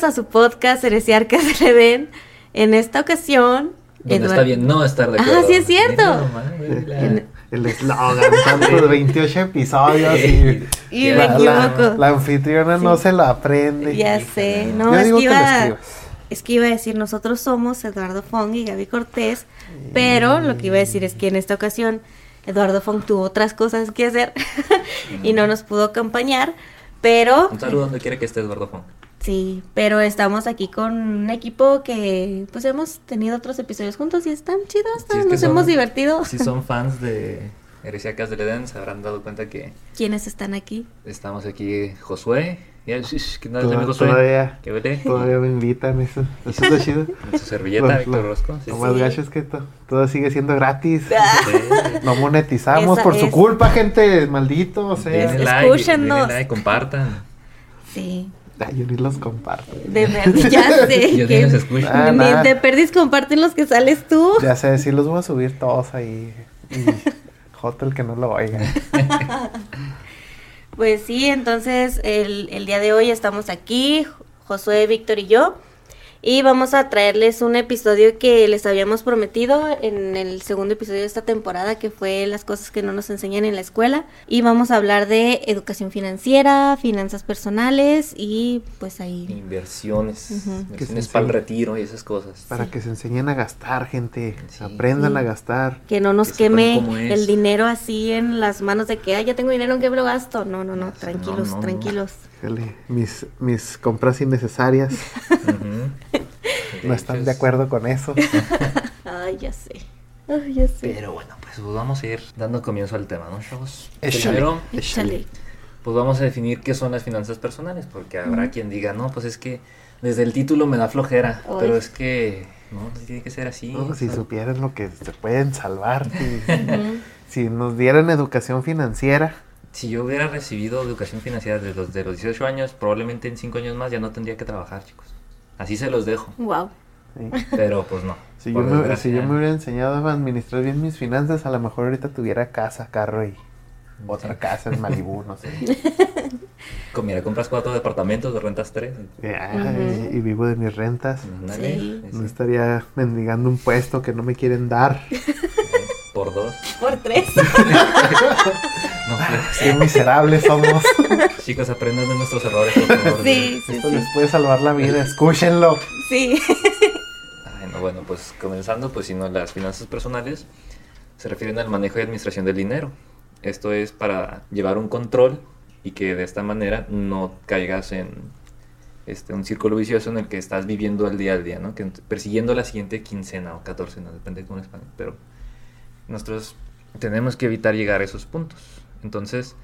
Bienvenidos a su podcast Heresiar que se le den. En esta ocasión, Donde Eduardo- está bien no estar de Ah, acuerdo. sí es cierto. Nomás, la- En- El eslogan, tantos 28 episodios y, Y me la, la- la anfitriona no se la aprende. Ya sé, no, Yo es digo que que lo iba, escribas. es que iba a decir, nosotros somos Eduardo Fong y Gaby Cortés, pero lo que iba a decir es que en esta ocasión Eduardo Fong tuvo otras cosas que hacer y no nos pudo acompañar, pero Un saludo donde quiera que esté Eduardo Fong. Sí, pero estamos aquí con un equipo que pues hemos tenido otros episodios juntos y están chidos, Sí, es que nos son- hemos divertido. Si son fans de Heresiacas del Edén, se habrán dado cuenta que ¿Quiénes están aquí? estamos aquí Josué. Y el shish, ¿qué tal, Toda- amigo Josué? todavía- ¿Qué huele? Todavía me invitan, eso, eso está chido. Con su servilleta, Lo- Víctor Rosco. Sí, Lo sí. más gacho es que to- todo sigue siendo gratis. No monetizamos Esa por su culpa, gente, maldito o sea. Denle Es- like, escúchenos. like, compartan. Sí, Ay, yo ni los comparto. de verdad, ya sé. Yo que- ni los escucho. Ah, Ni te perdís, comparten los que sales tú. Ya sé, sí los voy a subir todos ahí. Y Joto el que no lo oiga. Pues sí, entonces el, el día de hoy estamos aquí, Josué, Víctor y yo, y vamos a traerles un episodio que les habíamos prometido en el segundo episodio de esta temporada, que fue las cosas que no nos enseñan en la escuela, y vamos a hablar de educación financiera, finanzas personales y pues ahí... Inversiones, Ujú. Que inversiones para el retiro y esas cosas. Para que se enseñen a gastar, gente. Sí. Aprendan Sí. a gastar. Que no nos Que queme el dinero así en las manos de que, ay, ya tengo dinero, ¿en qué me lo gasto? No, no, no, tranquilos, no, no, no. Híjole, mis, mis compras innecesarias no están de acuerdo con eso. Ay, ya sé. Ay, ya sé. Pero bueno, pues vamos a ir dando comienzo al tema, ¿no, chavos? Échale. Primero, Échale. pues vamos a definir qué son las finanzas personales, porque habrá quien diga, no, pues es que desde el título me da flojera, Ay. pero es que no, tiene que ser así. No, si o sea, supieran lo que se pueden salvar. Si, si nos dieran educación financiera. Si yo hubiera recibido educación financiera desde los, de los 18 años, probablemente en 5 años más ya no tendría que trabajar, chicos. Así se los dejo, Wow. ¿sí? pero pues no. Si, yo me, si desgracia, yo me hubiera enseñado a administrar bien mis finanzas, a lo mejor ahorita tuviera casa, carro y otra Sí. casa en Malibú, no sé. Con- Mira, compras cuatro departamentos, de rentas tres. Ay, Ujú. y vivo de mis rentas. Sí, No estaría mendigando un puesto que no me quieren dar. Por dos. Por tres. No, pues, Qué miserables somos. chicos, aprendan de nuestros errores, por favor. Sí, sí, Esto sí. les puede salvar la vida, escúchenlo. Sí. Ay, no, bueno, pues comenzando, pues si no, las finanzas personales se refieren al manejo y administración del dinero. Esto es para llevar un control y que de esta manera no caigas en este, un círculo vicioso en el que estás viviendo al día al día, ¿no? Que persiguiendo la siguiente quincena o catorcena, depende de cómo es pero nosotros tenemos que evitar llegar a esos puntos. Entonces,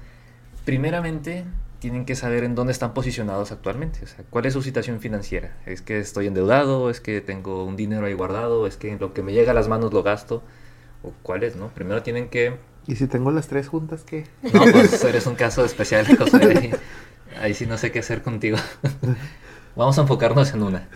primeramente tienen que saber en dónde están posicionados actualmente, o sea, cuál es su situación financiera. Es que estoy endeudado, es que tengo un dinero ahí guardado, es que lo que me llega a las manos lo gasto, o cuál es, ¿no? Primero tienen que... Y si tengo las tres juntas, ¿qué? No, pues eres un caso especial, José. Ahí, ahí sí no sé qué hacer contigo. Vamos a enfocarnos en una.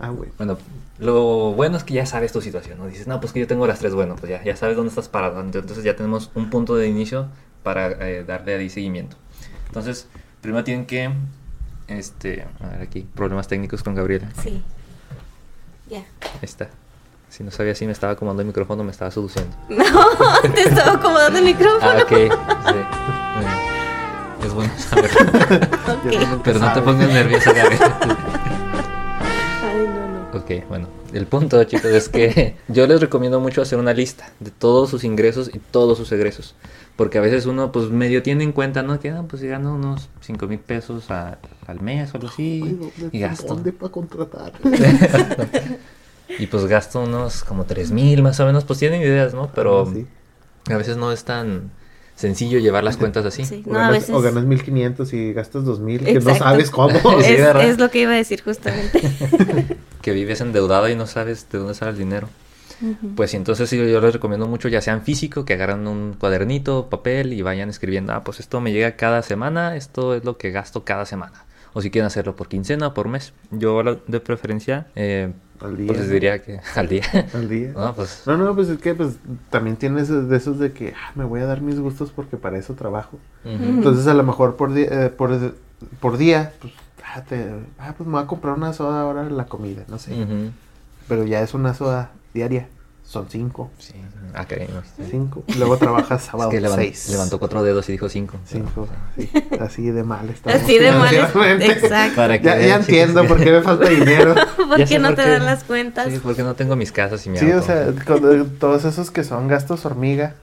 Ah, güey. Bueno, lo bueno es que ya sabes tu situación, ¿no? Dices, no, pues que yo tengo las tres, bueno, pues ya, ya sabes dónde estás parado. Entonces ya tenemos un punto de inicio para eh, darle ahí seguimiento. Entonces, primero tienen que, este, a ver aquí, problemas técnicos con Gabriela. Sí. Ya. Ahí está. Si no sabía si me estaba acomodando el micrófono, me estaba seduciendo. No, te estaba acomodando el micrófono. Ah, ok. sí. Bueno, es bueno saber. Ok. Pero no te pongas nerviosa, Gabriela. Ok, bueno, el punto, chicos, es que yo les recomiendo mucho hacer una lista de todos sus ingresos y todos sus egresos. Porque a veces uno, pues, medio tiene en cuenta, ¿no? Que, ah, pues, si gano unos 5 mil pesos a- al mes o algo así. y gasto. ¿Dónde para contratar? y pues gasto unos como 3 mil más o menos. Pues tienen ideas, ¿no? Pero Ah, Sí. a veces no es tan sencillo llevar las cuentas así. Sí, O, no, ganas, veces. o ganas 1500 y gastas 2000, que no Exacto. sabes cómo. Es, es lo que iba a decir justamente. Que vives endeudado y no sabes de dónde sale el dinero. Pues entonces sí, yo les recomiendo mucho, ya sean físico, que agarran un cuadernito, papel y vayan escribiendo, ah, pues esto me llega cada semana, esto es lo que gasto cada semana. O si quieren hacerlo por quincena o por mes. Yo de preferencia, eh, Al día. pues diría que al día. Al día. No, pues No, no, pues es que pues también tienes de esos de que ah, me voy a dar mis gustos porque para eso trabajo. ujú. Entonces a lo mejor por día, eh, por, por día, pues ah, te- ah, pues me voy a comprar una soda ahora en la comida, no sé. Pero ya es una soda diaria. Son cinco. Sí. Ah, no. Cinco. Luego trabajas Es sábado. que levan- seis. levantó cuatro dedos y dijo cinco. Cinco. Sí. Así de mal estamos. Así de mal. Exacto. Para que Ya, vean, ya chicos, entiendo que- por qué me falta dinero. ¿Por qué no por te qué. dan las cuentas? Sí, porque no tengo mis casas y mi Sí, o sea, con- todos esos que son gastos hormiga,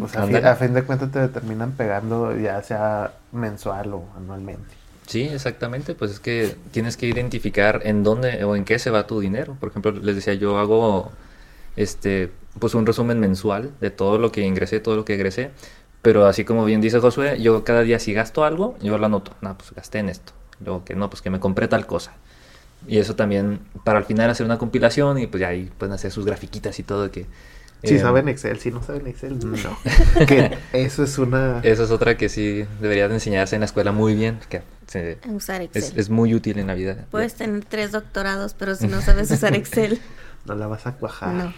o sea, a fin de cuentas te terminan pegando ya sea mensual o anualmente. Sí, exactamente. Pues es que tienes que identificar en dónde o en qué se va tu dinero. Por ejemplo, les decía, yo hago este, pues un resumen mensual de todo lo que ingresé, todo lo que egresé. Pero así como bien dice Josué, yo cada día si gasto algo, yo lo anoto. No, pues gasté en esto. Luego que no, pues que me compré tal cosa. Y eso también, para al final hacer una compilación y pues ya ahí pueden hacer sus grafiquitas y todo que... Si eh, saben Excel, si no saben Excel, no. que eso es una... Esa es otra que sí debería de enseñarse en la escuela muy bien, que se- Usar Excel. es, es muy útil en la vida. Puedes tener tres doctorados, pero si no sabes usar Excel, No la vas a cuajar. no.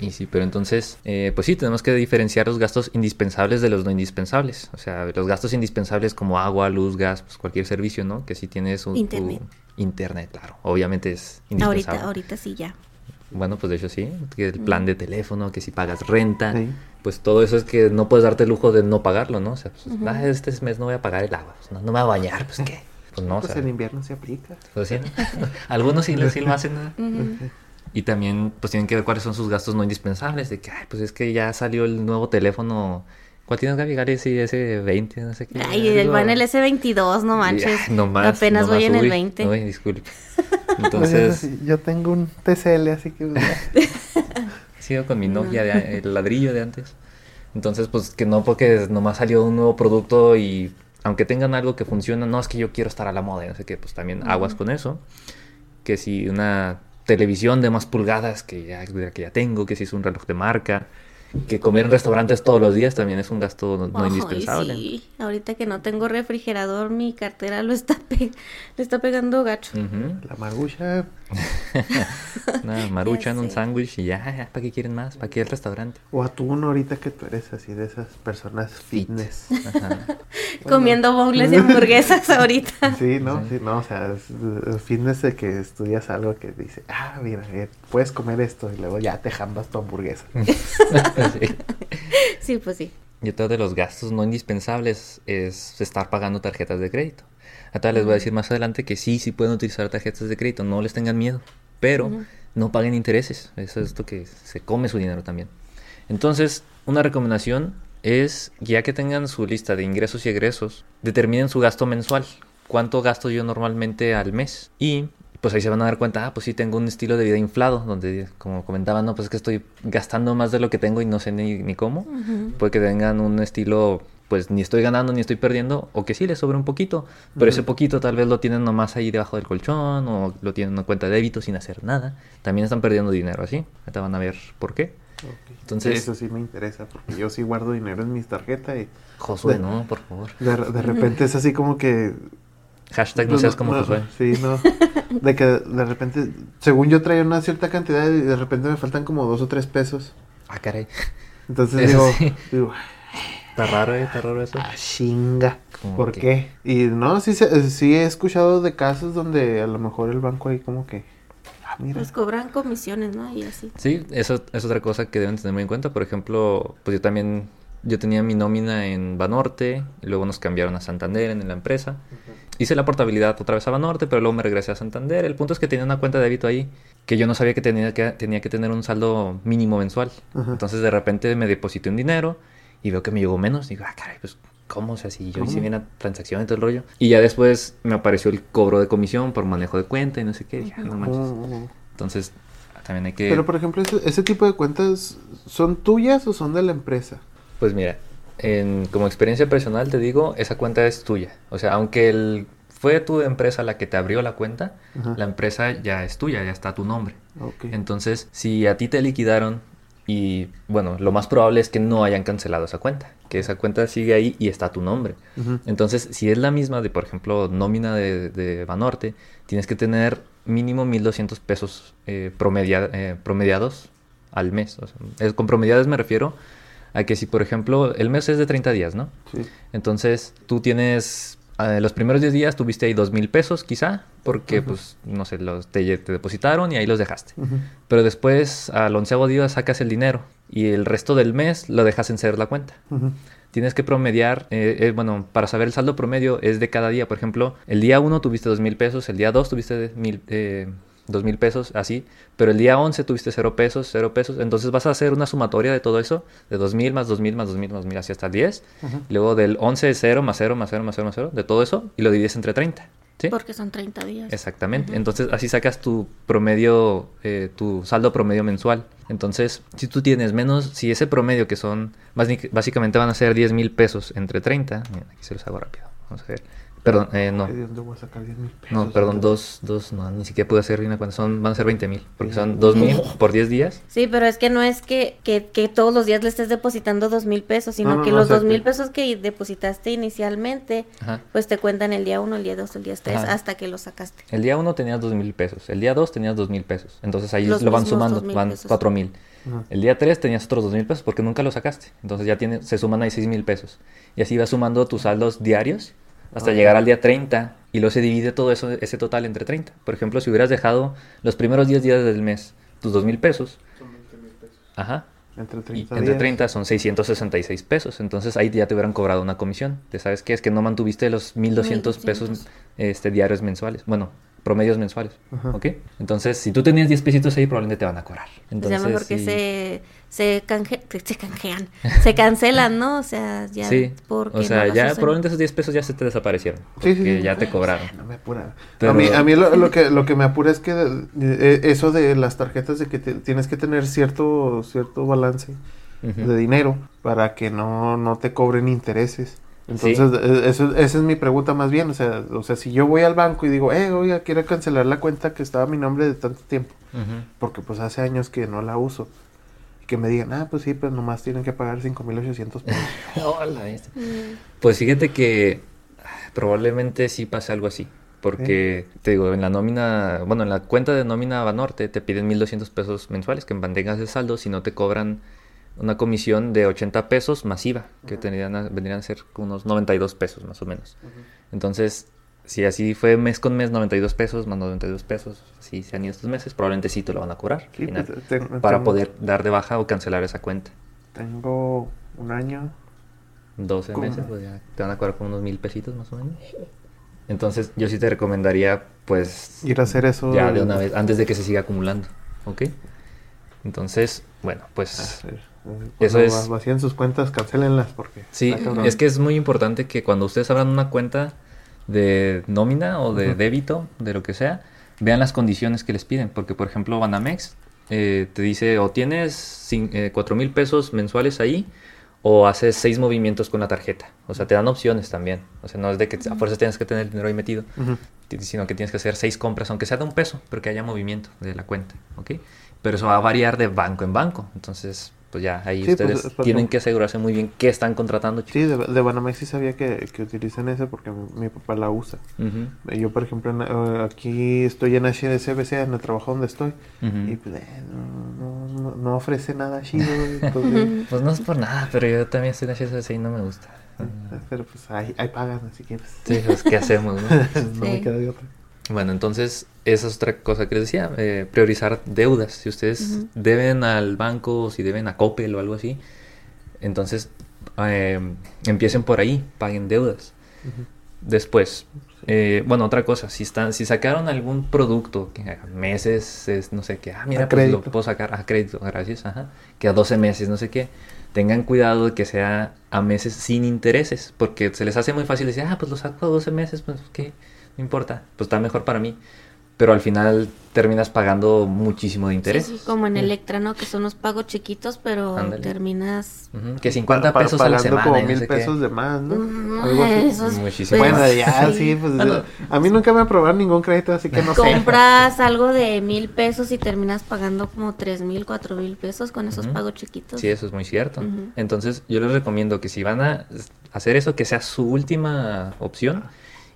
Y sí, pero entonces, eh, pues sí, tenemos que diferenciar los gastos indispensables de los no indispensables. O sea, los gastos indispensables como agua, luz, gas, pues cualquier servicio, ¿no? Que si tienes un... tu- Internet. Internet, claro. Obviamente es indispensable. Ahorita, ahorita sí ya. Bueno, pues de hecho sí. Que el plan de teléfono, que si pagas renta. Sí. Pues todo eso es que no puedes darte el lujo de no pagarlo, ¿no? O sea, pues, "Ah, este mes no voy a pagar el agua. pues, no, no me voy a bañar, pues ¿qué? Pues no, o Pues sea, en invierno se aplica. pues, sí, ¿no? Algunos sí, lo- sí lo hacen. Ujú. Y también pues tienen que ver cuáles son sus gastos no indispensables, de que, ay, pues es que ya salió el nuevo teléfono, ¿cuál tienes Gaby Galaxy S20? No sé qué. Ay, el algo. va en el S22, no manches. Ay, no más, Apenas no voy más, en el uy, 20. Uy, disculpe. Pues Entonces, sí, yo tengo un TCL, así que... sigo con mi Nokia, de- el ladrillo de antes. Entonces, pues que no porque nomás salió un nuevo producto y aunque tengan algo que funciona, no es que yo quiero estar a la moda, no sé qué, pues también aguas con eso. Que si una televisión de más pulgadas que ya, que ya tengo, que si es un reloj de marca, que comer en restaurantes todos los días también es un gasto no, indispensable. sí. Ahorita que no tengo refrigerador, mi cartera lo está pe- le está pegando gacho. La marucha, Una maruchan, un sándwich y ya, ya, ¿para qué quieren más? ¿Para qué el restaurante? o atún ahorita que tú eres así de esas personas fitness. Ajá. Comiendo bowls y hamburguesas ahorita. Sí, ¿no? Sí, no, o sea, es, es fitness de que estudias algo que dice, ah, mira, eh, puedes comer esto y luego ya te jambas tu hamburguesa. Sí. Sí, pues sí. Y otro de los gastos no indispensables es estar pagando tarjetas de crédito. Ahora les voy a decir más adelante que sí, sí pueden utilizar tarjetas de crédito, no les tengan miedo, pero no paguen intereses. Eso es esto que se come su dinero también. Entonces, una recomendación es, ya que tengan su lista de ingresos y egresos, determinen su gasto mensual. ¿Cuánto gasto yo normalmente al mes? Y pues ahí se van a dar cuenta, ah, pues sí tengo un estilo de vida inflado, donde como comentaban, no, pues es que estoy gastando más de lo que tengo y no sé ni, ni cómo. Puede que tengan un estilo, pues ni estoy ganando ni estoy perdiendo, o que sí les sobre un poquito, pero ese poquito tal vez lo tienen nomás ahí debajo del colchón, o lo tienen en una cuenta de débito sin hacer nada. También están perdiendo dinero así. Ahorita van a ver por qué. Entonces- Sí, eso sí me interesa, porque yo sí guardo dinero en mis tarjetas y Josué, De- no, por favor. de, de repente es así como que... Hashtag no seas como Josué. Sí, no. De que de repente, según yo traía una cierta cantidad y de repente me faltan como dos o tres pesos. Ah, caray. Entonces Eso digo, sí. digo, Está raro, eh, está raro eso. ah, chinga. ¿Por que- qué? Y no, sí, se- sí he escuchado de casos donde a lo mejor el banco ahí como que... Ah, mira. Pues cobran comisiones, ¿no? Y así. Sí, eso es otra cosa que deben tener muy en cuenta. Por ejemplo, pues yo también, yo tenía mi nómina en Banorte, y luego nos cambiaron a Santander en la empresa. Hice la portabilidad otra vez a Banorte, pero luego me regresé a Santander. El punto es que tenía una cuenta de débito ahí que yo no sabía que tenía que, tenía que tener un saldo mínimo mensual. Entonces de repente me deposité un dinero y veo que me llegó menos. Digo, ah, caray, pues, ¿cómo? O sea, si yo hice bien la transacción y todo el rollo. Y ya después me apareció el cobro de comisión por manejo de cuenta y no sé qué. Dije, ah, no manches. Entonces, también hay que... Pero por ejemplo, ese, ese tipo de cuentas, ¿son tuyas o son de la empresa? Pues mira, en, como experiencia personal te digo, esa cuenta es tuya. O sea, aunque el, fue tu empresa la que te abrió la cuenta, Ajá. la empresa ya es tuya, ya está tu nombre. Entonces, si a ti te liquidaron y, bueno, lo más probable es que no hayan cancelado esa cuenta, que esa cuenta sigue ahí y está tu nombre. Entonces, si es la misma de, por ejemplo, nómina de, de Banorte, tienes que tener mínimo 1.200 pesos eh, promedia- eh, promediados al mes. O sea, es- con promediados me refiero a que si, por ejemplo, el mes es de 30 días, ¿no? Sí. Entonces, tú tienes eh, los primeros 10 días tuviste ahí dos mil pesos quizá, porque pues, no sé, los, te, te depositaron y ahí los dejaste. Pero después al onceavo día sacas el dinero y el resto del mes lo dejas en cero la cuenta. Tienes que promediar, eh, eh, bueno, para saber el saldo promedio es de cada día. Por ejemplo, el día 1 tuviste dos mil pesos, el día 2 tuviste mil, eh, dos mil pesos, así. Pero el día 11 tuviste cero pesos, cero pesos. Entonces vas a hacer una sumatoria de todo eso, de dos mil más dos mil más dos mil más dos mil, así hasta el 10. Ujú. Y luego del 11 es 0 más 0 más 0 más 0 más 0, de todo eso, y lo divides entre 30. ¿Sí? Porque son 30 días. Exactamente. Ujú. Entonces así sacas tu promedio, eh, tu saldo promedio mensual. Entonces, si tú tienes menos, si ese promedio que son, básicamente van a ser 10 mil pesos entre 30, miren, aquí se los hago rápido. Vamos a ver. Perdón, eh, no. ¿de dónde voy a sacar 10 mil pesos? No, perdón, dos, dos, no, ni siquiera pude hacer una cuenta, son, van a ser 20 mil, porque son 2 mil por 10 días. Sí, pero es que no es que, que, que todos los días le estés depositando dos mil pesos, sino No, no, que no, los o sea, dos mil que- pesos que depositaste inicialmente, Ajá. pues te cuentan el día uno, el día dos, el día tres, Ajá. hasta que lo sacaste. El día 1 tenías 2 mil pesos, el día 2 tenías 2 mil pesos, entonces ahí Los lo van sumando, 2,000 van pesos. 4 mil. El día 3 tenías otros 2 mil pesos porque nunca lo sacaste. Entonces ya tiene, se suman ahí 6 mil pesos. Y así vas sumando tus saldos diarios hasta llegar al día 30 y luego se divide todo eso, ese total entre 30. Por ejemplo, si hubieras dejado los primeros 10 días del mes tus 2 mil pesos, ajá, Entre y 30 entre días. 30 son 666 pesos. Entonces ahí ya te hubieran cobrado una comisión. ¿Te sabes qué? Es que no mantuviste los 1200 pesos 1200. este, diarios mensuales. Bueno, promedios mensuales. Ajá. ¿Ok? Entonces, si tú tenías 10 pesitos ahí, probablemente te van a cobrar. Entonces, ya mejor que sí. se, se, canje, se canjean, se cancelan, ¿no? O sea, ya Sí, porque o sea, no ya usan. probablemente esos 10 pesos ya se te desaparecieron. Sí, sí, porque sí. ya te cobraron. No me apura. Pero- A mí, a mí lo, lo que, lo que me apura es que eh, eso de las tarjetas de que te- tienes que tener cierto, cierto balance de dinero para que no, no te cobren intereses. Entonces, eh, eso, esa es mi pregunta más bien. O sea, o sea, si yo voy al banco y digo, eh, oiga, quiero cancelar la cuenta que estaba a mi nombre de tanto tiempo, porque pues hace años que no la uso, y que me digan, ah, pues sí, pues nomás tienen que pagar 5.800 pesos. Hola, este. Mm. Pues fíjate que ah, probablemente sí pase algo así. Porque, te digo, en la nómina, bueno, en la cuenta de nómina Banorte te piden 1.200 pesos mensuales que mantengas de saldo si no te cobran una comisión de 80 pesos masiva, que tendrían a- vendrían a ser unos 92 pesos más o menos. Entonces, si así fue mes con mes, 92 pesos más 92 pesos, si se han ido estos meses, probablemente sí te lo van a cobrar al Sí, final, pues, para tengo- poder dar de baja o cancelar esa cuenta. Tengo un año 12 ¿Cómo? meses, pues ya te van a cobrar como unos mil pesitos más o menos. Entonces, yo sí te recomendaría, pues, ir a hacer eso. ya de una vez, antes de que se siga acumulando, ¿ok? Entonces, bueno, pues. Eso es-. Vacíen sus cuentas, cancelenlas porque. sí, es que es muy importante que cuando ustedes abran una cuenta de nómina o de débito, de lo que sea, vean las condiciones que les piden, porque, por ejemplo, Banamex eh, te dice o tienes eh, cuatro mil pesos mensuales ahí, o haces seis movimientos con la tarjeta. O sea, te dan opciones también. O sea, no es de que a fuerzas tienes que tener el dinero ahí metido, sino que tienes que hacer seis compras, aunque sea de un peso, pero que haya movimiento de la cuenta, ¿ok? Pero eso va a variar de banco en banco. Entonces, pues ya ahí Sí, ustedes pues, tienen que asegurarse muy bien qué están contratando. chicos. Sí, de, de Banamex sí sabía que, que utilizan ese porque mi, mi papá la usa. Ujú, Yo, por ejemplo, en- eh, aquí estoy en HSBC, en el trabajo donde estoy, ujú. y pues eh, no, no, no, ofrece nada chido. entonces, Pues no es por nada, pero yo también estoy en HSBC y no me gusta. pero pues ahí, ahí pagan, así que pues, Sí, pues ¿qué hacemos, no? no me Sí. queda de otra. Bueno, entonces esa es otra cosa que les decía, eh, priorizar deudas. Si ustedes deben al banco, si deben a Coppel o algo así, entonces eh, empiecen por ahí, paguen deudas. Después, eh, bueno, otra cosa, si están, si sacaron algún producto que a meses, es, no sé qué, ah, mira, pues lo puedo sacar a crédito, gracias, ajá, que a 12 meses, no sé qué, tengan cuidado de que sea a meses sin intereses, porque se les hace muy fácil decir, ah, pues lo saco a 12 meses, pues qué, no importa, pues está mejor para mí, pero al final terminas pagando muchísimo de interés. Sí, sí, como en Electra, ¿no? Que son los pagos chiquitos, pero Ándale. terminas... Que 50 Pa- pesos a la semana. como no mil sé qué. pesos de más, ¿no? Mm, Algo así. Muchísimo. pues, Bueno, ya, sí, pues Bueno. a mí nunca me aprobaron ningún crédito, así que no sé. Compras algo de mil pesos y terminas pagando como tres mil, cuatro mil pesos con esos pagos chiquitos. Sí, eso es muy cierto. Entonces, yo les recomiendo que si van a hacer eso, que sea su última opción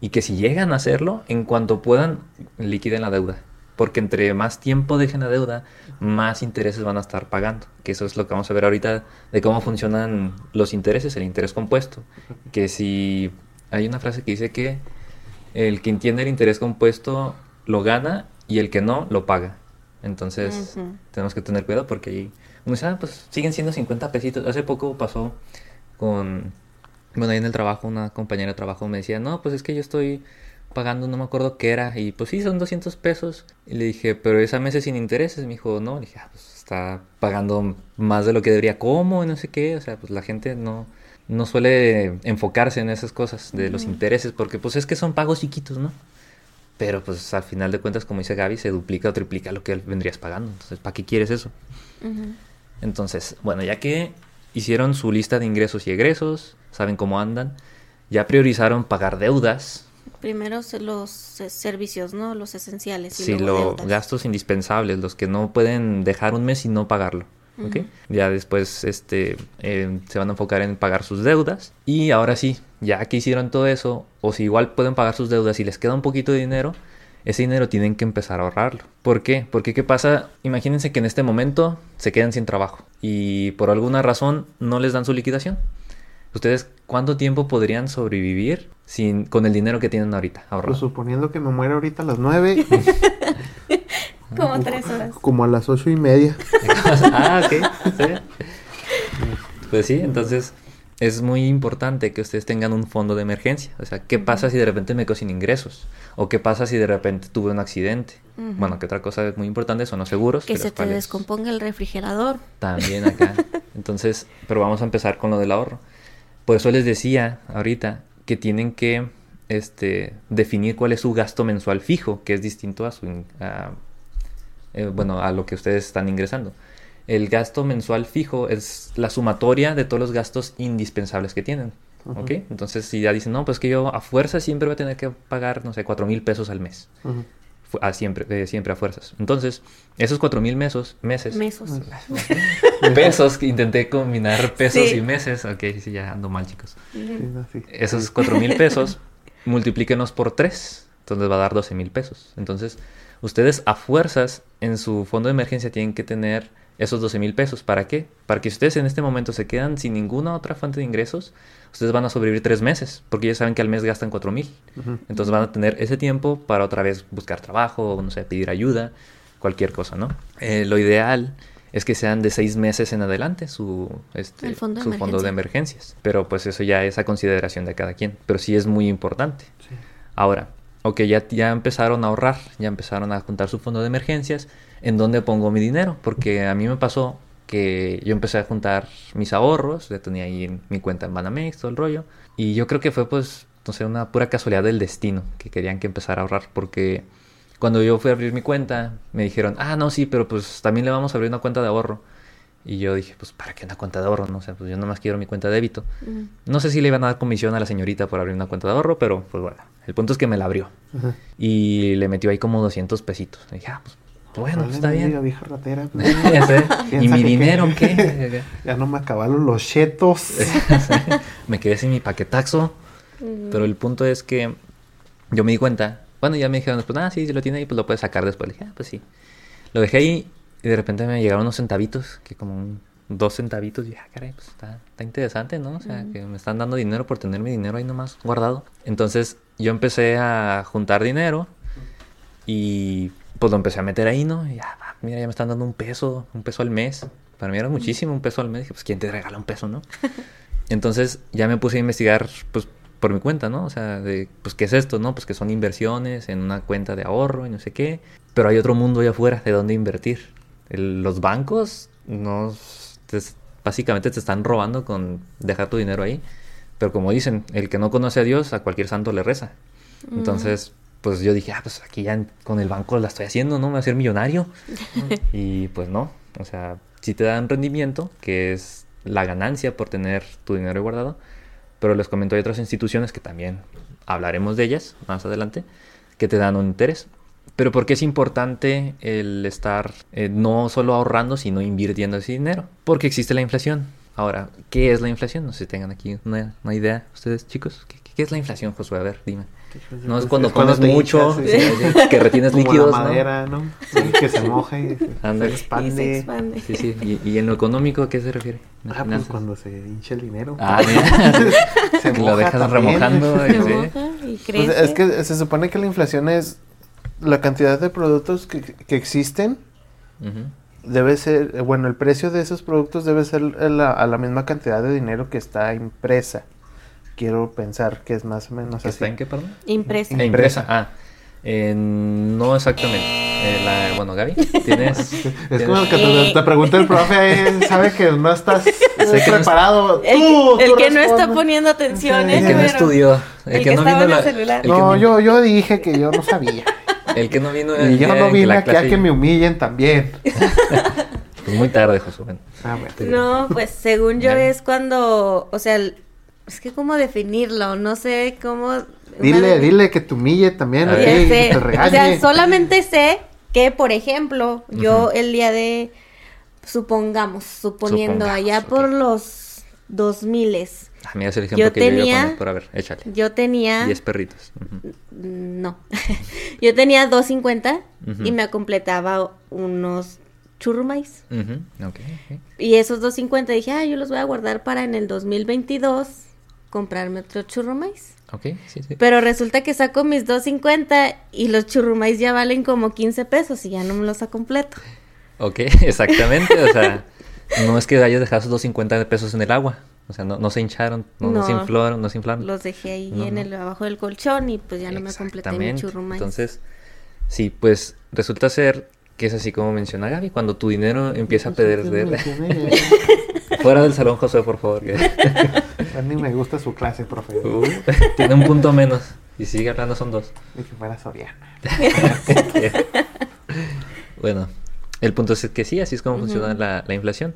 y que si llegan a hacerlo, en cuanto puedan, liquiden la deuda. Porque entre más tiempo dejen la deuda, más intereses van a estar pagando. Que eso es lo que vamos a ver ahorita de cómo funcionan los intereses, el interés compuesto. Que si hay una frase que dice que el que entiende el interés compuesto lo gana y el que no lo paga. Entonces, tenemos que tener cuidado porque ahí, uno dice, ah, pues siguen siendo 50 pesitos. Hace poco pasó con, bueno, ahí en el trabajo, una compañera de trabajo me decía, no, pues es que yo estoy pagando, no me acuerdo qué era, y pues sí, son 200 pesos. Y le dije, pero esa mes es sin intereses. Me dijo, no, le dije, ah, pues está pagando más de lo que debería, ¿cómo? Y no sé qué, o sea, pues la gente no, no suele enfocarse en esas cosas de los intereses, porque pues es que son pagos chiquitos, ¿no? Pero pues al final de cuentas, como dice Gaby, se duplica o triplica lo que vendrías pagando. Entonces, ¿para qué quieres eso? Entonces, bueno, ya que hicieron su lista de ingresos y egresos, saben cómo andan, ya priorizaron pagar deudas, Primero los servicios, ¿no? Los esenciales. Y sí, los gastos indispensables, los que no pueden dejar un mes y no pagarlo. Ya después este, eh, se van a enfocar en pagar sus deudas. Y ahora sí, ya que hicieron todo eso, o si igual pueden pagar sus deudas y les queda un poquito de dinero, ese dinero tienen que empezar a ahorrarlo. ¿Por qué? Porque ¿qué pasa? Imagínense que en este momento se quedan sin trabajo y por alguna razón no les dan su liquidación. ¿Ustedes cuánto tiempo podrían sobrevivir sin, con el dinero que tienen ahorita ahorrado? Pues suponiendo que me muera ahorita a las nueve, Como tres horas. como a las ocho y media. ah, ok. Pues sí, entonces es muy importante que ustedes tengan un fondo de emergencia. O sea, ¿qué pasa si de repente me quedo sin ingresos? ¿O qué pasa si de repente tuve un accidente? Bueno, que otra cosa muy importante son los seguros. Que se te cuales descomponga el refrigerador. También acá. Entonces, pero vamos a empezar con lo del ahorro. Por eso les decía ahorita que tienen que este, definir cuál es su gasto mensual fijo, que es distinto a su a, eh, bueno, a lo que ustedes están ingresando. El gasto mensual fijo es la sumatoria de todos los gastos indispensables que tienen. ¿Ok? Entonces, si ya dicen, no, pues que yo a fuerza siempre voy a tener que pagar, no sé, cuatro mil pesos al mes. A siempre, eh, siempre a fuerzas. Entonces, esos cuatro mil mesos, meses, Mesos. pesos, que intenté combinar pesos Sí. y meses. Ok, sí, ya ando mal, chicos. Sí. Esos cuatro mil pesos, multiplíquenos por 3. Entonces va a dar 12 mil pesos. Entonces, ustedes a fuerzas en su fondo de emergencia tienen que tener esos 12 mil pesos. ¿Para qué? Para que ustedes en este momento se quedan sin ninguna otra fuente de ingresos, ustedes van a sobrevivir tres meses, porque ya saben que al mes gastan 4 mil. Ujú. Entonces van a tener ese tiempo para otra vez buscar trabajo, o no sé, pedir ayuda, cualquier cosa, ¿no? Eh, lo ideal es que sean de seis meses en adelante su, este, fondo de su fondo de emergencia. emergencias. Pero pues eso ya es a consideración de cada quien. Pero sí es muy importante. Sí. Ahora, ok, ya, ya empezaron a ahorrar, ya empezaron a juntar su fondo de emergencias. ¿En dónde pongo mi dinero? Porque a mí me pasó que yo empecé a juntar mis ahorros, ya tenía ahí en mi cuenta en Banamex, todo el rollo. Y yo creo que fue pues, no sé, una pura casualidad del destino que querían que empezara a ahorrar. Porque cuando yo fui a abrir mi cuenta, me dijeron, ah, no, sí, pero pues también le vamos a abrir una cuenta de ahorro. Y yo dije, pues, ¿para qué una cuenta de ahorro? No sé, pues yo nomás quiero mi cuenta de débito. No sé si le iban a dar comisión a la señorita por abrir una cuenta de ahorro, pero pues bueno, el punto es que me la abrió. Y le metió ahí como 200 pesitos. Y dije, ah, pues bueno, Vale, está bien. vieja ratera. Sé. ¿Y mi que dinero qué. qué? Ya no me acabaron los chetos. me quedé sin mi paquetaxo. Pero el punto es que yo me di cuenta. Bueno, ya me dijeron después, ah, sí, si lo tiene ahí, pues lo puedes sacar después. Le dije, ah, pues sí. Lo dejé ahí y de repente me llegaron unos centavitos, que como un- dos centavitos. Y dije, ah, caray, pues está, está interesante, ¿no? O sea, que me están dando dinero por tener mi dinero ahí nomás guardado. Entonces yo empecé a juntar dinero y pues lo empecé a meter ahí, ¿no? Y ya, ah, mira, ya me están dando un peso, un peso al mes. Para mí era muchísimo, un peso al mes. Dije, pues, ¿quién te regala un peso, no? Entonces ya me puse a investigar, pues, por mi cuenta, ¿no? O sea, de, pues, ¿qué es esto, no? Pues que son inversiones en una cuenta de ahorro y no sé qué. Pero hay otro mundo allá afuera de dónde invertir. El- los bancos, te- básicamente te están robando con dejar tu dinero ahí. Pero como dicen, el que no conoce a Dios, a cualquier santo le reza. Entonces, pues yo dije, ah, pues aquí ya con el banco la estoy haciendo, ¿no? Me voy a hacer millonario. y pues no, o sea, sí te dan rendimiento, que es la ganancia por tener tu dinero guardado, pero les comento, hay otras instituciones que también hablaremos de ellas más adelante, que te dan un interés. Pero ¿por qué es importante el estar eh, no solo ahorrando, sino invirtiendo ese dinero? Porque existe la inflación. Ahora, ¿qué es la inflación? No sé si tengan aquí una, una idea ustedes, chicos. ¿Qué, qué es la inflación, Josué? A ver, dime. No es cuando es cuando comes mucho, hinchas, sí. sí, que retienes Como líquidos, la ¿no? madera, ¿no? Sí, que se moja y se, se Y expande. se expande. Sí, sí. ¿Y, y en lo económico a qué se refiere? ¿En Ah, pues cuando se hincha el dinero. Ah, mira. se Que lo moja dejas también. remojando. y Se sí. moja y crece. Pues es que se supone que la inflación es la cantidad de productos que, que existen debe ser, eh, bueno, el precio de esos productos debe ser a la, a la misma cantidad de dinero que está impresa. Quiero pensar que es más o menos ¿Que así. ¿Está en qué, perdón? Impresa. Eh, impresa. Ah, eh, no exactamente. Eh, la- bueno, Gaby, tienes. Es como el que te, Eh. te pregunta el profe, eh, sabe que no estás que no es- preparado. El, Tú, el tú que no está poniendo atención, Sí. El que no estudió. El, el que, que no estaba vino en la- el celular. el No, que, yo, yo dije que yo no sabía. El que no vino Y yo no vine aquí a que me humillen también. Pues muy tarde, Josué. Ah, bueno. No, pues según yo es cuando, o sea, el- es que cómo definirlo, no sé cómo. Dile, una- dile que te humille también, A ok, ver. Ya que sé. te O sea, solamente sé que, por ejemplo, yo Ujú. el día de, supongamos, suponiendo Supongamos, allá ok. por los 2000 ah, mira, es el ejemplo Yo que yo iba a tenía- poner. Pero a ver, échale. yo tenía 10 perritos. Ujú. no. yo tenía 250 Ujú. y me completaba unos churrumais. Ujú, ok, ok. Y esos 250 dije, ah, yo los voy a guardar para en el 2022 comprarme otro churrumais. Ok, sí, sí. Pero resulta que saco mis 250 y los churrumais ya valen como 15 pesos y ya no me los ha completo. Ok, exactamente. O sea, no es que hayas dejado esos 250 pesos en el agua. O sea, no, no se hincharon, no, no se No. inflaron, no se inflaron. Los dejé ahí No, en no. el abajo del colchón y pues ya no me completé mi Exactamente. churrumais. Entonces, sí, pues resulta ser que es así como menciona Gaby, cuando tu dinero empieza a perder... Fuera del salón, José, por favor. que- A mí me gusta su clase, profe. Uh, tiene un punto menos. Y sigue hablando, son dos. Ni que fuera Soriana. Bueno, el punto es que sí, así es como Ujú. funciona la, la inflación.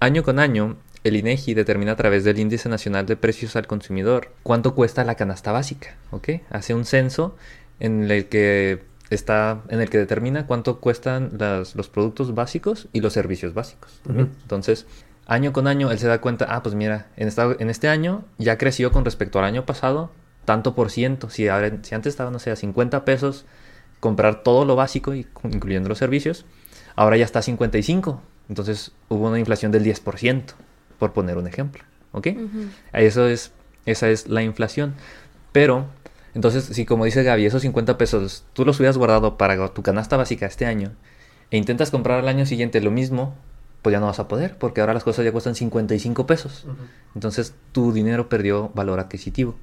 Año con año, el INEGI determina a través del Índice Nacional de Precios al Consumidor cuánto cuesta la canasta básica, ¿ok? Hace un censo en el que está, en el que determina cuánto cuestan las- los productos básicos y los servicios básicos. ¿también. Ujú. Entonces, año con año, él se da cuenta, ah, pues mira, en, esta- en este año ya creció con respecto al año pasado tanto por ciento. Si, antes estaba, no sé, a 50 pesos comprar todo lo básico, y- incluyendo los servicios, ahora ya está a 55. Entonces hubo una inflación del 10%, por poner un ejemplo. ¿Ok? Eso es, esa es la inflación. Pero, entonces, si como dice Gaby, esos 50 pesos tú los hubieras guardado para tu canasta básica este año e intentas comprar al año siguiente lo mismo, pues ya no vas a poder, porque ahora las cosas ya cuestan 55 pesos. Entonces tu dinero perdió valor adquisitivo.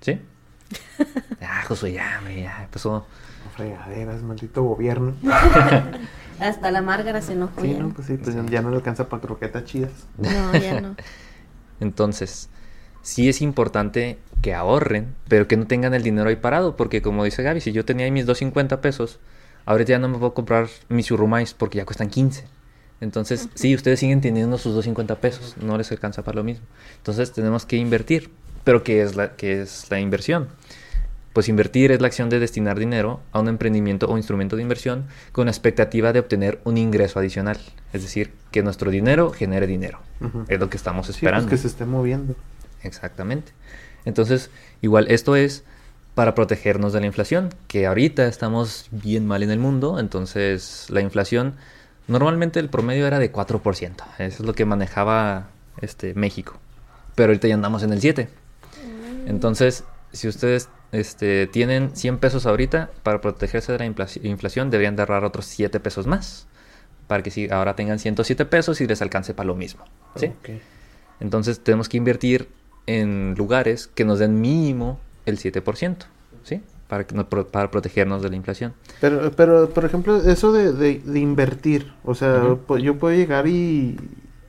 ¿Sí? ah, Josué, ya, ya empezó. No fregaderas, maldito gobierno. Hasta la Márgara se enojó. Sí, ya. no, pues sí, pues ya no le alcanza para croquetas chidas. No, ya no. Entonces, sí es importante que ahorren, pero que no tengan el dinero ahí parado, porque como dice Gaby, si yo tenía ahí mis 250 pesos, ahorita ya no me puedo comprar mis churrumais porque ya cuestan 15. Entonces, sí, ustedes siguen teniendo sus 250 pesos, no les alcanza para lo mismo. Entonces, tenemos que invertir. Pero ¿qué es la, qué es la inversión? Pues invertir es la acción de destinar dinero a un emprendimiento o instrumento de inversión con la expectativa de obtener un ingreso adicional. Es decir, que nuestro dinero genere dinero. Es lo que estamos Sí, pues esperando. que se esté moviendo. Exactamente. Entonces, igual esto es para protegernos de la inflación, que ahorita estamos bien mal en el mundo, entonces la inflación normalmente el promedio era de 4%, eso es lo que manejaba este México. Pero ahorita ya andamos en el 7. Entonces, si ustedes este, tienen 100 pesos ahorita, para protegerse de la infla- inflación deberían de ahorrar otros 7 pesos más, para que si ahora tengan 107 pesos y les alcance para lo mismo. ¿sí? Entonces tenemos que invertir en lugares que nos den mínimo el 7%, ¿sí? Para, que para protegernos de la inflación. Pero, pero, por ejemplo, eso de, de, de invertir, o sea, yo puedo llegar y,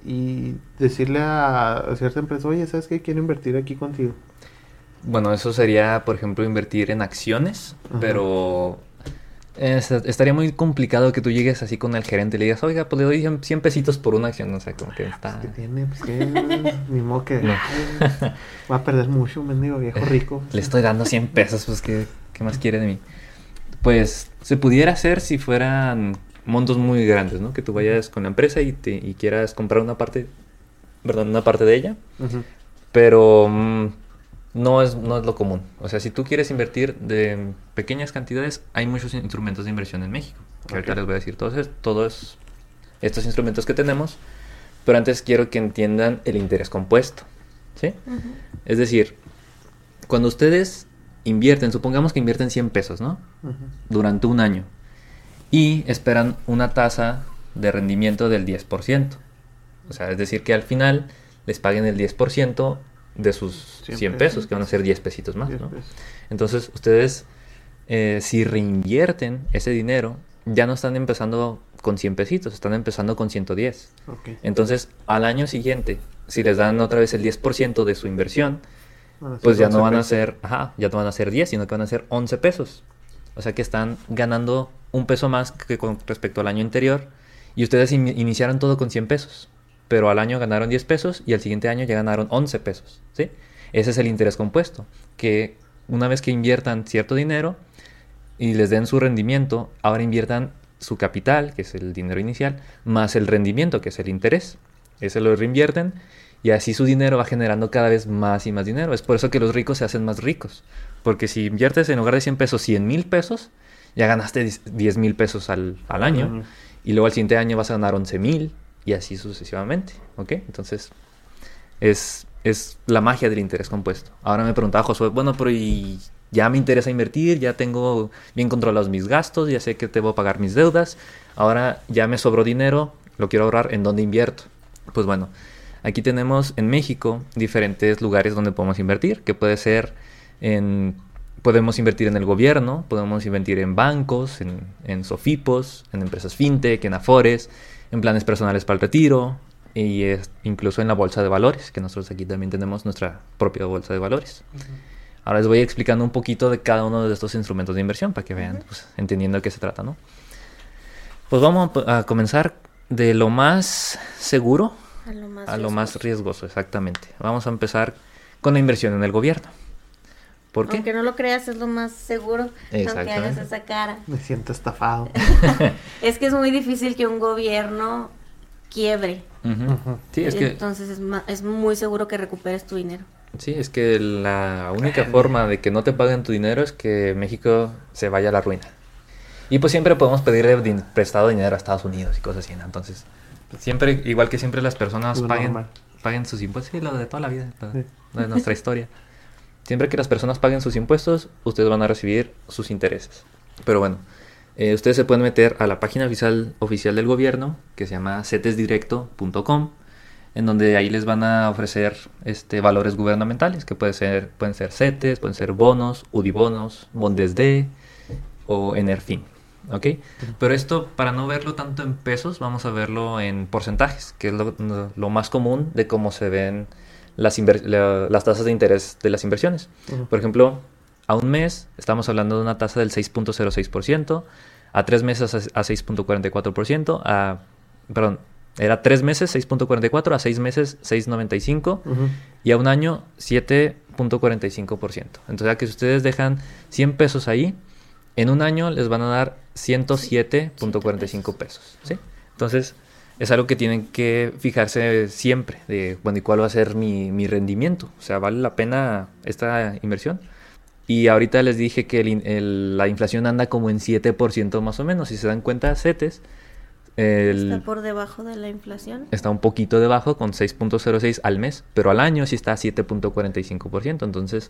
y decirle a, a cierta empresa, oye, ¿sabes qué? Quiero invertir aquí contigo. Bueno, eso sería, por ejemplo, invertir en acciones, Ajá. pero es- estaría muy complicado que tú llegues así con el gerente y le digas, oiga, pues le doy 100 100 pesitos por una acción, o sea, como que está... ¿Qué tiene? Pues que, ni modo que No. va a perder mucho, mendigo viejo rico. Le estoy dando 100 pesos, pues ¿qué, qué más quiere de mí? Pues se pudiera hacer si fueran montos muy grandes, ¿no? Que tú vayas con la empresa y, te, y quieras comprar una parte, ¿verdad? Una parte de ella. Pero mm, no es, no es lo común. O sea, si tú quieres invertir de pequeñas cantidades, hay muchos instrumentos de inversión en México. Que ahorita les voy a decir todos, todos estos instrumentos que tenemos. Pero antes quiero que entiendan el interés compuesto. ¿Sí? Es decir, cuando ustedes invierten, supongamos que invierten 100 pesos, ¿no? Durante un año. Y esperan una tasa de rendimiento del 10%. O sea, es decir, que al final les paguen el 10% de sus 100 100 pesos. pesos, que van a ser 10 pesitos más, ¿no? pesos. Entonces, ustedes, eh, si reinvierten ese dinero, ya no están empezando con 100 pesitos, están empezando con 110. Ok. Entonces, al año siguiente, si les dan otra vez el 10% de su inversión, pues ya no 11 van a ser, ajá, ya no van a ser 10, sino que van a ser 11 pesos. O sea que están ganando un peso más que con respecto al año anterior. Y ustedes in- iniciaron todo con 100 pesos. Pero al año ganaron 10 pesos y al siguiente año ya ganaron 11 pesos. ¿sí? Ese es el interés compuesto. Que una vez que inviertan cierto dinero y les den su rendimiento, ahora inviertan su capital, que es el dinero inicial, más el rendimiento, que es el interés. Ese lo reinvierten y así su dinero va generando cada vez más y más dinero. Es por eso que los ricos se hacen más ricos. Porque si inviertes en lugar de 100 pesos, 100 mil pesos, ya ganaste 10 mil pesos al, al año. Y luego al siguiente año vas a ganar 11 mil y así sucesivamente. ¿Ok? Entonces, es, es la magia del interés compuesto. Ahora me preguntaba Josué, bueno, pero y ya me interesa invertir, ya tengo bien controlados mis gastos, ya sé que debo pagar mis deudas, ahora ya me sobró dinero, lo quiero ahorrar, ¿en dónde invierto? Pues bueno, aquí tenemos en México diferentes lugares donde podemos invertir, que puede ser en... Podemos invertir en el gobierno, podemos invertir en bancos, en, en Sofipos, en empresas fintech, en Afores, en planes personales para el retiro y es- incluso en la bolsa de valores, que nosotros aquí también tenemos nuestra propia bolsa de valores. Ahora les voy explicando un poquito de cada uno de estos instrumentos de inversión para que vean, pues, entendiendo de qué se trata, ¿no? Pues vamos a, a comenzar de lo más seguro A lo más, a lo más riesgoso. riesgoso, exactamente. Vamos a empezar con la inversión en el gobierno. ¿Por qué? Aunque no lo creas, es lo más seguro. Aunque hagas esa cara. Me siento estafado. Es que es muy difícil que un gobierno quiebre. Ujú. Ujú. Sí, es que Entonces es, ma- es muy seguro que recuperes tu dinero. Sí, es que la única forma de que no te paguen tu dinero es que México se vaya a la ruina. Y pues siempre podemos pedirle din- prestado dinero a Estados Unidos y cosas así, ¿no? Entonces, siempre, igual que siempre las personas paguen, paguen sus impuestos, sí, lo de toda la vida, lo- Sí. lo de nuestra historia. Siempre que las personas paguen sus impuestos, ustedes van a recibir sus intereses. Pero bueno, eh, ustedes se pueden meter a la página oficial, oficial del gobierno, que se llama cetesdirecto.com, en donde ahí les van a ofrecer este, valores gubernamentales, que puede ser, pueden ser CETES, pueden ser bonos, UDIBonos, Bondes D o Enerfin. ¿Ok? Pero esto, para no verlo tanto en pesos, vamos a verlo en porcentajes, que es lo, lo más común de cómo se ven las, la- las tasas de interés de las inversiones. Por ejemplo, a un mes estamos hablando de una tasa del 6.06%, a tres meses a a 6.44%, a, perdón, era tres meses 6.44, a seis meses 6.95 Ujú. y a un año 7.45%. Entonces, ya que si ustedes dejan 100 pesos ahí, en un año les van a dar 107.45 pesos. ¿sí? Entonces, es algo que tienen que fijarse siempre, de, bueno, ¿y cuál va a ser mi, mi rendimiento? O sea, ¿vale la pena esta inversión? Y ahorita les dije que el in- el- la inflación anda como en 7% más o menos. Si se dan cuenta, CETES el- Está por debajo de la inflación. está un poquito debajo con 6.06 al mes, pero al año sí está a 7.45%. Entonces,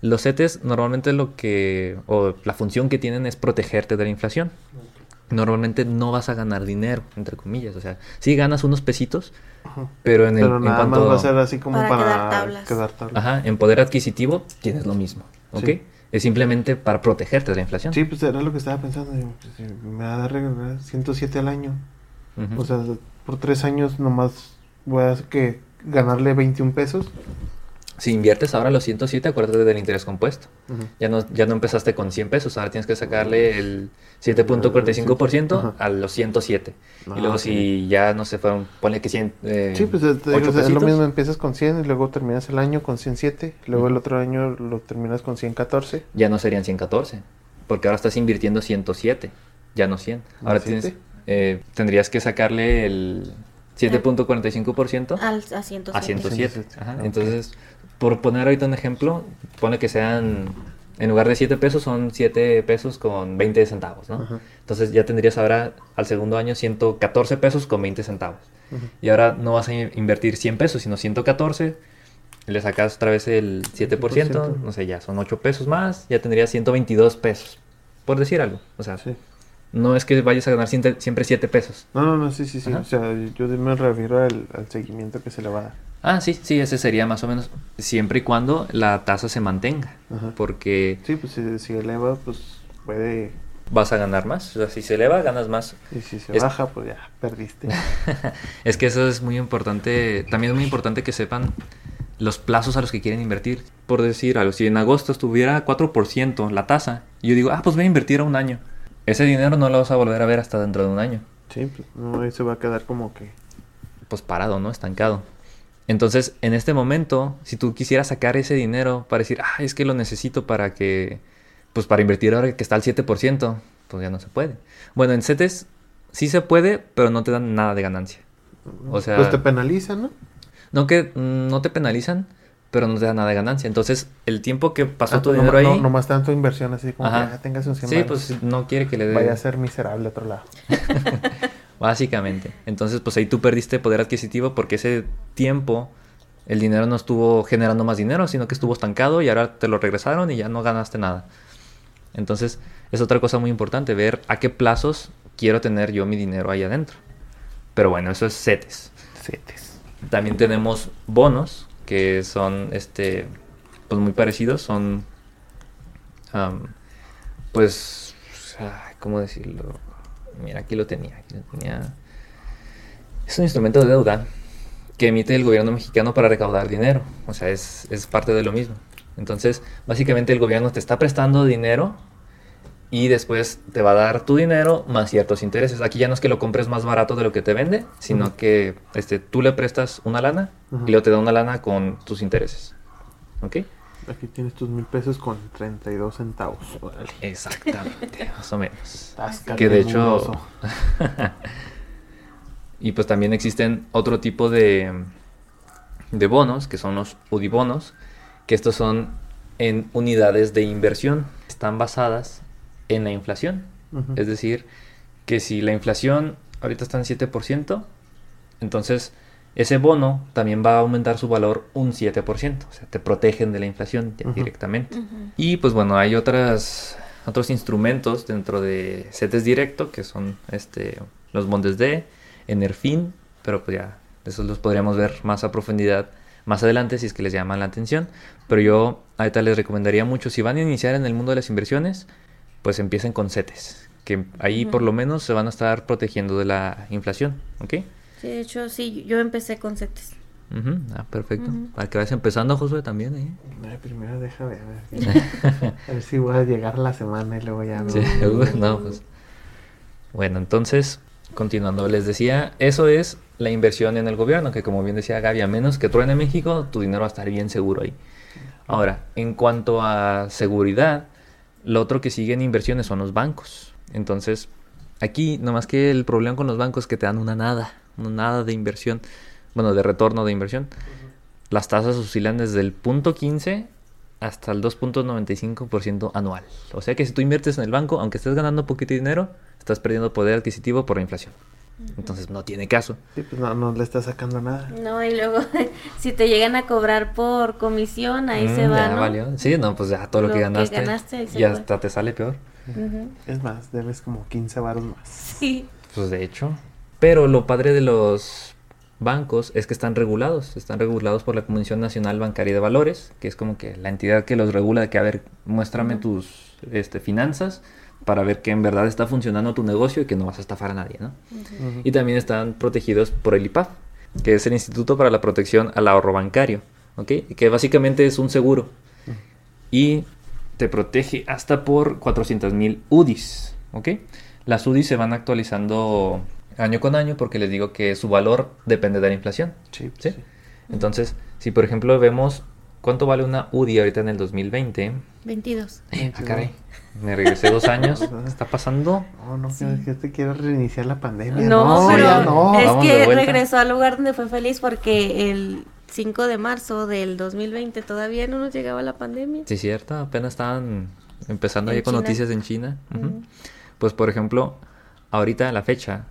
los CETES normalmente lo que, o la función que tienen es protegerte de la inflación. Normalmente no vas a ganar dinero, entre comillas. O sea, sí ganas unos pesitos, Ujú. pero en, el, Pero en nada cuanto más va a ser así como Para para, quedar tablas. quedar tablas. ajá, en poder adquisitivo tienes lo mismo. ¿Ok? Sí. Es simplemente para protegerte de la inflación. Sí, pues era lo que estaba pensando. pues, me va a dar regalar 107 al año. Ujú. O sea, por tres años nomás voy a que ganarle 21 pesos. Si inviertes ahora los 107, acuérdate del interés compuesto. Ujú. Ya no, ya no empezaste con 100 pesos, ahora tienes que sacarle el 7.45% Ajá. a los 107. Ah, y luego ok. si ya no se fueron, ponle que 100... eh, Sí, pues sea, es lo mismo, empiezas con 100 y luego terminas el año con 107, luego el otro año lo terminas con 114. Ya no serían 114, porque ahora estás invirtiendo 107, ya no 100. Ahora ¿No tienes, 7? eh, tendrías que sacarle el 7.45% Al, a 107. a 107. 107, Ajá, ok. Entonces por poner ahorita un ejemplo, pone que sean, en lugar de 7 pesos, son 7 pesos con 20 centavos, ¿no? Ajá. Entonces ya tendrías ahora al segundo año 114 pesos con 20 centavos. Ujú. Y ahora no vas a in- invertir 100 pesos, sino 114. Le sacas otra vez el 7%, 7%. no sé, ya son 8 pesos más, ya tendrías 122 pesos. Por decir algo. O sea, Sí. no es que vayas a ganar siempre, siempre 7 pesos. No, no, no, sí, sí, sí. Ajá. O sea, yo me refiero al, al seguimiento que se le va a dar. Ah, sí, sí, ese sería más o menos siempre y cuando la tasa se mantenga. Ajá. Porque Sí, pues si, si eleva, pues puede. vas a ganar más. O sea, si se eleva, ganas más. Y si se Es- baja, pues ya perdiste. Es que eso es muy importante. También es muy importante que sepan los plazos a los que quieren invertir. Por decir algo, si en agosto estuviera 4% la tasa, y yo digo, ah, pues voy a invertir a un año. Ese dinero no lo vas a volver a ver hasta dentro de un año. Sí, pues no, se va a quedar como que. Pues parado, ¿no? Estancado. Entonces, en este momento, si tú quisieras sacar ese dinero para decir, ah, es que lo necesito para que, pues para invertir ahora que está al 7%, pues ya no se puede. Bueno, en CETES sí se puede, pero no te dan nada de ganancia. O sea- Pues te penalizan, ¿no? No que mm, no te penalizan, pero no te dan nada de ganancia. Entonces, el tiempo que pasó Ah, tu pues dinero noma- ahí, No, nomás tanto inversión así como Ajá. que ya tengas un 100 sí, pues no quiere que le dé Vaya a ser miserable a otro lado. básicamente. Entonces, pues ahí tú perdiste poder adquisitivo porque ese tiempo el dinero no estuvo generando más dinero, sino que estuvo estancado y ahora te lo regresaron y ya no ganaste nada. Entonces, es otra cosa muy importante, ver a qué plazos quiero tener yo mi dinero ahí adentro. Pero bueno, eso es CETES. Cetes. También tenemos bonos que son este pues muy parecidos, son pues ¿cómo decirlo? Mira, aquí lo tenía, aquí lo tenía. Es un instrumento de deuda que emite el gobierno mexicano para recaudar dinero, o sea, es, es parte de lo mismo. Entonces, básicamente el gobierno te está prestando dinero y después te va a dar tu dinero más ciertos intereses. Aquí ya no es que lo compres más barato de lo que te vende, sino que este, tú le prestas una lana y luego te da una lana con tus intereses. ¿Ok? Aquí tienes tus mil pesos con 32 centavos. Órale. Exactamente, más o menos. Táscate, Que de hecho... y pues también existen otro tipo de, de bonos, que son los UDIBonos, que estos son en unidades de inversión. Están basadas en la inflación. Es decir, que si la inflación ahorita está en 7%, entonces ese bono también va a aumentar su valor un 7%. O sea, te protegen de la inflación ya Ujú. directamente. Y pues bueno, hay otras, otros instrumentos dentro de CETES Directo, que son este, los bondes de Enerfin, pero pues ya, esos los podríamos ver más a profundidad más adelante si es que les llaman la atención. Pero yo ahorita les recomendaría mucho, si van a iniciar en el mundo de las inversiones, pues empiecen con CETES, que ahí por Ujú. lo menos se van a estar protegiendo de la inflación, ¿ok? Sí, de hecho, sí, yo empecé con CETES. Ah, perfecto. Para que vayas empezando, Josué, también. ¿eh? Primero deja ver. A ver, a ver si voy a llegar la semana y luego ya Sí, no, pues. Bueno, entonces, continuando, les decía, eso es la inversión en el gobierno, que como bien decía Gaby, a menos que truene México, tu dinero va a estar bien seguro ahí. Ahora, en cuanto a seguridad, lo otro que sigue en inversiones son los bancos. Entonces, aquí, nomás que el problema con los bancos es que te dan una nada, nada de inversión, bueno, de retorno de inversión. Las tasas oscilan desde el punto 15 hasta el 2.95% anual. O sea que si tú inviertes en el banco, aunque estés ganando poquito dinero, estás perdiendo poder adquisitivo por la inflación. Entonces no tiene caso. Sí, pues no, no le está sacando nada. No, y luego, si te llegan a cobrar por comisión, ahí se Mm, va, ya ¿no? valió. Sí, no, pues ya todo lo, Lo que que ganaste, ganaste, ahí se y fue. hasta te sale peor. Es más, debes como 15 varos más. Sí. Pues de hecho. Pero lo padre de los bancos es que están regulados. Están regulados por la Comisión Nacional Bancaria de Valores, que es como que la entidad que los regula de que, a ver, muéstrame tus este, finanzas para ver que en verdad está funcionando tu negocio y que no vas a estafar a nadie, ¿no? Y también están protegidos por el IPAF, que es el Instituto para la Protección al Ahorro Bancario, ¿ok? Que básicamente es un seguro. Y te protege hasta por 400 mil UDIs, ¿ok? Las UDIs se van actualizando año con año porque les digo que su valor depende de la inflación, Sí, ¿sí? sí. Entonces, si por ejemplo vemos cuánto vale una UDI ahorita en el 2020, 22. ah, caray, me regresé dos años, ¿qué está pasando? No, no, Sí. que te quiero reiniciar la pandemia. No, pero ya no. es Vamos que regresó al lugar donde fue feliz porque el 5 de marzo del 2020 todavía no nos llegaba la pandemia. Sí, cierto, apenas estaban empezando ahí con China. noticias en China. Pues por ejemplo, ahorita la fecha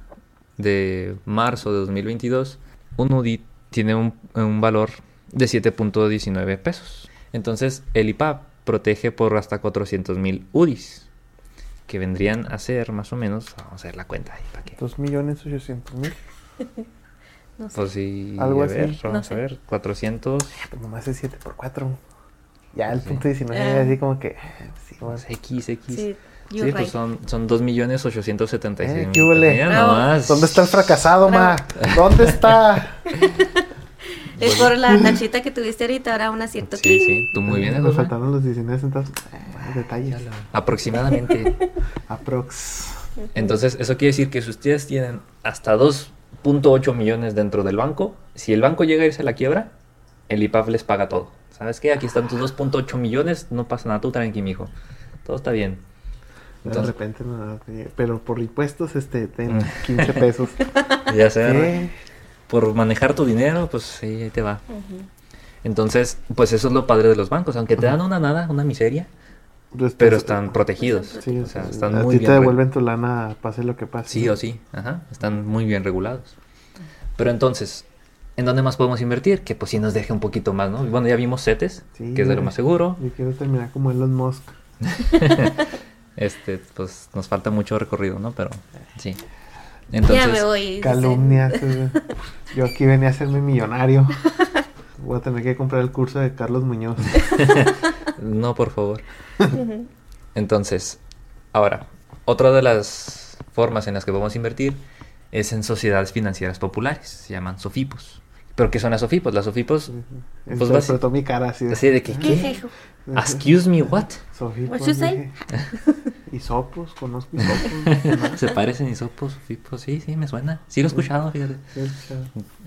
de marzo de 2022, un UDI tiene un, un valor de 7.19 pesos. Entonces el IPAP protege por hasta 400 mil UDIs, que vendrían a ser más o menos, vamos a hacer la cuenta ahí para que... Dos millones ochocientos mil. No sé. Pues sí, Algo a así. ver, No vamos sé. a ver, 400 Pues nomás es 7 por 4. Ya el Sí. punto 19 Ah. así como que. Sí, bueno. pues, X, X. Sí, Sí, pues son, son 2.876.000. Eh, ¿qué huele? Nomás. ¿Dónde está el fracasado, ma? ¿Dónde está? Es por la tachita que tuviste ahorita, ahora un acierto. Sí, sí, tú muy bien, José. faltaron los 19 centavos. Ah, detalles. Aproximadamente. Aprox. Entonces, eso quiere decir que si ustedes tienen hasta 2.8 millones dentro del banco, si el banco llega a irse a la quiebra, el IPAF les paga todo. ¿Sabes qué? Aquí están tus 2.8 millones, no pasa nada, tú tranqui, mijo. Todo está bien. De repente, no, pero por impuestos, este, ten Mm. 15 pesos. ya sea, ¿Qué? por manejar tu dinero, pues sí, ahí te va. Entonces, pues eso es lo padre de los bancos, aunque te dan una nada, una miseria, Después- pero están protegidos. Sí, o sea, están a muy ti bien te devuelven tu lana, pase lo que pase. Sí o sí, ajá, están muy bien regulados. Pero entonces, ¿en dónde más podemos invertir? Que pues sí nos deje un poquito más, ¿no? Bueno, ya vimos CETES, Sí, que es de lo más seguro. Yo quiero terminar como Elon Musk. Este, pues nos falta mucho recorrido, ¿no? Pero sí. ya Entonces, me voy. Calumnias. eh. Yo aquí venía a hacerme millonario. Voy a tener que comprar el curso de Carlos Muñoz. no, por favor. Entonces, ahora, otra de las formas en las que podemos invertir es en sociedades financieras populares, se llaman SOFIPOS. ¿Pero qué son las SOFIPOS? Las SOFIPOS, pues vas- Interpretó mi cara así. de- así de que, ¿Qué. Excuse me, what? Sofía, What pues, you say? Hisopos, conozco hisopos. ¿no? Se parecen isopos, SOFIPOS, sí, sí, me suena. Sí lo he escuchado, fíjate.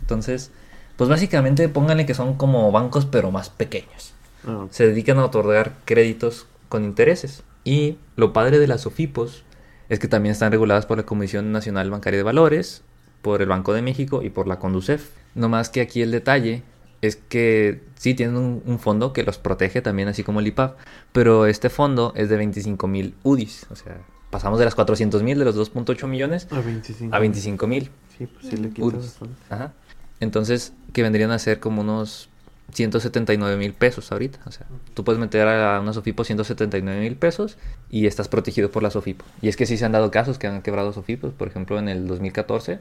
Entonces, pues básicamente pónganle que son como bancos pero más pequeños. no, Se dedican a otorgar créditos con intereses. Y lo padre de las SOFIPOS es que también están reguladas por la Comisión Nacional Bancaria de Valores, por el Banco de México y por la Conducef. No más que aquí el detalle es que sí tienen un, un fondo que los protege también, así como el IPAP, pero este fondo es de 25 mil UDIs. O sea, pasamos de las 400 mil de los 2.8 millones a 25. a 25 mil. Sí, pues sí le bastante. Ajá. Entonces, que vendrían a ser como unos 179 mil pesos ahorita. O sea, tú puedes meter a una Sofipo 179 mil pesos y estás protegido por la Sofipo. Y es que sí se han dado casos que han quebrado Sofipos. Por ejemplo, en el 2014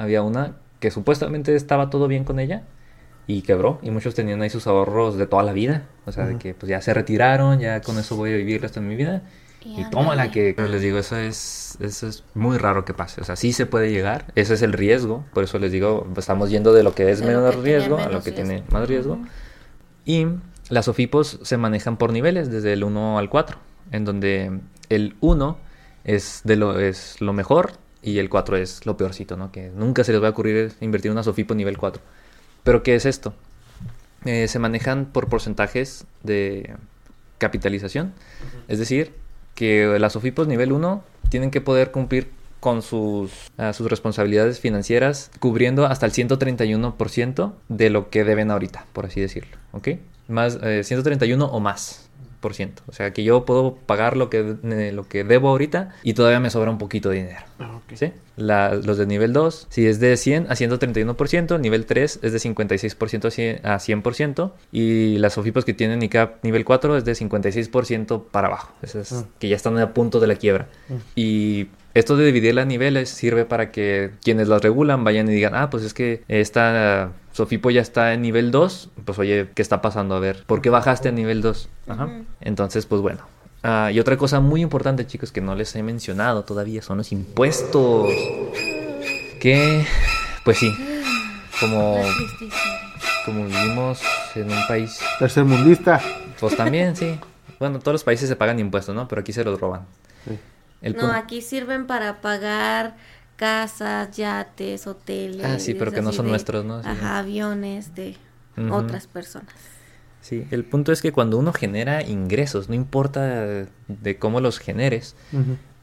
había una que supuestamente estaba todo bien con ella y quebró. Y muchos tenían ahí sus ahorros de toda la vida. O sea, de que pues ya se retiraron, ya con eso voy a vivir el resto de mi vida. Y Y tómala que pero les digo, eso es, eso es muy raro que pase. O sea, sí se puede llegar. Ese es el riesgo. Por eso les digo, estamos yendo de lo que es De lo menor que riesgo a lo menos que tiene más riesgo. Y las OFIPOS se manejan por niveles, desde el 1 al 4, en donde el 1 es, de lo, es lo mejor y el 4 es lo peorcito, ¿no? Que nunca se les va a ocurrir invertir una SOFIPO nivel 4. Pero ¿qué es esto? Eh, se manejan por porcentajes de capitalización. Es decir, que las OFIPOS nivel 1 tienen que poder cumplir con sus, ah, sus responsabilidades financieras, cubriendo hasta el 131% de lo que deben ahorita, por así decirlo. ¿Ok? Más, eh, 131 o más. O sea que yo puedo pagar lo que, eh, lo que debo ahorita y todavía me sobra un poquito de dinero. Ah, ok. ¿Sí? La- los de nivel 2, si es de 100 a 131%, nivel 3 es de 56% a 100%, a 100% y las OFIPOS que tienen ICAP nivel 4 es de 56% para abajo, Esas Ah. que ya están a punto de la quiebra. Mm. Y esto de dividirla a niveles sirve para que quienes las regulan vayan y digan, ah, pues es que esta Sofipo ya está en nivel 2, pues oye, ¿qué está pasando? A ver, ¿por qué bajaste a nivel 2? Ajá. Entonces, pues bueno. Ah, y otra cosa muy importante, chicos, que no les he mencionado todavía son los impuestos. Que, pues sí, como, como vivimos en un país, Tercermundista. pues también, sí. Bueno, todos los países se pagan impuestos, ¿no? Pero aquí se los roban. Sí. El No, aquí sirven para pagar casas, yates, hoteles. Ah, sí, pero que no son de- nuestros, ¿no? Sí. Ajá, aviones de otras personas. Sí, el punto es que cuando uno genera ingresos, no importa de cómo los generes,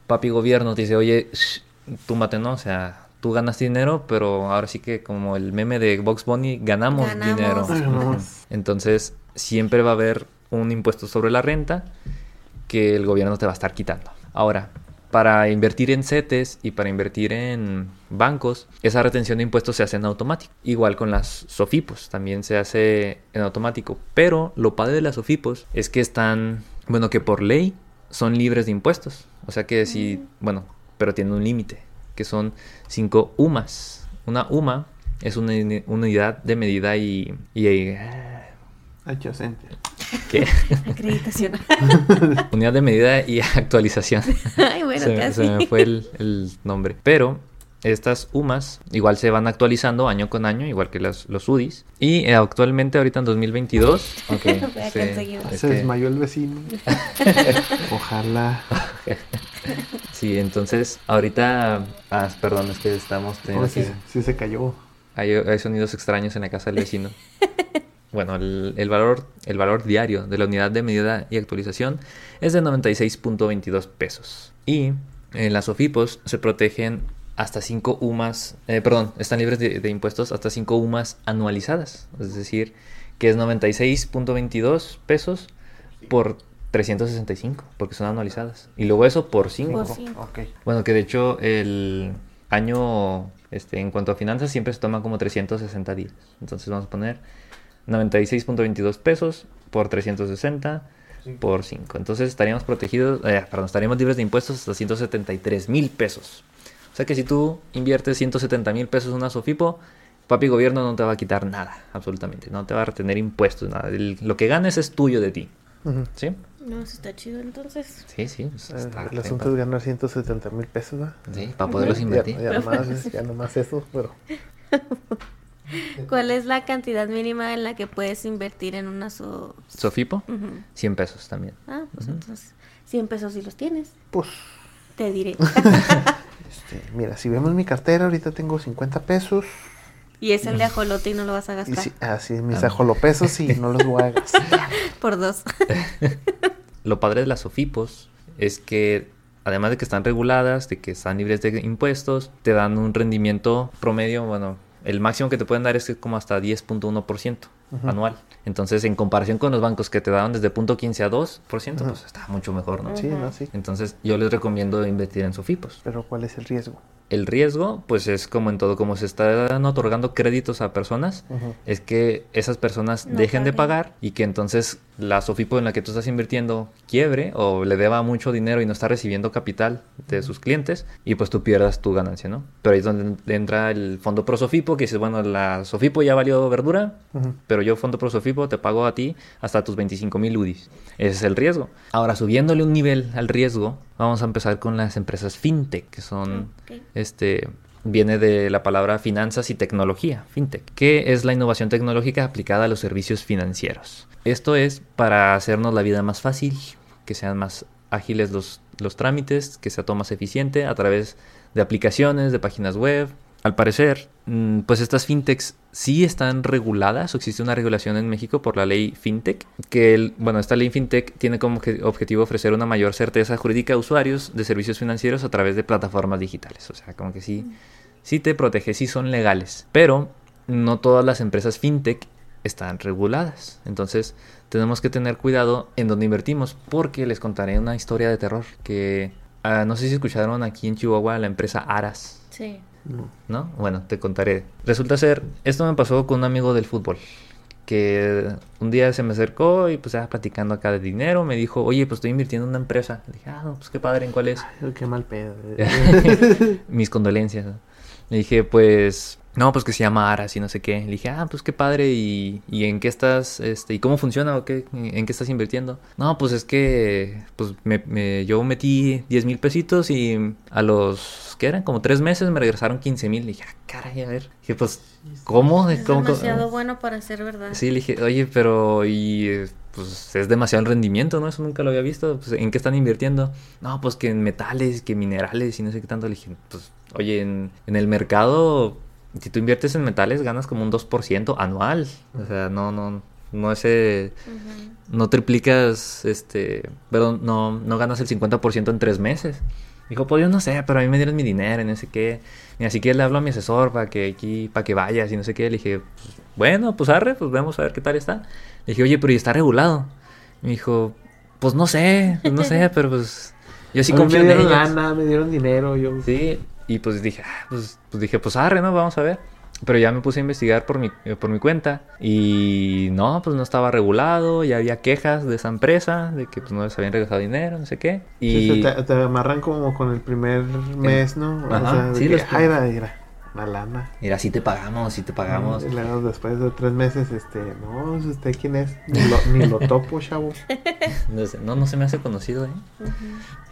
papi gobierno te dice, oye, shh, túmbate, ¿no? O sea, tú ganas dinero, pero ahora sí que como el meme de Box Bunny, ganamos, Ganamos. dinero. Ganamos. Entonces, siempre va a haber un impuesto sobre la renta que el gobierno te va a estar quitando. Ahora, para invertir en CETES y para invertir en bancos, esa retención de impuestos se hace en automático. Igual con las SOFIPOS, también se hace en automático. Pero lo padre de las SOFIPOS es que están, bueno, que por ley son libres de impuestos. O sea que si, bueno, pero tienen un límite, que son 5 UMAS. Una UMA es una uni- unidad de medida y... y Adyacente. ¿Qué? Acreditación. unidad de medida y actualización. Ay, bueno, se, casi. se me fue el, el nombre. Pero estas UMAS igual se van actualizando año con año, igual que las, los UDIs. Y eh, actualmente, ahorita en 2022... ok, Voy a sí, conseguir. es Se que- desmayó el vecino. Ojalá. Sí, entonces ahorita... Ah, perdón, es que estamos teniendo Oh, sí, aquí- sí se cayó. Hay, hay sonidos extraños en la casa del vecino. Bueno, el, el valor, el valor diario de la unidad de medida y actualización es de 96.22 pesos. Y en las OFIPOS se protegen hasta 5 UMAS, eh, perdón, están libres de, de impuestos hasta 5 UMAS anualizadas. Es decir, que es 96.22 pesos por 365, porque son anualizadas. Y luego eso por 5. Por cinco. Ok. Bueno, que de hecho el año, este, en cuanto a finanzas, siempre se toma como 360 días. Entonces vamos a poner 96.22 pesos por 360 por 5. Entonces estaríamos protegidos, eh, perdón, estaríamos libres de impuestos hasta 173 mil pesos. O sea que si tú inviertes 170 mil pesos en una Sofipo, papi gobierno no te va a quitar nada, absolutamente. No te va a retener impuestos, nada. El- lo que ganes es tuyo de ti. ¿Sí? No, eso está chido entonces. Sí, sí. pues, Eh, está el asunto es ganar 170 mil pesos, ¿verdad? Sí, para poderlos Ya, invertir. ya, nomás, ya nomás eso, pero ¿Cuál es la cantidad mínima en la que puedes invertir en una so... Sofipo, Ujú. 100 pesos también. Ah, pues entonces 100 pesos si los tienes, pues, te diré. este, mira, si vemos mi cartera, ahorita tengo 50 pesos. y es el de ajolote y no lo vas a gastar si, así mis Ah. ajolopesos y no los voy a gastar. por dos. Lo padre de las SOFIPOS es que, además de que están reguladas, de que están libres de impuestos, te dan un rendimiento promedio, bueno, el máximo que te pueden dar es como hasta 10.1% Ujú. anual. Entonces, en comparación con los bancos que te daban desde punto 15 a 2%, pues está mucho mejor, ¿no? Sí, no, sí. Entonces, yo les recomiendo invertir en SOFIPOS. Pero ¿cuál es el riesgo? El riesgo, pues es como en todo, como se están otorgando créditos a personas, es que esas personas No dejen de pagar y que entonces la Sofipo en la que tú estás invirtiendo quiebre o le deba mucho dinero y no está recibiendo capital de sus clientes y pues tú pierdas tu ganancia, ¿no? Pero ahí es donde entra el fondo pro Sofipo que dice, bueno, la Sofipo ya valió verdura, pero yo fondo pro Sofipo te pago a ti hasta tus 25 mil UDIs. Ese es el riesgo. Ahora, subiéndole un nivel al riesgo, vamos a empezar con las empresas fintech, que son. Este viene de la palabra finanzas y tecnología, fintech, que es la innovación tecnológica aplicada a los servicios financieros. Esto es para hacernos la vida más fácil, que sean más ágiles los, los trámites, que sea todo más eficiente a través de aplicaciones, de páginas web. Al parecer, mm, pues estas fintechs sí están reguladas, o existe una regulación en México por la ley fintech, que el- bueno, esta ley fintech tiene como obje- objetivo ofrecer una mayor certeza jurídica a usuarios de servicios financieros a través de plataformas digitales. O sea, como que sí, sí te protege, sí son legales, pero no todas las empresas fintech están reguladas. Entonces, tenemos que tener cuidado en donde invertimos, porque les contaré una historia de terror que ah, no sé si escucharon aquí en Chihuahua la empresa Aras. Sí. No. ¿no? Bueno, te contaré. Resulta ser, esto me pasó con un amigo del fútbol, que un día se me acercó y pues estaba platicando acá de dinero, me dijo, oye, pues estoy invirtiendo en una empresa. Le dije, ah, no, pues qué padre, ¿en cuál es? Ay, qué mal pedo. Mis condolencias. ¿no? Le dije, pues, no, pues que se llama Aras y no sé qué. Le dije, ah, pues qué padre, ¿y, y en qué estás, este, y cómo funciona o qué? ¿En qué estás invirtiendo? No, pues es que, pues me, me- yo metí 10 mil pesitos y a los, ¿qué eran? Como tres meses me regresaron 15 mil. Le dije, ah, caray, a ver. Dije, pues, ¿cómo? Es ¿Cómo- cómo? demasiado bueno para ser verdad. Sí, le dije, oye, pero y pues es demasiado el rendimiento, ¿no? Eso nunca lo había visto. Pues, ¿en qué están invirtiendo? No, pues que en metales, que minerales y no sé qué tanto. Le dije, pues, oye, en, en el mercado, si tú inviertes en metales, ganas como un 2% anual. O sea, no, no, no ese, Ujú. no triplicas, este, perdón, no, no ganas el 50% en tres meses. Dijo, pues yo no sé, pero a mí me dieron mi dinero y no sé qué. Y así que le hablo a mi asesor para que aquí, para que vayas y no sé qué. Le dije, pues, bueno, pues arre, pues vamos a ver qué tal está. Le dije, oye, pero ¿y está regulado? Me dijo, pues no sé, pues no sé, pero pues yo sí confío me en dieron ellos. lana, me dieron dinero, yo... Sí, y pues dije, ah, pues, pues dije, pues arre, ¿no? Vamos a ver. Pero ya me puse a investigar por mi, eh, por mi cuenta y no, pues no estaba regulado, ya había quejas de esa empresa, de que pues no les habían regresado dinero, no sé qué. Sí, Y se te, te amarran como con el primer mes, ¿no? Ajá, sí, que, los- "Ay, mira, mira, una lana. mira, sí te pagamos, sí te pagamos. Y luego después de tres meses, este, no, ¿usted quién es? Ni lo, ni lo topo, chavo. No, no se me hace conocido, ¿eh?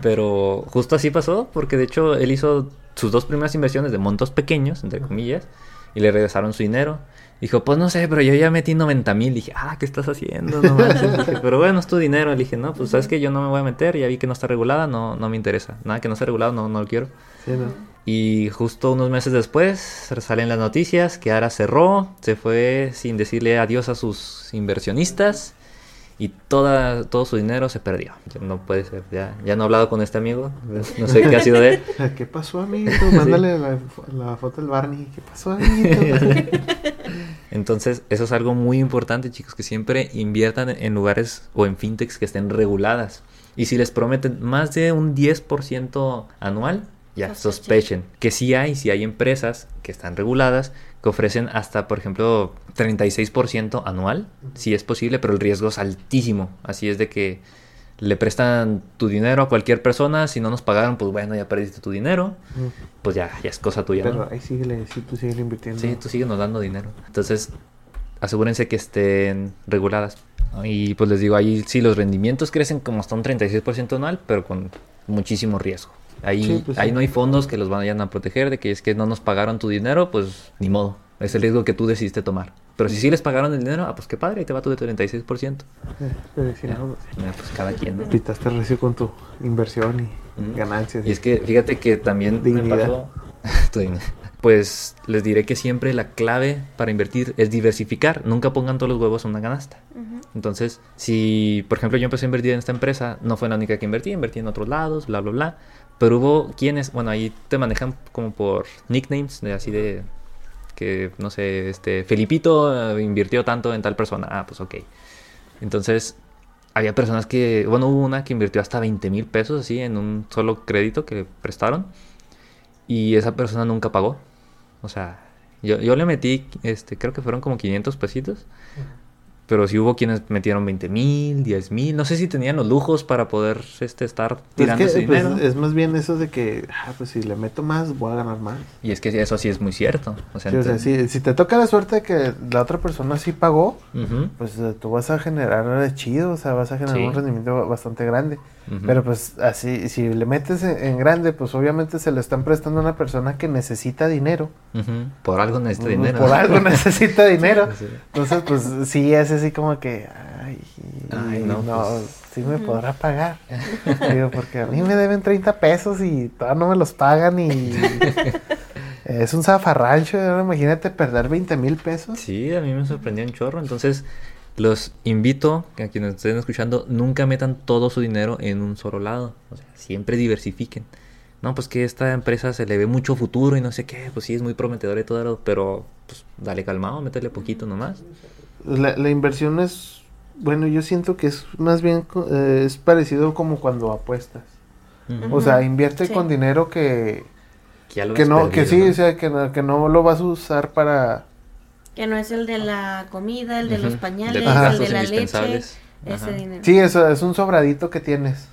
Pero justo así pasó, porque de hecho él hizo sus dos primeras inversiones de montos pequeños, entre comillas, y le regresaron su dinero. Dijo, pues no sé, pero yo ya metí 90 mil. Dije, ah, ¿qué estás haciendo? No. Dije, pero bueno, es tu dinero. Le dije, no, pues sabes que yo no me voy a meter, ya vi que no está regulada, no, no me interesa. Nada que no esté regulado, no, no lo quiero. Sí, ¿no? Y justo unos meses después salen las noticias que Ara cerró, se fue sin decirle adiós a sus inversionistas y toda, todo su dinero se perdió. Ya no puede ser, ya, ya no he hablado con este amigo, no sé qué ha sido de él. ¿Qué pasó, amiguito? Mándale la, la foto del Barney. ¿Qué pasó, amiguito? Entonces, eso es algo muy importante, chicos, que siempre inviertan en lugares o en fintechs que estén reguladas. Y si les prometen más de un 10% anual, ya Sospechen. sospechen que sí hay, sí hay empresas que están reguladas que ofrecen hasta, por ejemplo, 36% anual, si es posible, pero el riesgo es altísimo. Así es de que le prestan tu dinero a cualquier persona, si no nos pagaron, pues bueno, ya perdiste tu dinero, pues ya, ya es cosa tuya. ¿no? Pero ahí síguele, sí, tú síguele invirtiendo. Sí, tú síguenos dando dinero. Entonces, asegúrense que estén reguladas. Y pues les digo, ahí sí los rendimientos crecen como hasta un 36% anual, pero con muchísimo riesgo. Ahí, Sí, pues ahí sí. no hay fondos que los vayan a proteger de que es que no nos pagaron tu dinero, pues ni modo. Es el riesgo que tú decidiste tomar. Pero si sí les pagaron el dinero, ah, pues qué padre, ahí te va tu de 36%. Eh, pero si Ya. no, Pues cada quien, ¿no? pitaste recio con tu inversión y Ujú. ganancias. Y es que fíjate que también me Dignidad. pasó-. Pues les diré que siempre la clave para invertir es diversificar. Nunca pongan todos los huevos en una canasta. Entonces, si por ejemplo yo empecé a invertir en esta empresa, no fue la única que invertí, invertí en otros lados, bla, bla, bla. Pero hubo quienes, bueno, ahí te manejan como por nicknames, de así de que, no sé, este, Felipito eh, invirtió tanto en tal persona. Ah, pues ok. Entonces, había personas que, bueno, hubo una que invirtió hasta 20 mil pesos así en un solo crédito que le prestaron y esa persona nunca pagó. O sea, yo, yo le metí, este, creo que fueron como 500 pesitos, pero sí hubo quienes metieron 20 mil, 10 mil, no sé si tenían los lujos para poder este, estar Pues tirando que, ese pues, dinero. es más bien eso de que, ah, pues si le meto más, voy a ganar más. Y es que eso sí es muy cierto. O sea, Sí, o sea, ent- si, si te toca la suerte de que la otra persona sí pagó, pues eh, tú vas a generar chido, o sea, vas a generar Sí. un rendimiento bastante grande. Pero pues así, si le metes en, en grande, pues obviamente se le están prestando a una persona que necesita dinero. Por algo necesita Pues, dinero. Por algo necesita dinero. Sí. Entonces, pues sí, es así como que, ay, Ay, no, no, pues. sí me podrá pagar. Digo, porque a mí me deben 30 pesos y todavía no me los pagan y es un zafarrancho. Imagínate perder 20 mil pesos. Sí, a mí me sorprendió un chorro. Entonces, los invito a quienes estén escuchando, nunca metan todo su dinero en un solo lado. O sea, siempre diversifiquen. No, pues que esta empresa se le ve mucho futuro y no sé qué. Pues sí, es muy prometedor y todo, pero pues dale calmado, métele poquito nomás. La, la inversión es, bueno, yo siento que es más bien, eh, es parecido como cuando apuestas. O sea, invierte Sí. con dinero que, ya lo que ves no, que sí, ¿no? o sea, que no, que no lo vas a usar para... Que no es el de la comida, el de los pañales, el de la leche. Ese dinero. Sí, eso es un sobradito que tienes.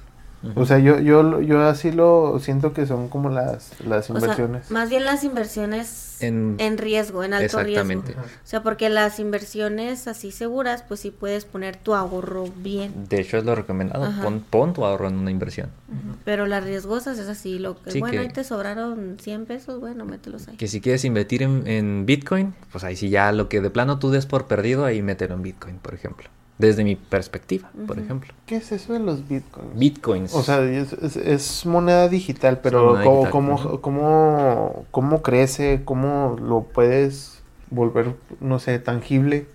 O sea, yo, yo, yo así lo siento que son como las, las O sea, inversiones. más bien las inversiones En- en, riesgo, en alto Exactamente. riesgo. O sea, porque las inversiones así seguras, pues sí puedes poner tu ahorro bien. De hecho, es lo recomendado. Pon, pon tu ahorro en una inversión. Pero las riesgosas es así, lo que, Sí, bueno, que- ahí te sobraron 100 pesos, bueno, mételos ahí. Que si quieres invertir en, en Bitcoin, pues ahí sí ya lo que de plano tú des por perdido, ahí mételo en Bitcoin, por ejemplo. Desde mi perspectiva, por ejemplo. ¿Qué es eso de los bitcoins? Bitcoins. O sea, es, es- es moneda digital, pero moneda ¿cómo, digital, cómo, cómo, cómo crece? ¿Cómo lo puedes volver, no sé, tangible?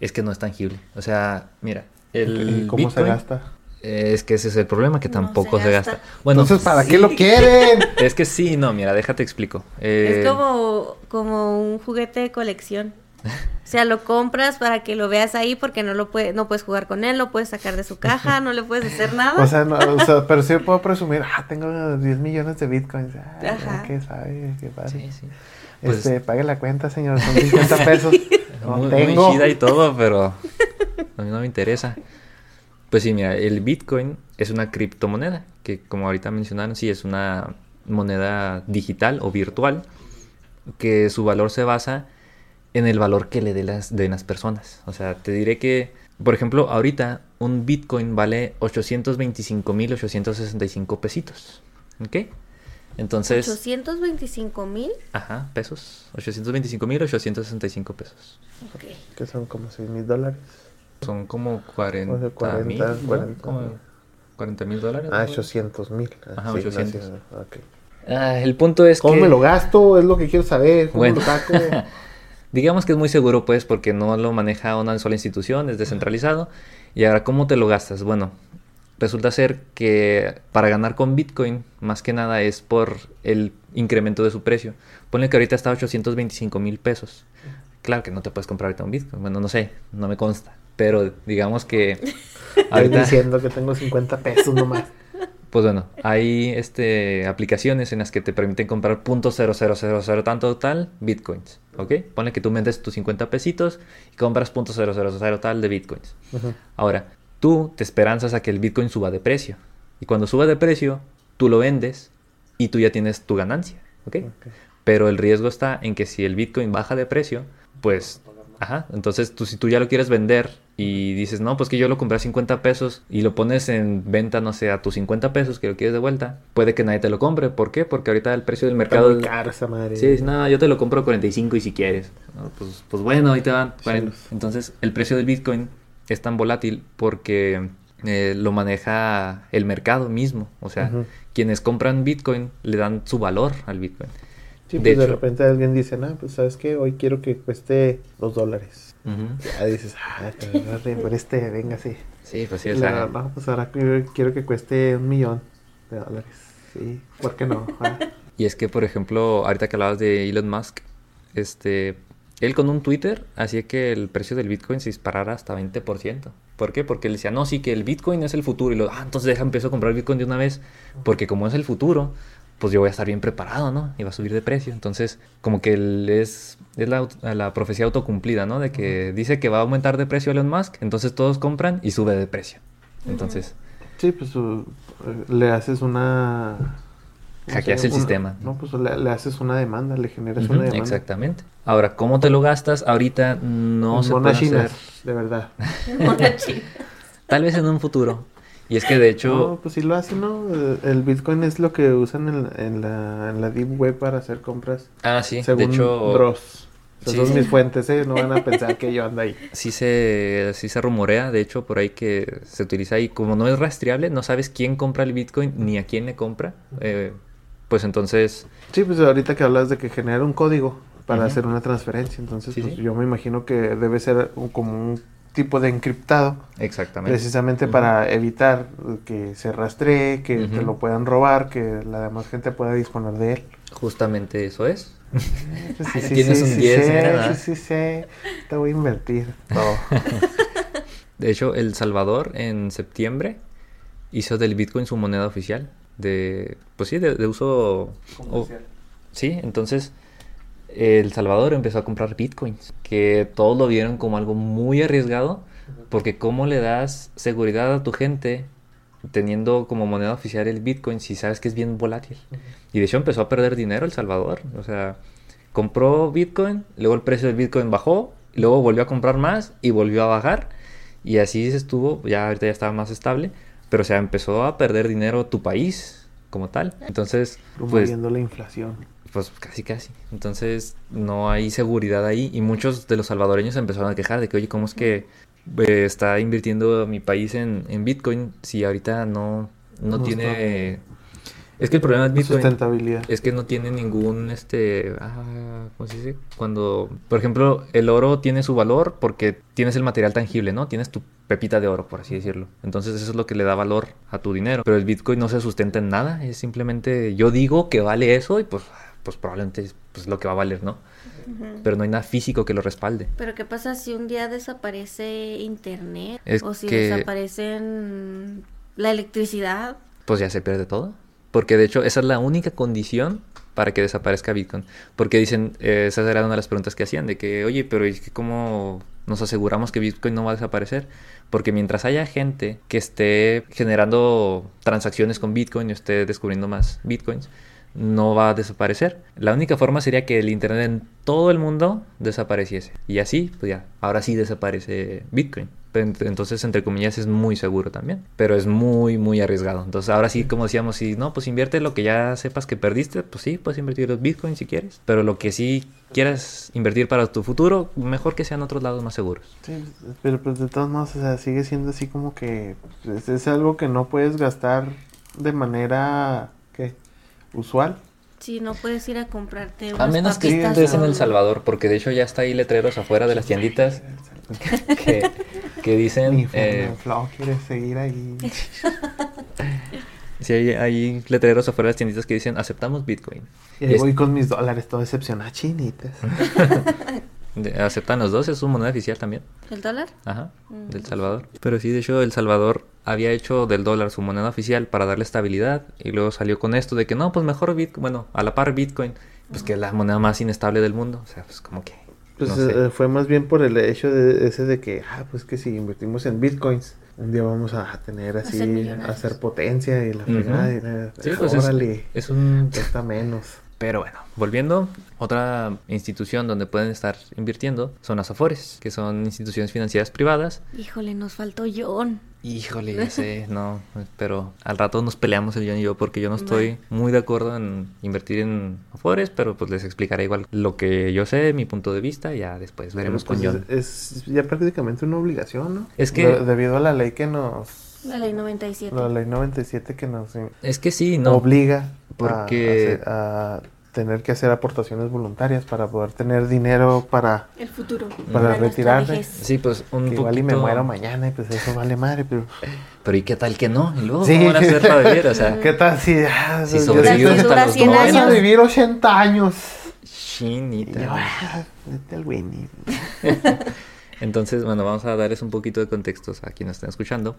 es que no es tangible. O sea, mira, el ¿Y cómo se gasta? Eh, Es que ese es el problema, que tampoco se se, gasta. gasta. Bueno, Entonces, ¿para sí. qué lo quieren? Es que sí, no, mira, déjate explico. Eh, Es como, como un juguete de colección. O sea, lo compras para que lo veas ahí porque no lo puede, no puedes jugar con él, no puedes sacar de su caja, no le puedes hacer nada. O sea, no, o sea, pero sí puedo presumir, ah, tengo 10 millones de bitcoins. Ah, Ajá. qué sabe, qué padre. Sí, sí. Pues, Este, pague la cuenta, señor, son 50 pesos. No muy, muy tengo. chida y todo, pero a mí no me interesa. Pues sí, mira, el Bitcoin es una criptomoneda, que como ahorita mencionaron, sí, es una moneda digital o virtual, que su valor se basa en el valor que le den las, den las personas. O sea, te diré que, por ejemplo, ahorita un Bitcoin vale 825.865 pesitos. ¿Ok? Entonces... 825 mil. Ajá, pesos. 825.865 pesos. Ok. Que son como 6 mil dólares. Son como 40 O sea, 40, mil, 40. Como 40 mil dólares. Ah, ¿no? 800 mil. Ajá, 800. ok. Ah, el punto es ¿Cómo que... me lo gasto? Es lo que quiero saber. ¿Cómo Bueno. lo saco? Digamos que es muy seguro, pues, porque no lo maneja una sola institución, es descentralizado. Y ahora, ¿cómo te lo gastas? Bueno, resulta ser que para ganar con Bitcoin, más que nada es por el incremento de su precio. Ponle que ahorita está a 825 mil pesos. Claro que no te puedes comprar ahorita un Bitcoin. Bueno, no sé, no me consta. Pero digamos que Estoy ahorita... diciendo que tengo 50 pesos nomás. Pues bueno, hay este, aplicaciones en las que te permiten comprar .0000 tanto tal bitcoins, ¿ok? Ponle que tú vendes tus 50 pesitos y compras .000 tal de bitcoins. Ahora, tú te esperanzas a que el bitcoin suba de precio. Y cuando suba de precio, tú lo vendes y tú ya tienes tu ganancia, ¿ok? Ok. Pero el riesgo está en que si el bitcoin baja de precio, pues, ajá, entonces tú si tú ya lo quieres vender y dices, no, pues que yo lo compré a 50 pesos y lo pones en venta, no sé, a tus 50 pesos que lo quieres de vuelta, puede que nadie te lo compre. ¿Por qué? Porque ahorita el precio del Está mercado... muy caro esa madre. Sí, dices, no, yo te lo compro a 45 y si quieres. No, pues, pues bueno, ahí te van. Sí, 40. los- Entonces, el precio del Bitcoin es tan volátil porque eh, lo maneja el mercado mismo. O sea, quienes compran Bitcoin le dan su valor al Bitcoin. Sí, de pues de, repente alguien dice, no, pues sabes qué, hoy quiero que cueste 2 dólares. Ujú. Ya dices, ah, por este, venga, sí. Sí, pues sí, o la- sea, no, pues ahora quiero, quiero que cueste un millón de dólares. Sí, ¿por qué no? Ah, Y es que, por ejemplo, ahorita que hablabas de Elon Musk, este, él con un Twitter hacía que el precio del Bitcoin se disparara hasta 20%. ¿Por qué? Porque él decía, no, sí, que el Bitcoin es el futuro. Y lo, ah, entonces deja, empiezo a comprar Bitcoin de una vez. Porque como es el futuro, pues yo voy a estar bien preparado, ¿no? Y va a subir de precio. Entonces, como que él es, es la, profecía autocumplida, ¿no? De que dice que va a aumentar de precio Elon Musk, entonces todos compran y sube de precio. Entonces, sí, pues uh, le haces una... Hackeas el una- sistema. No, pues le, le haces una demanda, le generas una demanda. exactamente. Ahora, ¿cómo te lo gastas? Ahorita no En se puede hacer. de verdad. Tal vez en un futuro. Y es que de hecho, No, pues sí lo hacen, ¿no? El- El Bitcoin es lo que usan en, en la, en la Deep Web para hacer compras. ah, sí, según de hecho, Dross. Sí. son mis fuentes, ¿eh? No van a pensar que yo ando ahí. sí se, sí se rumorea, de hecho, por ahí que se utiliza ahí, como no es rastreable, no sabes quién compra el Bitcoin ni a quién le compra, eh, pues entonces, Sí, pues ahorita que hablas de que genera un código para hacer una transferencia, entonces Sí, pues, sí. yo me imagino que debe ser un- como un tipo de encriptado, exactamente. precisamente para evitar que se rastree, que te lo puedan robar, que la demás gente pueda disponer de él. Justamente eso es. Ay, tienes un 10, sé, sí, sí, sé. Te voy a invertir todo. De hecho, El Salvador en septiembre hizo del Bitcoin su moneda oficial, de, pues sí, de, de uso... o- Sí, entonces El Salvador empezó a comprar bitcoins, que todos lo vieron como algo muy arriesgado, porque cómo le das seguridad a tu gente teniendo como moneda oficial el bitcoin si sabes que es bien volátil. Y de hecho empezó a perder dinero El Salvador, o sea, compró bitcoin, luego el precio del bitcoin bajó, luego volvió a comprar más y volvió a bajar, y así se estuvo, ya ahorita ya estaba más estable, pero o sea, empezó a perder dinero tu país como tal. Entonces, pues Promoviendo la inflación. Pues casi casi. Entonces no hay seguridad ahí y muchos de los salvadoreños empezaron a quejar de que, oye, ¿cómo es que eh, está invirtiendo mi país en, en Bitcoin si ahorita no, no, No tiene Es que el problema de Bitcoin Sustentabilidad. es que no tiene ningún, este, ah, ¿cómo se dice? Cuando, por ejemplo, el oro tiene su valor porque tienes el material tangible, ¿no? Tienes tu pepita de oro, por así decirlo. Entonces eso es lo que le da valor a tu dinero. Pero el Bitcoin no se sustenta en nada, es simplemente yo digo que vale eso y pues, pues probablemente es pues, lo que va a valer, ¿no? Pero no hay nada físico que lo respalde. Pero ¿qué pasa si un día desaparece internet? Es o si que- desaparecen la electricidad. pues ya se pierde todo. Porque de hecho esa es la única condición para que desaparezca Bitcoin. Porque dicen, eh, esa era una de las preguntas que hacían, de que, oye, pero ¿y cómo nos aseguramos que Bitcoin no va a desaparecer? Porque mientras haya gente que esté generando transacciones con Bitcoin y esté descubriendo más Bitcoins, no va a desaparecer. La única forma sería que el Internet en todo el mundo desapareciese. Y así, pues ya, ahora sí desaparece Bitcoin. Entonces, entre comillas, es muy seguro también. Pero es muy, muy arriesgado. Entonces, ahora sí, como decíamos, si no, pues invierte lo que ya sepas que perdiste, pues sí, puedes invertir los Bitcoins si quieres. Pero lo que sí quieras invertir para tu futuro, mejor que sean otros lados más seguros. Sí, pero pues de todos modos, o sea, sigue siendo así como que pues, es, es algo que no puedes gastar de manera. Usual. Si no puedes ir a comprarte A menos que estés en El Salvador, porque de hecho ya está ahí letreros afuera de las tienditas que, que dicen... Mi eh, quiere seguir ahí. sí, hay, hay letreros afuera de las tienditas que dicen aceptamos Bitcoin. Y ahí voy con mis dólares, todo decepcionado. Chinitas. Aceptan los dos, es su moneda oficial también. ¿El dólar? Ajá, Mm. del Salvador. Pero sí, de hecho, El Salvador había hecho del dólar su moneda oficial para darle estabilidad y luego salió con esto de que no, pues mejor Bitcoin, bueno, a la par Bitcoin, pues que es la moneda más inestable del mundo. O sea, pues como que... Pues no sé. eh, fue más bien por el hecho de ese de que, ah, pues que si invertimos en bitcoins, un día vamos a tener así, a hacer potencia y la fregada. y la- Sí, pues es, órale, es un... cuesta menos. Pero bueno, volviendo, otra institución donde pueden estar invirtiendo son las AFORES, que son instituciones financieras privadas. Híjole, nos faltó John. Híjole, ya sé, no, pero al rato nos peleamos el John y yo porque yo no estoy muy de acuerdo en invertir en Afores, pero pues les explicaré igual lo que yo sé, mi punto de vista, y ya después veremos Pero, con pues, John. es, es ya prácticamente una obligación, ¿no? Es que- De- debido a la ley que nos... La ley 97. La ley 97 que nos Es que sí, no. obliga a- porque- a, hacer- a tener que hacer aportaciones voluntarias para poder tener dinero para... El futuro. Para retirarse. vejez. Sí, pues un Que igual y me poquito- muero mañana y pues eso vale madre, pero... Pero ¿y qué tal que no? Y luego, Sí. ¿cómo van a hacer para vivir? O sea, ¿Qué tal si... ah, si sobrevivimos hasta los 100 No van a años. vivir 80 años. Chinita. ah, vete al Winnie. Entonces, bueno, vamos a darles un poquito de contextos a quienes estén escuchando.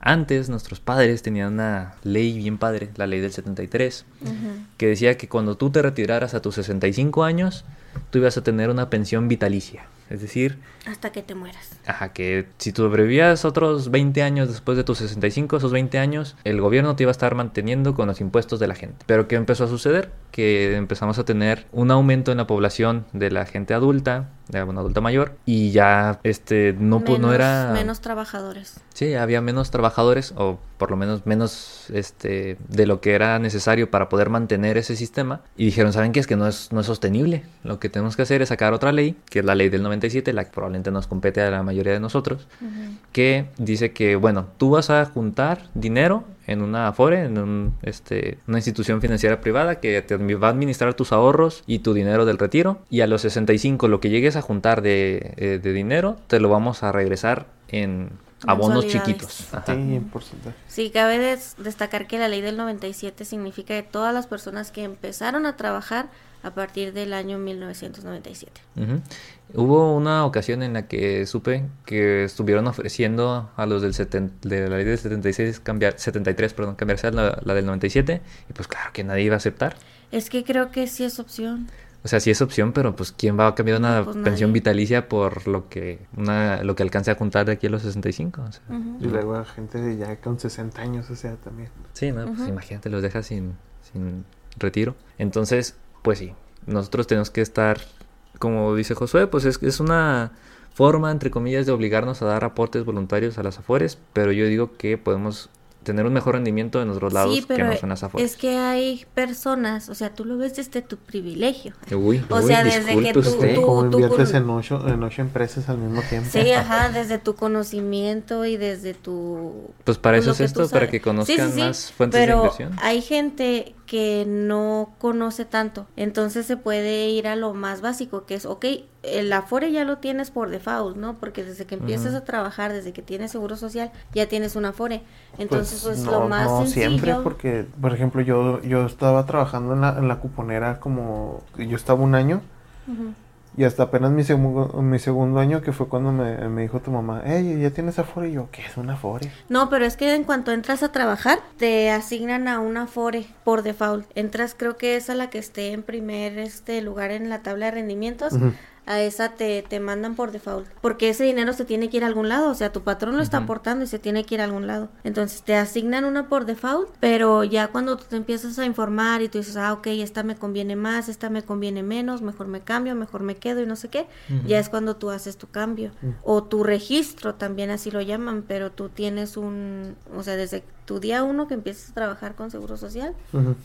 Antes, nuestros padres tenían una ley bien padre, la ley del 73, Ujú. que decía que cuando tú te retiraras a tus 65 años, tú ibas a tener una pensión vitalicia. Es decir, Hasta que te mueras. Ajá, que si tú sobrevivías otros 20 años después de tus 65, esos 20 años, el gobierno te iba a estar manteniendo con los impuestos de la gente. Pero ¿qué empezó a suceder? Que empezamos a tener un aumento en la población de la gente adulta, de una adulta mayor, y ya este no, pu- no Menos- era... Menos trabajadores. Sí, había menos trabajadores o por lo menos menos este de lo que era necesario para poder mantener ese sistema y dijeron, ¿saben qué? Es que no es no es sostenible. Lo que tenemos que hacer es sacar otra ley, que es la ley del 97, la que probablemente nos compete a la mayoría de nosotros, que dice que, bueno, tú vas a juntar dinero en una Afore, en un, este, una institución financiera privada que te admi- va a administrar tus ahorros y tu dinero del retiro. Y a los 65, lo que llegues a juntar de, eh, de dinero, te lo vamos a regresar en abonos chiquitos. Ajá. Sí, en porcentaje. Sí, cabe des- destacar que la ley del 97 significa que todas las personas que empezaron a trabajar a partir del año 1997. Ujú. Hubo una ocasión en la que supe que estuvieron ofreciendo a los del seten- de la ley del 76 cambiar 73, perdón, cambiarse a la, la del 97 y pues claro que nadie iba a aceptar. Es que creo que sí es opción. O sea, sí es opción, pero pues quién va a cambiar una Pues pensión nadie. vitalicia por lo que una lo que alcance a juntar de aquí a los 65, o sea. Y luego a gente de ya con 60 años, o sea, también. Sí, no, pues imagínate los dejas sin sin retiro. Entonces, pues sí, nosotros tenemos que estar como dice Josué, pues es, es una forma, entre comillas, de obligarnos a dar aportes voluntarios a las afueres, pero yo digo que podemos tener un mejor rendimiento en otros lados Sí, que no son las afores. es que hay personas, o sea, tú lo ves desde tu privilegio. Uy, o uy, sea, desde que tú- usted. tú- Como inviertes con- en ocho, en ocho empresas al mismo tiempo. Sí, ajá, desde tu conocimiento y desde tu... Pues para eso es esto, para que conozcan Sí, sí, sí, más fuentes de pero inversión. hay gente que no conoce tanto, entonces se puede ir a lo más básico, que es, ok, el Afore ya lo tienes por default, ¿no? Porque desde que empiezas a trabajar, desde que tienes seguro social, ya tienes un Afore. Entonces, pues, no, lo más no sencillo... siempre, porque, por ejemplo, yo, yo estaba trabajando en la, en la cuponera como, yo estaba un año. Y hasta apenas mi segundo, mi segundo año que fue cuando me, me dijo tu mamá, hey, ¿ya tienes Afore? Y yo, ¿qué es un Afore? No, pero es que en cuanto entras a trabajar, te asignan a una Afore por default. Entras, creo que es a la que esté en primer este lugar en la tabla de rendimientos. Ujú. A esa te, te mandan por default. Porque ese dinero se tiene que ir a algún lado. O sea, tu patrón lo está aportando y se tiene que ir a algún lado. Entonces te asignan una por default. Pero ya cuando tú te empiezas a informar y tú dices, ah, ok, esta me conviene más, esta me conviene menos, mejor me cambio, mejor me quedo y no sé qué. Ya es cuando tú haces tu cambio. O tu registro también así lo llaman. Pero tú tienes un. O sea, desde tu día uno que empiezas a trabajar con Seguro Social,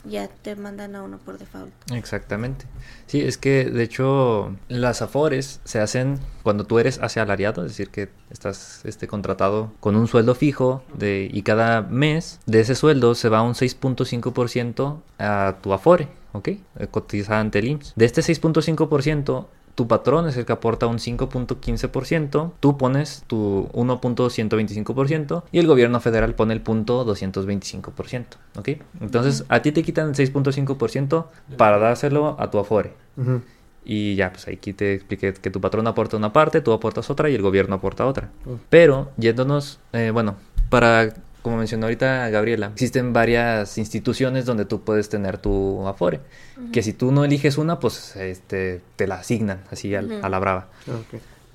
ya te mandan a uno por default. Exactamente. Sí, es que de hecho las afores se hacen cuando tú eres asalariado, es decir, que estás este, contratado con un sueldo fijo de, y cada mes de ese sueldo se va un 6.5% a tu afore, ¿ok? Eh, Cotizada ante el IMSS. De este 6.5%, tu patrón es el que aporta un 5.15%, tú pones tu 1.125% y el gobierno federal pone el punto 225%, ¿ok? Entonces a ti te quitan el 6.5% para dárselo a tu afore. Y ya, pues aquí te expliqué que tu patrón aporta una parte, tú aportas otra y el gobierno aporta otra. Pero yéndonos, eh, bueno, para, como mencionó ahorita Gabriela, existen varias instituciones donde tú puedes tener tu Afore. Que si tú no eliges una, pues este, te la asignan así al- a la brava. Ah.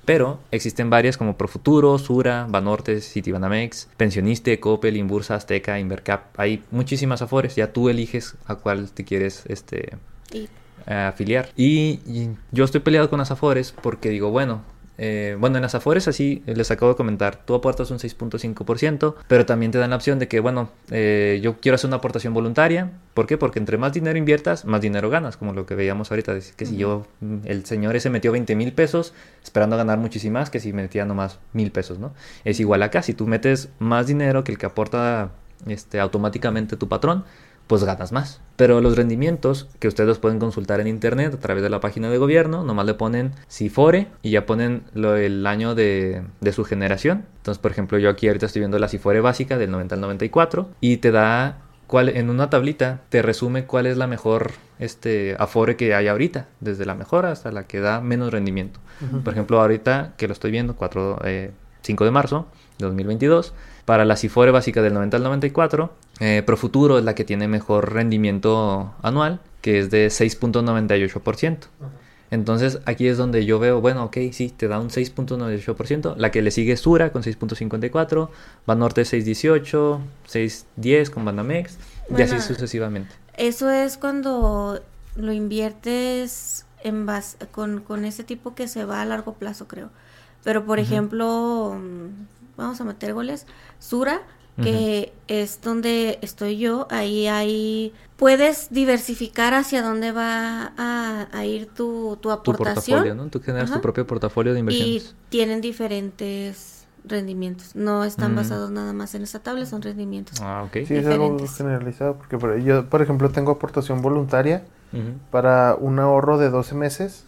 Pero existen varias como Profuturo, Sura, Banorte, Citibanamex, Pensioniste, Coppel, Inbursa, Azteca, Invercap. Hay muchísimas Afores, ya tú eliges a cuál te quieres este, Y eh, afiliar. Y, y yo estoy peleado con las Afores porque digo, bueno, eh, bueno, en las Afores así les acabo de comentar, tú aportas un 6.5%, pero también te dan la opción de que, bueno, eh, yo quiero hacer una aportación voluntaria. ¿Por qué? Porque entre más dinero inviertas, más dinero ganas, como lo que veíamos ahorita. Decir que si yo, mm, el señor ese metió 20 mil pesos esperando ganar muchísimo más que si metía nomás mil pesos, ¿no? Es igual acá, si tú metes más dinero que el que aporta este, automáticamente tu patrón, pues ganas más. Pero los rendimientos que ustedes los pueden consultar en internet a través de la página de gobierno, nomás le ponen Cifore y ya ponen lo- el año de, de su generación. Entonces, por ejemplo, yo aquí ahorita estoy viendo la Cifore básica del 90 al 94 y te da cuál, en una tablita, te resume cuál es la mejor este, Afore que hay ahorita, desde la mejor hasta la que da menos rendimiento. Por ejemplo, ahorita que lo estoy viendo, 4, eh, 5 de marzo de 2022, para la Cifore básica del 90 al 94, eh, Profuturo es la que tiene mejor rendimiento anual, que es de 6.98%. Entonces aquí es donde yo veo, bueno, ok, sí, te da un 6.98%. La que le sigue es Sura con 6.54, Banorte 6.18, 6.10 con Banamex, y así sucesivamente. eso es cuando lo inviertes en base, con, con ese tipo que se va a largo plazo, creo. Pero, por ejemplo, mm, vamos a meter goles. Sura, que es donde estoy yo, ahí hay... Puedes diversificar hacia dónde va a, a ir tu, tu Tu aportación. portafolio, ¿no? Tú generas Ajá. tu propio portafolio de y inversiones. tienen diferentes rendimientos. No están Mm. basados nada más en esa tabla, son rendimientos. Ah, ok. Sí, es algo generalizado, porque por- yo, por ejemplo, tengo aportación voluntaria para un ahorro de 12 meses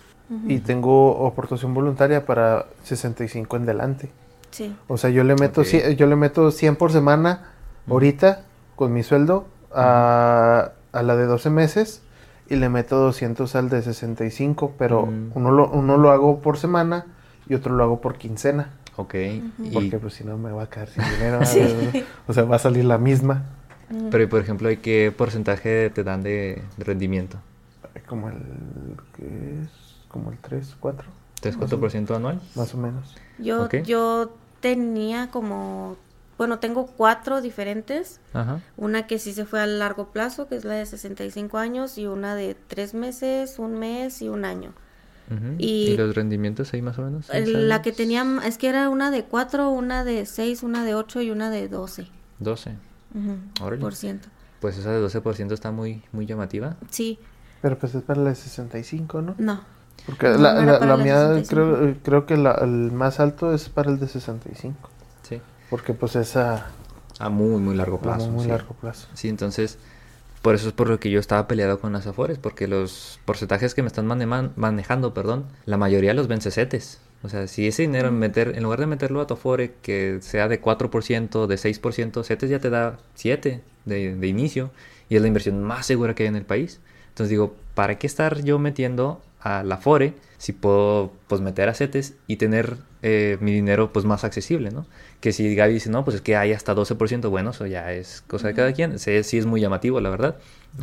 y tengo aportación voluntaria para 65 en delante. Sí. O sea, yo le meto, Ok. cien- yo le meto 100 por semana ahorita con mi sueldo a, a la de 12 meses y le meto 200 al de 65, pero Mm. uno, lo, uno lo hago por semana y otro lo hago por quincena. Ok. Y- Porque pues si no me va a quedar sin dinero. Sí. O sea, va a salir la misma. Pero, y, por ejemplo, ¿y ¿qué porcentaje te dan de, de rendimiento? Como el, ¿qué es? Como el 3, 4, ¿3-4% anual? más o menos. Yo, yo tenía como, bueno, tengo cuatro diferentes. Ajá. Una que sí se fue a largo plazo, que es la de 65 años, y una de tres meses, un mes y un año. Y- ¿Y los rendimientos ahí más o menos? La que tenía, es que era una de cuatro, una de seis, una de ocho y una de doce. 12. Ujú, Órale. por ciento. Pues esa de 12% está muy, muy llamativa. Sí, Pero pues es para la de 65, ¿no? no. Porque No, la, la- mía 65. creo, creo que la- el más alto es para el de 65. Sí. Porque pues es a, A muy, muy largo a plazo. muy sí. largo plazo. Sí, entonces, por eso es por lo que yo estaba peleado con las Afores, porque los porcentajes que me están mane- manejando, perdón, la mayoría los ven CETES. O sea, si ese dinero en meter, en lugar de meterlo a tu Afore, que sea de 4%, de 6%, CETES ya te da 7 de, de inicio y es la inversión más segura que hay en el país. Entonces digo, ¿para qué estar yo metiendo a la Afore si puedo pues meter a CETES y tener eh, mi dinero pues más accesible, ¿no? Que si Gaby dice, no, pues es que hay hasta 12%, bueno, eso ya es cosa de cada quien. Sí, sí es muy llamativo, la verdad.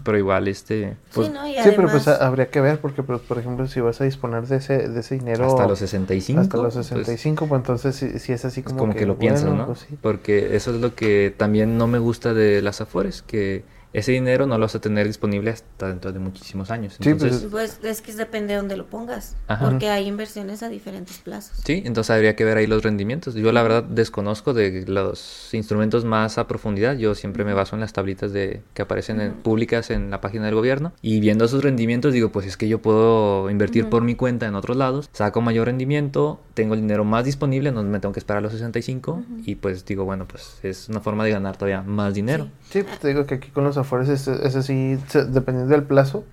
Pero igual, este, pues sí, ¿no? Y Sí, pero pues además- habría que ver, porque pues, por ejemplo, si vas a disponer de ese, de ese dinero hasta los 65. hasta los pues, 65, pues, entonces si, si es así es como, como, que, lo piensas, bueno, ¿no? pues, sí. Porque eso es lo que también no me gusta de las Afores, que ese dinero no lo vas a tener disponible hasta dentro de muchísimos años. Sí, pues, Entonces, Pues es que depende de dónde lo pongas. Ajá. Porque hay inversiones a diferentes plazos. Sí, entonces habría que ver ahí los rendimientos. Yo la verdad desconozco de los instrumentos más a profundidad. Yo siempre me baso en las tablitas de que aparecen en- públicas en la página del gobierno y viendo esos rendimientos digo, pues es que yo puedo invertir Ujú. por mi cuenta en otros lados, saco mayor rendimiento, tengo el dinero más disponible, no me tengo que esperar a los 65 Ujú. y pues digo, bueno, pues es una forma de ganar todavía más dinero. Sí, pues te digo que aquí con los afores es, así, dependiendo del plazo,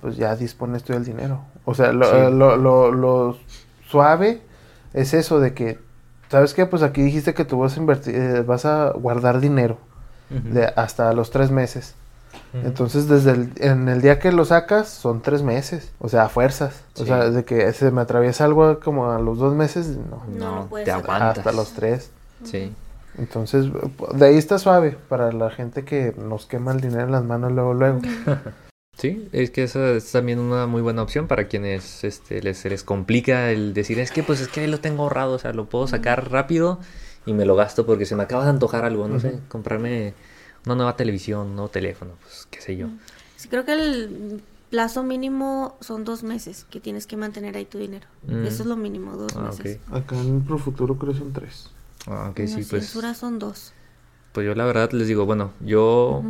pues ya dispones tú del dinero. O sea, lo, Sí. eh, lo, lo, lo suave es eso de que, ¿sabes qué? Pues aquí dijiste que tú vas a invertir, eh, vas a guardar dinero de hasta los tres meses. Entonces, desde el, en el día que lo sacas, son tres meses. O sea, a fuerzas. O sea, de que se me atriesa algo como a los dos meses, no. No, no, no puedes te aguantas. Hasta los tres. Sí. Entonces, de ahí está suave para la gente que nos quema el dinero en las manos luego, luego. Sí, es que esa es también una muy buena opción para quienes este, les, se les complica el decir, es que pues es que ahí lo tengo ahorrado, o sea, lo puedo sacar rápido y me lo gasto porque se me acaba de antojar algo, no sé, comprarme una nueva televisión, un nuevo teléfono, pues qué sé yo. Sí, creo que el plazo mínimo son dos meses que tienes que mantener ahí tu dinero. Mm. Eso es lo mínimo, dos Ah, meses. Acá en Profuturo creo que son tres. Ah, ok, En sí, pues, censura son dos. pues yo la verdad les digo, bueno, yo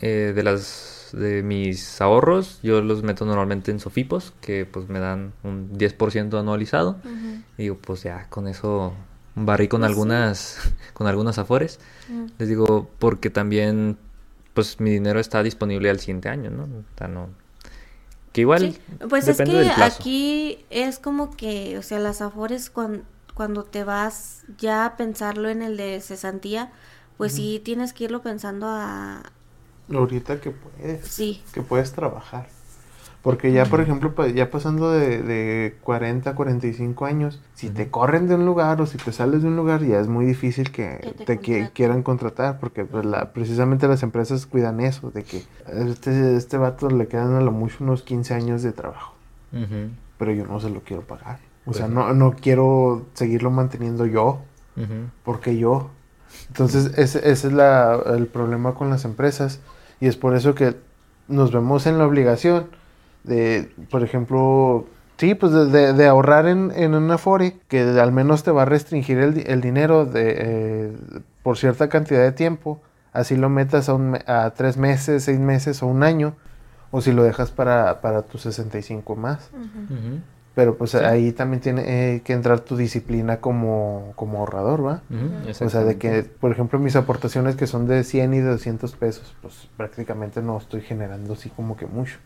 eh, de las de mis ahorros, yo los meto normalmente en Sofipos, que pues me dan un 10% anualizado. Y digo, pues ya con eso barrí con Pues sí. algunas, con algunos afores. Les digo, porque también, pues mi dinero está disponible al siguiente año, ¿no? O sea, no. Que igual. Sí, Pues es que aquí es como que, o sea, las afores cuan- cuando te vas ya a pensarlo en el de cesantía, pues sí tienes que irlo pensando a... Ahorita que puedes. Sí, Que puedes trabajar. Porque ya, por ejemplo, pa- ya pasando de, de 40 a 45 años, si te corren de un lugar o si te sales de un lugar, ya es muy difícil que, Que te te, qui- contraten. quieran contratar. Porque pues, la, precisamente las empresas cuidan eso, de que este, este vato le quedan a lo mucho unos 15 años de trabajo. Pero yo no se lo quiero pagar. O Pues sea, no. no, no quiero seguirlo manteniendo yo. porque yo. Entonces, ese, ese es la, el problema con las empresas. Y es por eso que nos vemos en la obligación de, por ejemplo, sí, pues de, de- de ahorrar en, en una Afore, que al menos te va a restringir el, di- el dinero de, eh, por cierta cantidad de tiempo. Así lo metas a, un me- a tres meses, seis meses o un año. O si lo dejas para, para tus 65 más. ujú. Ujú, Pero pues Sí. ahí también tiene eh, que entrar tu disciplina como, como ahorrador, ¿va? O sea, de que, por ejemplo, mis aportaciones que son de 100 y de 200 pesos, pues prácticamente no estoy generando así como que mucho.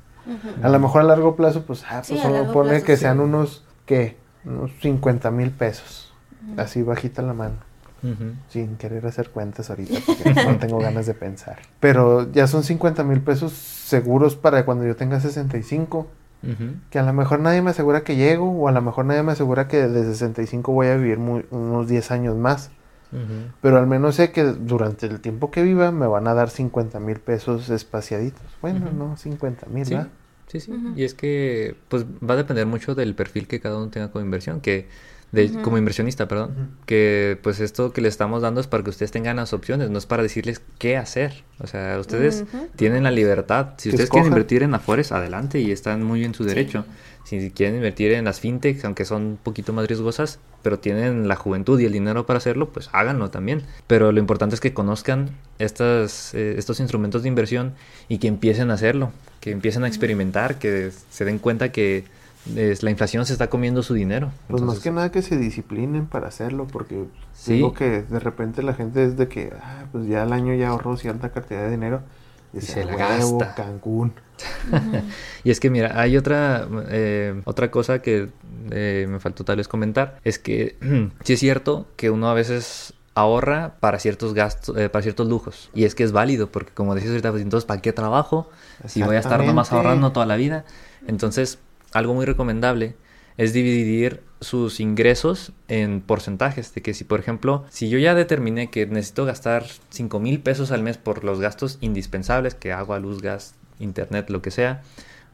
A lo mejor a largo plazo, pues, ah, Sí, pues largo pone plazo, que sí. sean unos, ¿qué? Unos 50 mil pesos. Así bajita la mano. Sin querer hacer cuentas ahorita, porque no tengo ganas de pensar. Pero ya son 50 mil pesos seguros para cuando yo tenga 65. Que a lo mejor nadie me asegura que llego, o a lo mejor nadie me asegura que de 65 voy a vivir muy- unos 10 años más. Pero al menos sé que durante el tiempo que viva me van a dar 50 mil pesos espaciaditos. Bueno, no 50 mil, Sí, ¿verdad? sí. Y es que, pues, va a depender mucho del perfil que cada uno tenga como inversión. Que de, como inversionista, perdón, que pues esto que le estamos dando es para que ustedes tengan las opciones, no es para decirles qué hacer. O sea, ustedes tienen la libertad. Si Que ustedes quieren invertir en Afores, adelante y están muy en su Sí. derecho. Si quieren invertir en las fintechs, aunque son un poquito más riesgosas, pero tienen la juventud y el dinero para hacerlo, pues háganlo también. Pero lo importante es que conozcan estas, eh, estos instrumentos de inversión y que empiecen a hacerlo, que empiecen a experimentar, que se den cuenta que es- la inflación se está comiendo su dinero. Pues más que nada que se disciplinen para hacerlo, porque Sí. digo que de repente la gente es de que, ah, pues ya al año ya ahorró cierta cantidad de dinero y, Y se "A la huevo, gasta". Cancún. Y es que mira, hay otra, eh, otra cosa que eh, me faltó tal vez comentar, es que sí es cierto que uno a veces ahorra para ciertos gastos, eh, para ciertos lujos. Y es que es válido, porque como decías ahorita, pues entonces, ¿para qué trabajo? Si voy a estar nomás ahorrando toda la vida. Entonces, algo muy recomendable es dividir sus ingresos en porcentajes. De que si, por ejemplo, si yo ya determiné que necesito gastar 5 mil pesos al mes por los gastos indispensables, que agua, luz, gas, internet, lo que sea,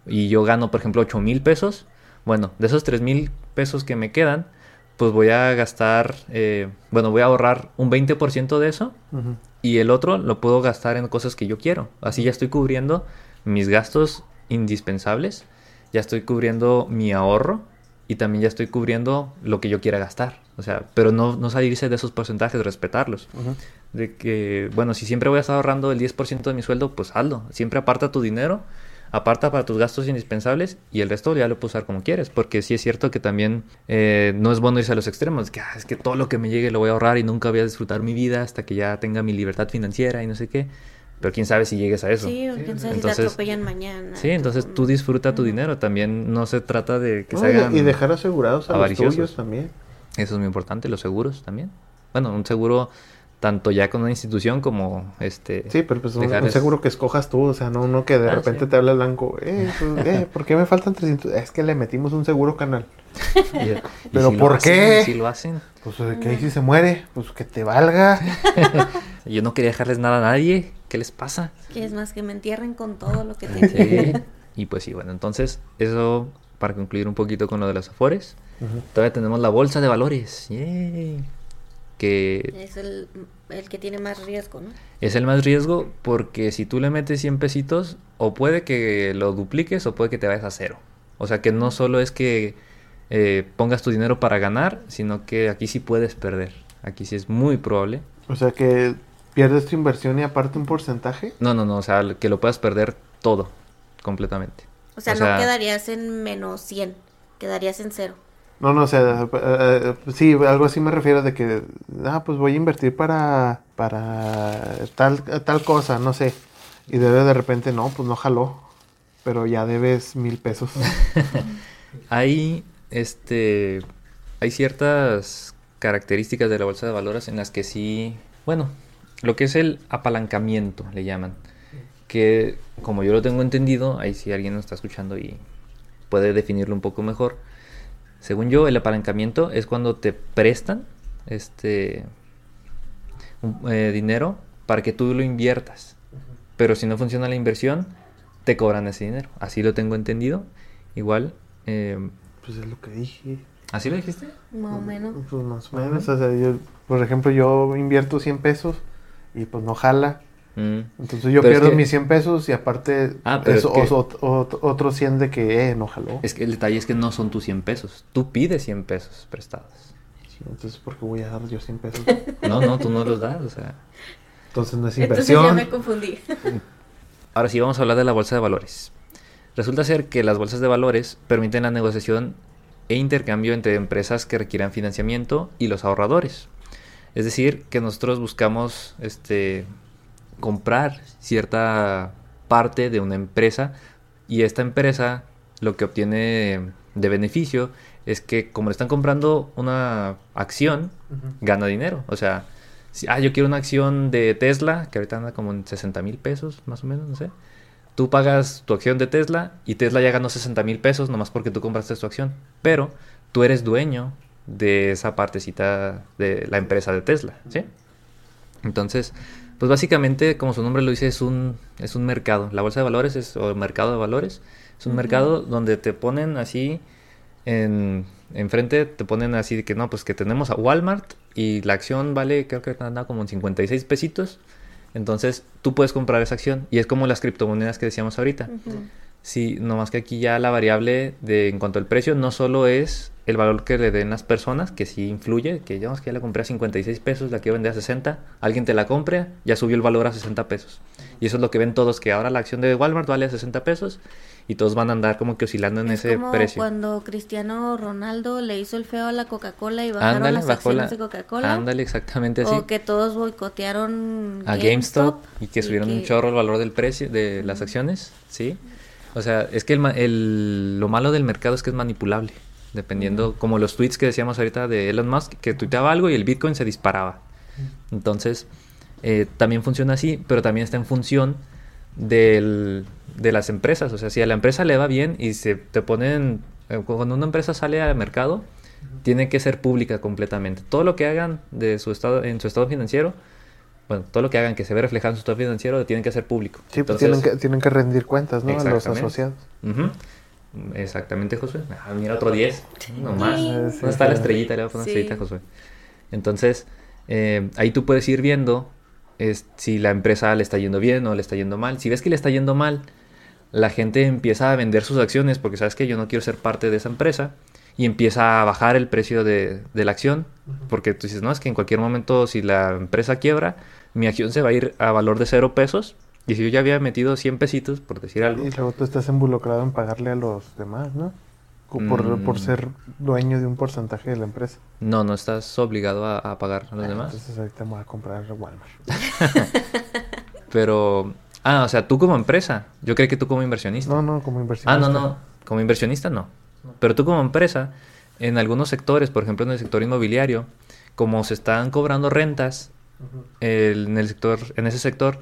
y yo gano, por ejemplo, 8 mil pesos, bueno, de esos 3 mil pesos que me quedan, pues voy a gastar, eh, bueno, voy a ahorrar un 20% de eso y el otro lo puedo gastar en cosas que yo quiero. Así ya estoy cubriendo mis gastos indispensables, ya estoy cubriendo mi ahorro y también ya estoy cubriendo lo que yo quiera gastar. O sea, pero no, no salirse de esos porcentajes, respetarlos. De que, bueno, si siempre voy a estar ahorrando el 10% de mi sueldo, pues hazlo. Siempre aparta tu dinero, aparta para tus gastos indispensables y el resto ya lo puedes usar como quieres. Porque sí es cierto que también eh, no es bueno irse a los extremos. Que, ah, es que todo lo que me llegue lo voy a ahorrar y nunca voy a disfrutar mi vida hasta que ya tenga mi libertad financiera y no sé qué. Pero quién sabe si llegues a eso. Sí, o quién sabe si te Entonces- atropellan mañana. Sí, entonces tú disfruta tu dinero. También no se trata de que No, se y- hagan... y dejar asegurados a los tuyos también. Eso es muy importante. Los seguros también. Bueno, un seguro tanto ya con una institución como este... Sí, pero pues un, seguro que escojas tú, o sea, no uno que de Ah, repente sí. te habla el blanco, eh, pues, eh, ¿por qué me faltan 300? Es que le metimos un seguro canal. Y- y ¿Pero si por hacen, qué? Si lo hacen. Pues que ahí si se muere, pues que te valga. Yo no quería dejarles nada a nadie. ¿Qué les pasa? Que es más que me entierren con todo lo que Sí. tengo. Y pues sí, bueno, entonces eso para concluir un poquito con lo de los afores. Todavía tenemos la bolsa de valores. Yay. Que Es el, el que tiene más riesgo, ¿no? es el más riesgo porque si tú le metes 100 pesitos, o puede que lo dupliques o puede que te vayas a cero. O sea que no solo es que eh, pongas tu dinero para ganar, sino que aquí sí puedes perder. Aquí sí es muy probable. O sea que pierdes tu inversión y aparte un porcentaje. No, no, no, o sea, que lo puedas perder todo, completamente. O sea, O sea- no quedarías en menos 100, quedarías en cero. No, no, o sea, eh, eh, sí, algo así me refiero de que, ah, pues voy a invertir para, para tal, tal cosa, no sé. Y de, de repente, no, pues no jaló. Pero ya debes mil pesos. Hay, este, hay ciertas características de la bolsa de valores en las que sí, bueno, lo que es el apalancamiento, le llaman, que como yo lo tengo entendido, ahí si alguien nos está escuchando y puede definirlo un poco mejor, según yo, el apalancamiento es cuando te prestan, este, un- eh, dinero para que tú lo inviertas, pero si no funciona la inversión, te cobran ese dinero, así lo tengo entendido, igual, eh, Pues es lo que dije. ¿así lo dijiste? Más o menos. Pues más o menos, o sea, yo, por ejemplo, yo invierto 100 pesos y pues no jala. Mm. Entonces yo Pero es pierdo que- mis 100 pesos y aparte Ah, es que- o- o- otros 100 de que, eh, no jaló. Es que el detalle es que no son tus 100 pesos. Tú pides 100 pesos prestados. Sí, Entonces, ¿por qué voy a dar yo 100 pesos? No, no, tú no los das. O sea. Entonces no es Entonces ya inversión. me confundí. Ahora sí vamos a hablar de la bolsa de valores. Resulta ser que las bolsas de valores permiten la negociación e intercambio entre empresas que requieran financiamiento y los ahorradores. Es decir, que nosotros buscamos este comprar cierta parte de una empresa y esta empresa lo que obtiene de beneficio es que como le están comprando una acción, gana dinero. O sea, si, ah, yo quiero una acción de Tesla, que ahorita anda como en 60 mil pesos, más o menos, no sé. Tú pagas tu acción de Tesla y Tesla ya ganó 60 mil pesos nomás porque tú compraste tu acción. Pero tú eres dueño de esa partecita de la empresa de Tesla, ¿sí? Entonces, pues básicamente, como su nombre lo dice, es un, es un mercado. La bolsa de valores es, o el mercado de valores, es un mercado donde te ponen así en enfrente te ponen así de que no, pues que tenemos a Walmart y la acción vale, creo que anda como en 56 pesitos. Entonces tú puedes comprar esa acción y es como las criptomonedas que decíamos ahorita. Sí, nomás que aquí ya la variable de en cuanto al precio no solo es el valor que le den las personas, que sí influye, que digamos que ya la compré a 56 pesos, la quiero vender a 60, alguien te la compre, ya subió el valor a 60 pesos. Y eso es lo que ven todos, que ahora la acción de Walmart vale a 60 pesos y todos van a andar como que oscilando en Es ese como precio. cuando Cristiano Ronaldo le hizo el feo a la Coca-Cola y bajaron Ándale, las bajó la... acciones de Coca-Cola. Ándale, exactamente así. O que todos boicotearon a GameStop y que subieron un chorro el valor del precio de las acciones, ¿sí? O sea, es que el, el- lo malo del mercado es que es manipulable, dependiendo, como los tweets que decíamos ahorita de Elon Musk, que tuiteaba algo y el Bitcoin se disparaba. Entonces, eh, también funciona así, pero también está en función del- de las empresas. O sea, si a la empresa le va bien y se te ponen, eh, cuando una empresa sale al mercado, tiene que ser pública completamente. Todo lo que hagan de su estado, en su estado financiero, bueno, todo lo que hagan que se ve reflejado en su estado financiero, lo tienen que hacer público. Sí, pues tienen, que, tienen que rendir cuentas, ¿no? A los Exactamente. asociados. Exactamente, Josué. Ah, mira, otro 10. No más. Sí. ¿Dónde está la estrellita? Le voy a poner Sí. estrellita, Josué. Entonces, eh, ahí tú puedes ir viendo es, si la empresa le está yendo bien o le está yendo mal. Si ves que le está yendo mal, la gente empieza a vender sus acciones porque sabes que yo no quiero ser parte de esa empresa y empieza a bajar el precio de, de la acción porque tú dices, no, es que en cualquier momento si la empresa quiebra, mi acción se va a ir a valor de cero pesos y si yo ya había metido 100 pesitos, por decir algo, Y luego tú estás involucrado en pagarle a los demás, ¿no? Por, Mm. por ser dueño de un porcentaje de la empresa. No, no estás obligado a, a pagar a los Ah, demás. Entonces ahorita voy a comprar Walmart. Pero, ah, o sea, tú como empresa, yo creo que tú como inversionista. No, no, como inversión. ah, no, no, como inversionista no. Pero tú como empresa, en algunos sectores, por ejemplo en el sector inmobiliario, como se están cobrando rentas el- en el sector, en ese sector,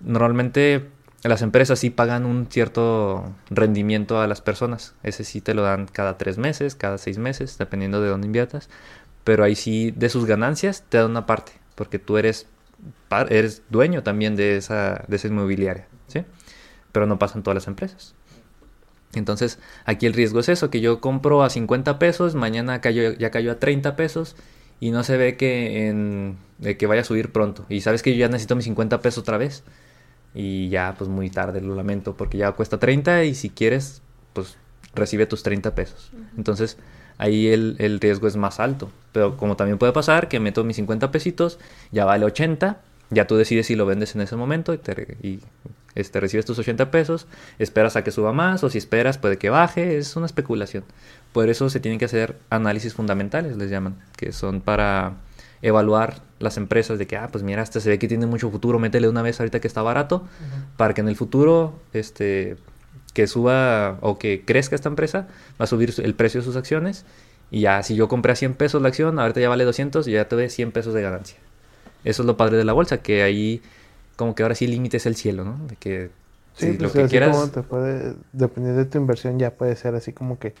normalmente las empresas sí pagan un cierto rendimiento a las personas. Ese sí te lo dan cada tres meses, cada seis meses, dependiendo de dónde inviertas. Pero ahí sí, de sus ganancias, te dan una parte, porque tú eres, eres dueño también de esa, de esa inmobiliaria, ¿sí? Pero no pasan todas las empresas. Entonces, aquí el riesgo es eso, que yo compro a 50 pesos, mañana cayó, ya cayó a 30 pesos y no se ve que, en, de que vaya a subir pronto. Y sabes que yo ya necesito mis 50 pesos otra vez. Y ya, pues muy tarde, lo lamento, porque ya cuesta 30 y si quieres, pues recibe tus 30 pesos. Entonces, ahí el, el riesgo es más alto. Pero como también puede pasar que meto mis 50 pesitos, ya vale 80, ya tú decides si lo vendes en ese momento y, te, y este, recibes tus 80 pesos, esperas a que suba más o si esperas puede que baje, es una especulación. Por eso se tienen que hacer análisis fundamentales, les llaman, que son para evaluar las empresas de que, ah, pues mira, este se ve que tiene mucho futuro, métele una vez ahorita que está barato, para que en el futuro, este, que suba o que crezca esta empresa, va a subir su- el precio de sus acciones y ya, si yo compré a 100 pesos la acción, ahorita ya vale 200 y ya te doy 100 pesos de ganancia. Eso es lo padre de la bolsa, que ahí como que ahora sí el límite es el cielo, ¿no? De que Sí, si pues lo que así quieras... como te puede, dependiendo de tu inversión, ya puede ser así como que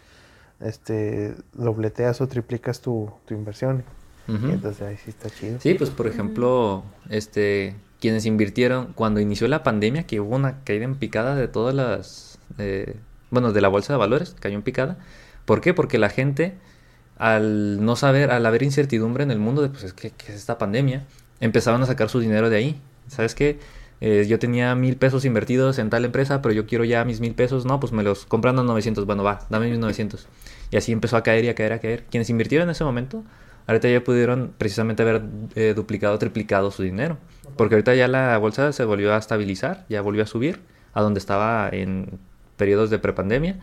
este dobleteas o triplicas tu, tu inversión. Y entonces ahí sí está chido. Sí, pues por ejemplo, este, quienes invirtieron cuando inició la pandemia, que hubo una caída en picada de todas las, eh, bueno, de la bolsa de valores, cayó en picada. ¿Por qué? Porque la gente, al no saber, al haber incertidumbre en el mundo de, pues, es que, ¿qué es esta pandemia? Empezaron a sacar su dinero de ahí. ¿Sabes qué? Eh, yo tenía mil pesos invertidos en tal empresa, pero yo quiero ya mis mil pesos. No, pues me los compran a 900. Bueno, va, dame mis 900. Y así empezó a caer y a caer, a caer. Quienes invirtieron en ese momento, ahorita ya pudieron precisamente haber eh, duplicado, triplicado su dinero. Porque ahorita ya la bolsa se volvió a estabilizar, ya volvió a subir a donde estaba en periodos de prepandemia.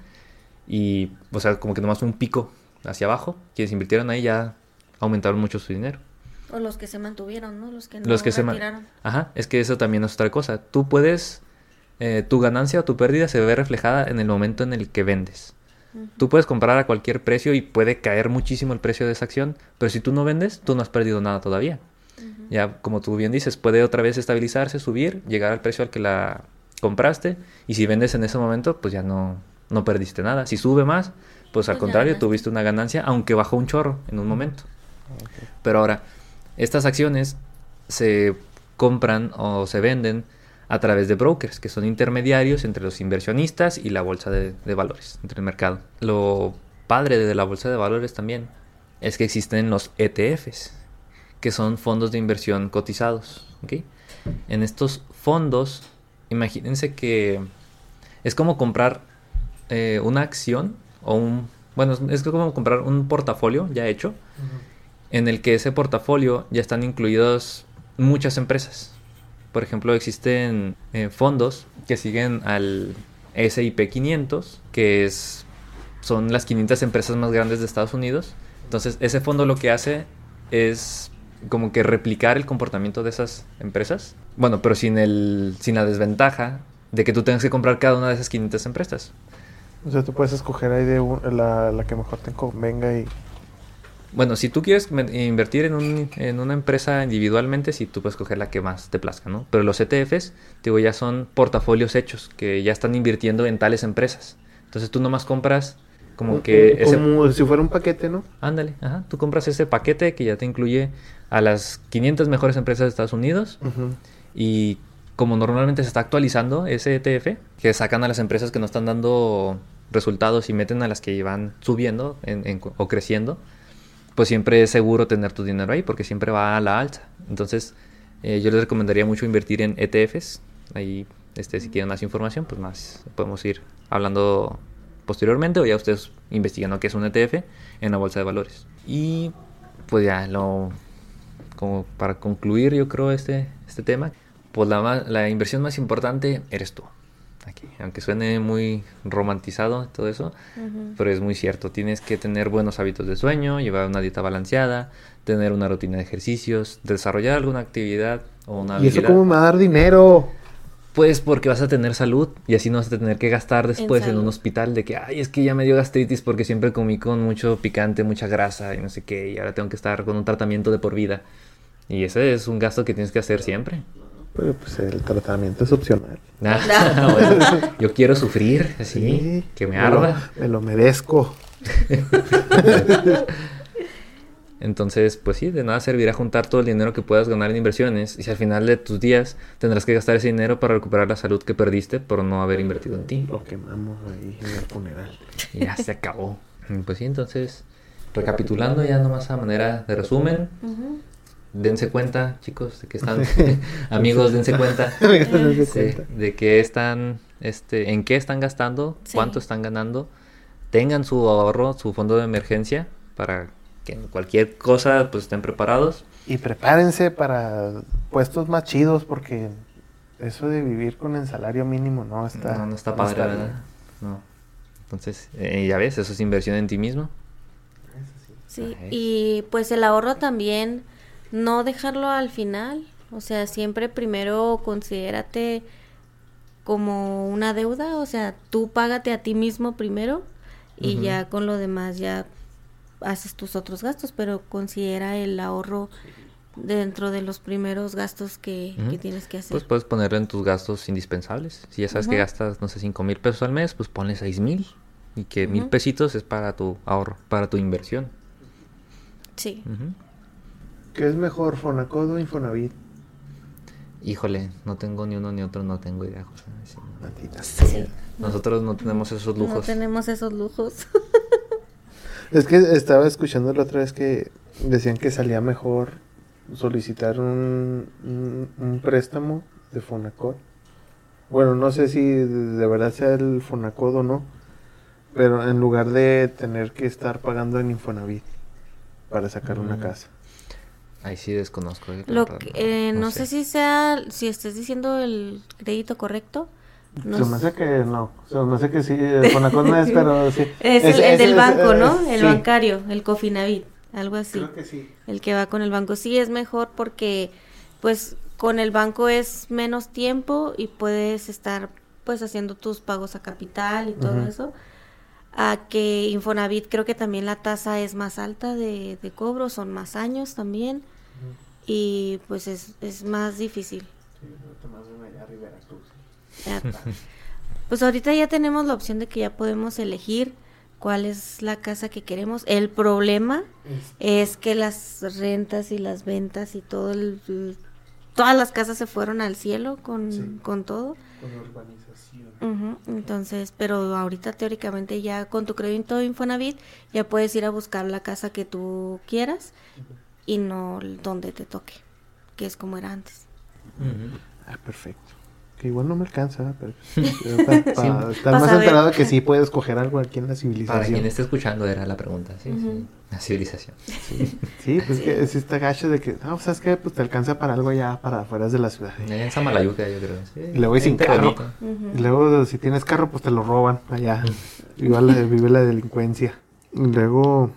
Y, o sea, como que nomás un pico hacia abajo. Quienes invirtieron ahí ya aumentaron mucho su dinero. O los que se mantuvieron, ¿no? Los que no Los que se retiraron. Ajá, es que eso también es otra cosa. Tú puedes, eh, tu ganancia o tu pérdida se ve reflejada en el momento en el que vendes. Ujú. Tú puedes comprar a cualquier precio y puede caer muchísimo el precio de esa acción, pero si tú no vendes, tú no has perdido nada todavía. Ya, como tú bien dices, puede otra vez estabilizarse, subir, llegar al precio al que la compraste, y si vendes en ese momento, pues ya no, no perdiste nada. Si sube más, pues al Pues contrario, ganaste. tuviste una ganancia, aunque bajó un chorro en un momento. Pero ahora, estas acciones se compran o se venden a través de brokers, que son intermediarios entre los inversionistas y la bolsa de, valores, entre el mercado. Lo padre de la bolsa de valores también es que existen los ETFs, que son fondos de inversión cotizados. ¿ok? En estos fondos, imagínense que es como comprar eh, una acción o un... Bueno, es como comprar un portafolio ya hecho, en el que ese portafolio ya están incluidos muchas empresas. Por ejemplo, existen eh, fondos que siguen al SIP 500, que es, son las 500 empresas más grandes de Estados Unidos. Entonces, ese fondo lo que hace es como que replicar el comportamiento de esas empresas. Bueno, pero sin, el, sin la desventaja de que tú tengas que comprar cada una de esas 500 empresas. O sea, tú puedes escoger ahí de la, la que mejor te convenga y bueno, si tú quieres invertir en, un, en, una empresa individualmente, sí, tú puedes coger la que más te plazca, ¿no? Pero los ETFs, digo, ya son portafolios hechos que ya están invirtiendo en tales empresas. Entonces tú nomás compras como que... Como si fuera un paquete, ¿no? Ándale, ajá. Tú compras ese paquete que ya te incluye a las 500 mejores empresas de Estados Unidos y como normalmente se está actualizando ese ETF, que sacan a las empresas que no están dando resultados y meten a las que van subiendo o creciendo, pues siempre es seguro tener tu dinero ahí porque siempre va a la alza. Entonces, eh, yo les recomendaría mucho invertir en ETFs. Ahí, este, si quieren más información, pues más podemos ir hablando posteriormente o ya ustedes investigando qué es un ETF en la bolsa de valores. Y pues ya, lo, como para concluir yo creo este, este tema, pues la, la inversión más importante eres tú aquí, aunque suene muy romantizado todo eso, pero es muy cierto, tienes que tener buenos hábitos de sueño, llevar una dieta balanceada, tener una rutina de ejercicios, desarrollar alguna actividad o una ¿Y eso cómo me va a dar dinero? Pues porque vas a tener salud y así no vas a tener que gastar después en, un hospital de que, ay, es que ya me dio gastritis porque siempre comí con mucho picante, mucha grasa y no sé qué, y ahora tengo que estar con un tratamiento de por vida. Y ese es un gasto que tienes que hacer siempre. Pero pues el tratamiento es opcional. Ah, yo quiero sufrir, así, que me arda. Me lo, merezco. Entonces, pues sí, de nada servirá juntar todo el dinero que puedas ganar en inversiones y si al final de tus días tendrás que gastar ese dinero para recuperar la salud que perdiste por no haber invertido en ti. Lo quemamos ahí en el funeral. ya se acabó. Pues sí, entonces, recapitulando ya nomás a manera de resumen, dense cuenta, chicos, de que están amigos, dense cuenta, de, que están, este, en qué están gastando, cuánto están ganando, tengan su ahorro, su fondo de emergencia para que en cualquier cosa pues estén preparados. Y prepárense para puestos más chidos porque eso de vivir con el salario mínimo no está no, está padre, ¿verdad? No. Entonces, eh, ya ves, eso es inversión en ti mismo. Sí, y pues el ahorro también no dejarlo al final, o sea, siempre primero considérate como una deuda, o sea, tú págate a ti mismo primero y ya con lo demás ya haces tus otros gastos, pero considera el ahorro dentro de los primeros gastos que, tienes que hacer. Pues puedes ponerlo en tus gastos indispensables. Si ya sabes que gastas, no sé, cinco mil pesos al mes, pues ponle seis mil y que mil pesitos es para tu ahorro, para tu inversión. Sí. ¿Qué es mejor, Fonacod o Infonavit? Híjole, no tengo ni uno ni otro, no tengo idea, José. Nosotros no tenemos esos lujos. No tenemos esos lujos. es que estaba escuchando la otra vez que decían que salía mejor solicitar un, un, préstamo de Fonacod. Bueno, no sé si de verdad sea el Fonacod o no, pero en lugar de tener que estar pagando en Infonavit para sacar una casa. Ahí sí desconozco. Eh, Lo eh, no, sé. si sea, si estés diciendo el crédito correcto. No se me hace que no, se me hace que sí, con la no es, pero sí. Es, el, del banco, ¿no? El bancario, el Cofinavit, algo así. Creo que sí. El que va con el banco. Sí, es mejor porque, pues, con el banco es menos tiempo y puedes estar, pues, haciendo tus pagos a capital y todo eso. A que Infonavit creo que también la tasa es más alta de, de cobro, son más años también y pues es, es más difícil. pues ahorita ya tenemos la opción de que ya podemos elegir cuál es la casa que queremos. El problema es que las rentas y las ventas y todo el, todas las casas se fueron al cielo con, con todo. Con urbanización. Entonces, pero ahorita teóricamente ya con tu crédito Infonavit ya puedes ir a buscar la casa que tú quieras y no el donde te toque, que es como era antes. Ah, perfecto. Que igual no me alcanza, ¿verdad? pero pues, para, Pa' estar más saber. enterado que sí puedes coger algo aquí en la Para quien civilización. esté escuchando era la pregunta, sí, sí. La civilización. Sí, pues que sí está gacho de que, no, ¿sabes qué? Pues te alcanza para algo ya para afuera de la ciudad. Allá en Samalayuca, yo creo. Sí, Y luego y sin carro. Y luego, si tienes carro, pues te lo roban allá. Igual la- vive la delincuencia. Y luego,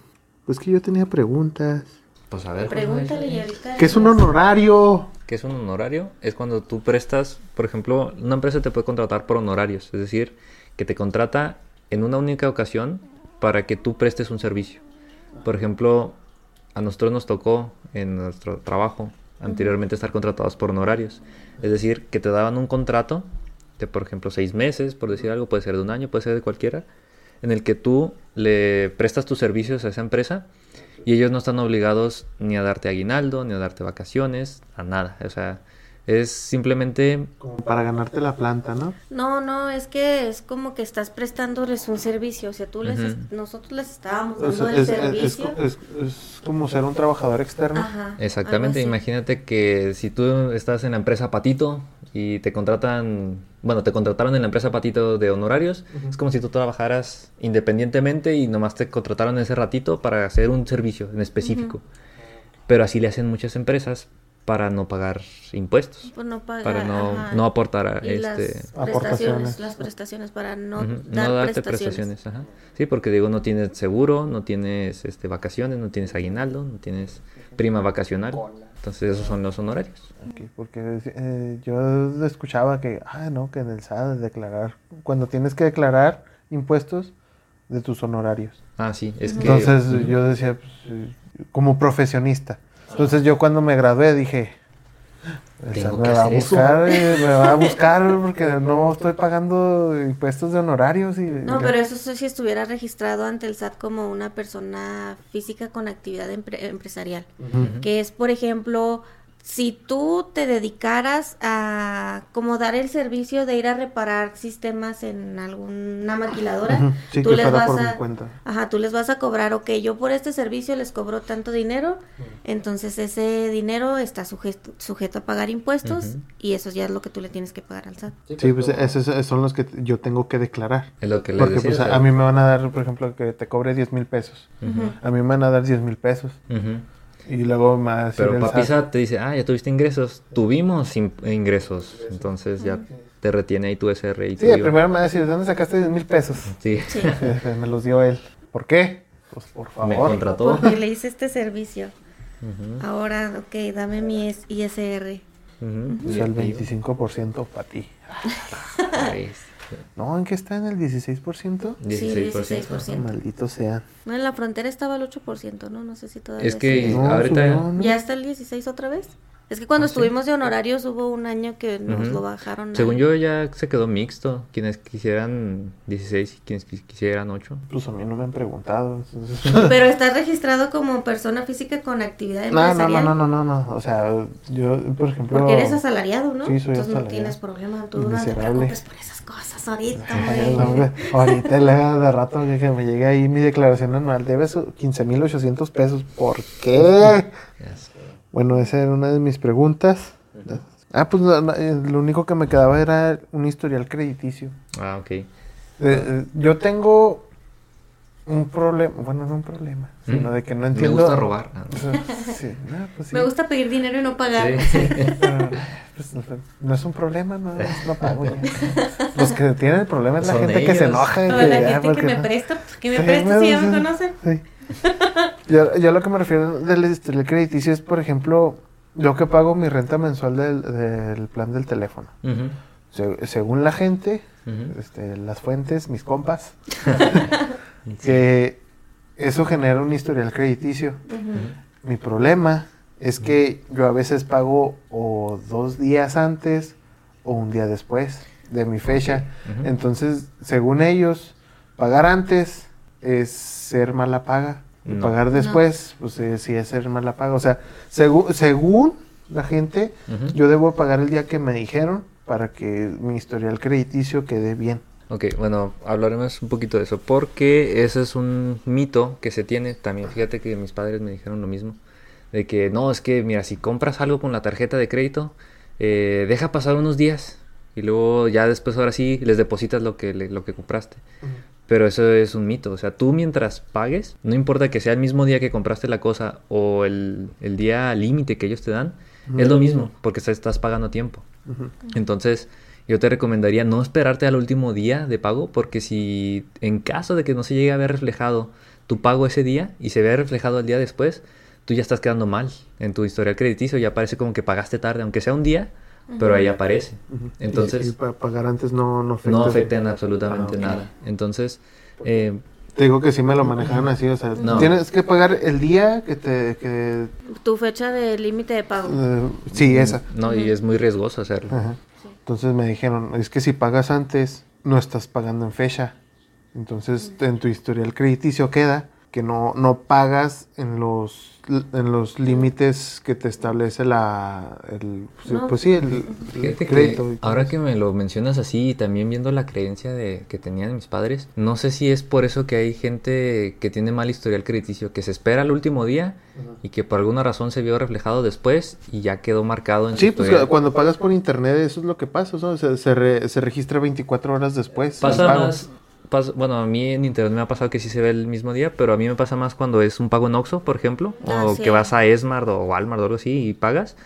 pues que yo tenía preguntas. Pues a ver. Pregúntale y ahorita. ¿Qué es un honorario? ¿Qué es un honorario? Es cuando tú prestas, por ejemplo, una empresa te puede contratar por honorarios, es decir, que te contrata en una única ocasión para que tú prestes un servicio. Por ejemplo, a nosotros nos tocó en nuestro trabajo anteriormente estar contratados por honorarios, es decir, que te daban un contrato de, por ejemplo, seis meses, por decir algo, puede ser de un año, puede ser de cualquiera, en el que tú le prestas tus servicios a esa empresa y ellos no están obligados ni a darte aguinaldo, ni a darte vacaciones, a nada. O sea, es simplemente... Como para ganarte la planta, ¿no? No, no, es que es como que estás prestándoles un servicio, o sea, tú les, nosotros les estábamos O sea, dando el es, es- es- servicio. es- es como ser un trabajador externo. Ajá, Exactamente, imagínate que si tú estás en la empresa Patito y te contratan, bueno, te contrataron en la empresa Patito de honorarios, es como si tú trabajaras independientemente y nomás te contrataron ese ratito para hacer un servicio en específico. Pero así le hacen muchas empresas para no pagar impuestos, Pues no pagar, para no, ajá. no aportar a Y este... las Aportaciones. prestaciones, las prestaciones para no dar no darte prestaciones. prestaciones. ajá. Sí, porque digo, no tienes seguro, no tienes este vacaciones, no tienes aguinaldo, no tienes prima vacacional. Entonces esos son los honorarios. Ok, porque eh, yo escuchaba que, ah, no, que en el SAT declarar, cuando tienes que declarar impuestos de tus honorarios. Ah, sí, es que... Entonces yo decía, pues, eh, como profesionista. Entonces yo cuando me gradué dije, Tengo SAT que me va a eso. buscar, eh, me va a buscar porque no estoy pagando impuestos de honorarios. Y, No, pero eso sí si estuviera registrado ante el SAT como una persona física con actividad empre- empresarial. Que es, por ejemplo, si tú te dedicaras a como dar el servicio de ir a reparar sistemas en alguna maquiladora, sí, tú les vas por mi a cuenta. Ajá, tú les vas a cobrar, ok, yo por este servicio les cobro tanto dinero, entonces ese dinero está sujeto, sujeto a pagar impuestos y eso ya es lo que tú le tienes que pagar al SAT. Sí, pues esos son los que yo tengo que declarar. Es lo que Porque decía, pues, a, mí me van a dar, por ejemplo, que te cobre 10 mil pesos. A mí me van a dar 10 mil pesos. Y luego me decir Pero el Papi SAT, SAT te dice, ah, ya tuviste ingresos. Tuvimos in- ingresos. Entonces ya te retiene ahí tu SR y tu Sí, IVA. primero me va a decir, ¿de dónde sacaste 10 mil pesos? Sí, Sí, me los dio él. ¿Por qué? Pues por me favor. contrató. porque le hice este servicio. Ahora, ok, dame mi ISR. ujú. O sea, el Y- y- 25% para ti. No, ¿en qué está en el 16%? 16%. Sí, 16%. Maldito sea. No, en la frontera estaba el 8%, ¿no? No sé si todavía Es que sigue. No, ahorita... subió, ¿no? ¿Ya está el 16 otra vez? Es que cuando ¿Ah, sí? estuvimos de honorarios hubo un año que nos Ujú. lo bajaron. a- Según yo ya se quedó mixto. Quienes quisieran 16 y quienes quis- quisieran 8. Pues a mí no me han preguntado. Pero estás registrado como persona física con actividad No, no, empresarial. no, no, no, no, no. O sea, yo, por ejemplo. Porque eres asalariado, ¿no? Sí, soy Entonces no asalariado. tienes problema. Tú no te preocupes por esas cosas ahorita, Ay, güey. no, Ahorita le de rato que que me llegue ahí mi declaración anual. Debes 15.800 pesos. ¿Por qué? Ya sé. Bueno, esa era una de mis preguntas. Ah, pues lo, lo único que me quedaba era un historial crediticio. Ah, ok. Eh, eh, yo tengo un problema, bueno, no un problema, sino Mm. de que no Me entiendo. gusta robar. Ah, sí, no, pues sí, Me gusta pedir dinero y no pagar. Sí. pero, pues, no es un problema, no, es- no pago ya. Los que tienen el problema es la Son gente que se enoja. y O que, la ah, gente que me no- presta, que me Sí, presta si ya me conocen. Sí. Yo, yo lo que me refiero del historial crediticio es, por ejemplo, yo que pago mi renta mensual del, del plan del teléfono. Se- según la gente, este, las fuentes, mis compas, que eso genera un historial crediticio. Mi problema es que yo a veces pago o dos días antes o un día después de mi fecha. Entonces, según ellos, pagar antes es ser mala paga. Y No. pagar después, pues eh, sí es ser mala paga. O sea, segu- según la gente, yo debo pagar el día que me dijeron para que mi historial crediticio quede bien. Ok, bueno, hablaremos un poquito de eso, porque ese es un mito que se tiene también. Fíjate que mis padres me dijeron lo mismo, de que no, es que mira, si compras algo con la tarjeta de crédito, eh, deja pasar unos días y luego ya después ahora sí les depositas lo que, le- lo que compraste. Pero eso es un mito, o sea, tú mientras pagues, no importa que sea el mismo día que compraste la cosa o el, el día límite que ellos te dan, es lo mismo, porque estás- pagando a tiempo. Entonces, yo te recomendaría no esperarte al último día de pago, porque si en caso de que no se llegue a ver reflejado tu pago ese día y se vea reflejado el día después, tú ya estás quedando mal en tu historial crediticio, ya parece como que pagaste tarde, aunque sea un día, pero ahí aparece. Entonces, Y, y para pagar antes no, no afecta. no afecta en absolutamente Ah, nada. Entonces, eh, Te digo que sí me lo manejan así, o sea, No. tienes que pagar el día que te... Que, Tu fecha de límite de pago. eh, sí, esa. no, y es muy riesgoso hacerlo. Ajá. Entonces me dijeron, es que si pagas antes, no estás pagando en fecha. Entonces en tu historial crediticio queda que no, no pagas en los en los límites que te establece la el, No. pues sí el, el que crédito ahora que me lo mencionas así y también viendo la creencia de, que tenían mis padres, no sé si es por eso que hay gente que tiene mal historial crediticio, que se espera al último día y que por alguna razón se vio reflejado después y ya quedó marcado en su Sí, pues historial. cuando pagas por internet eso es lo que pasa, ¿no? se, se, re- se registra 24 horas después. el Pasa más, pasa- bueno, a mí en internet me ha pasado que sí se ve el mismo día, pero a mí me pasa más cuando es un pago en Oxxo, por ejemplo, Ah, o sí. que vas a Esmart o Walmart o algo así y pagas.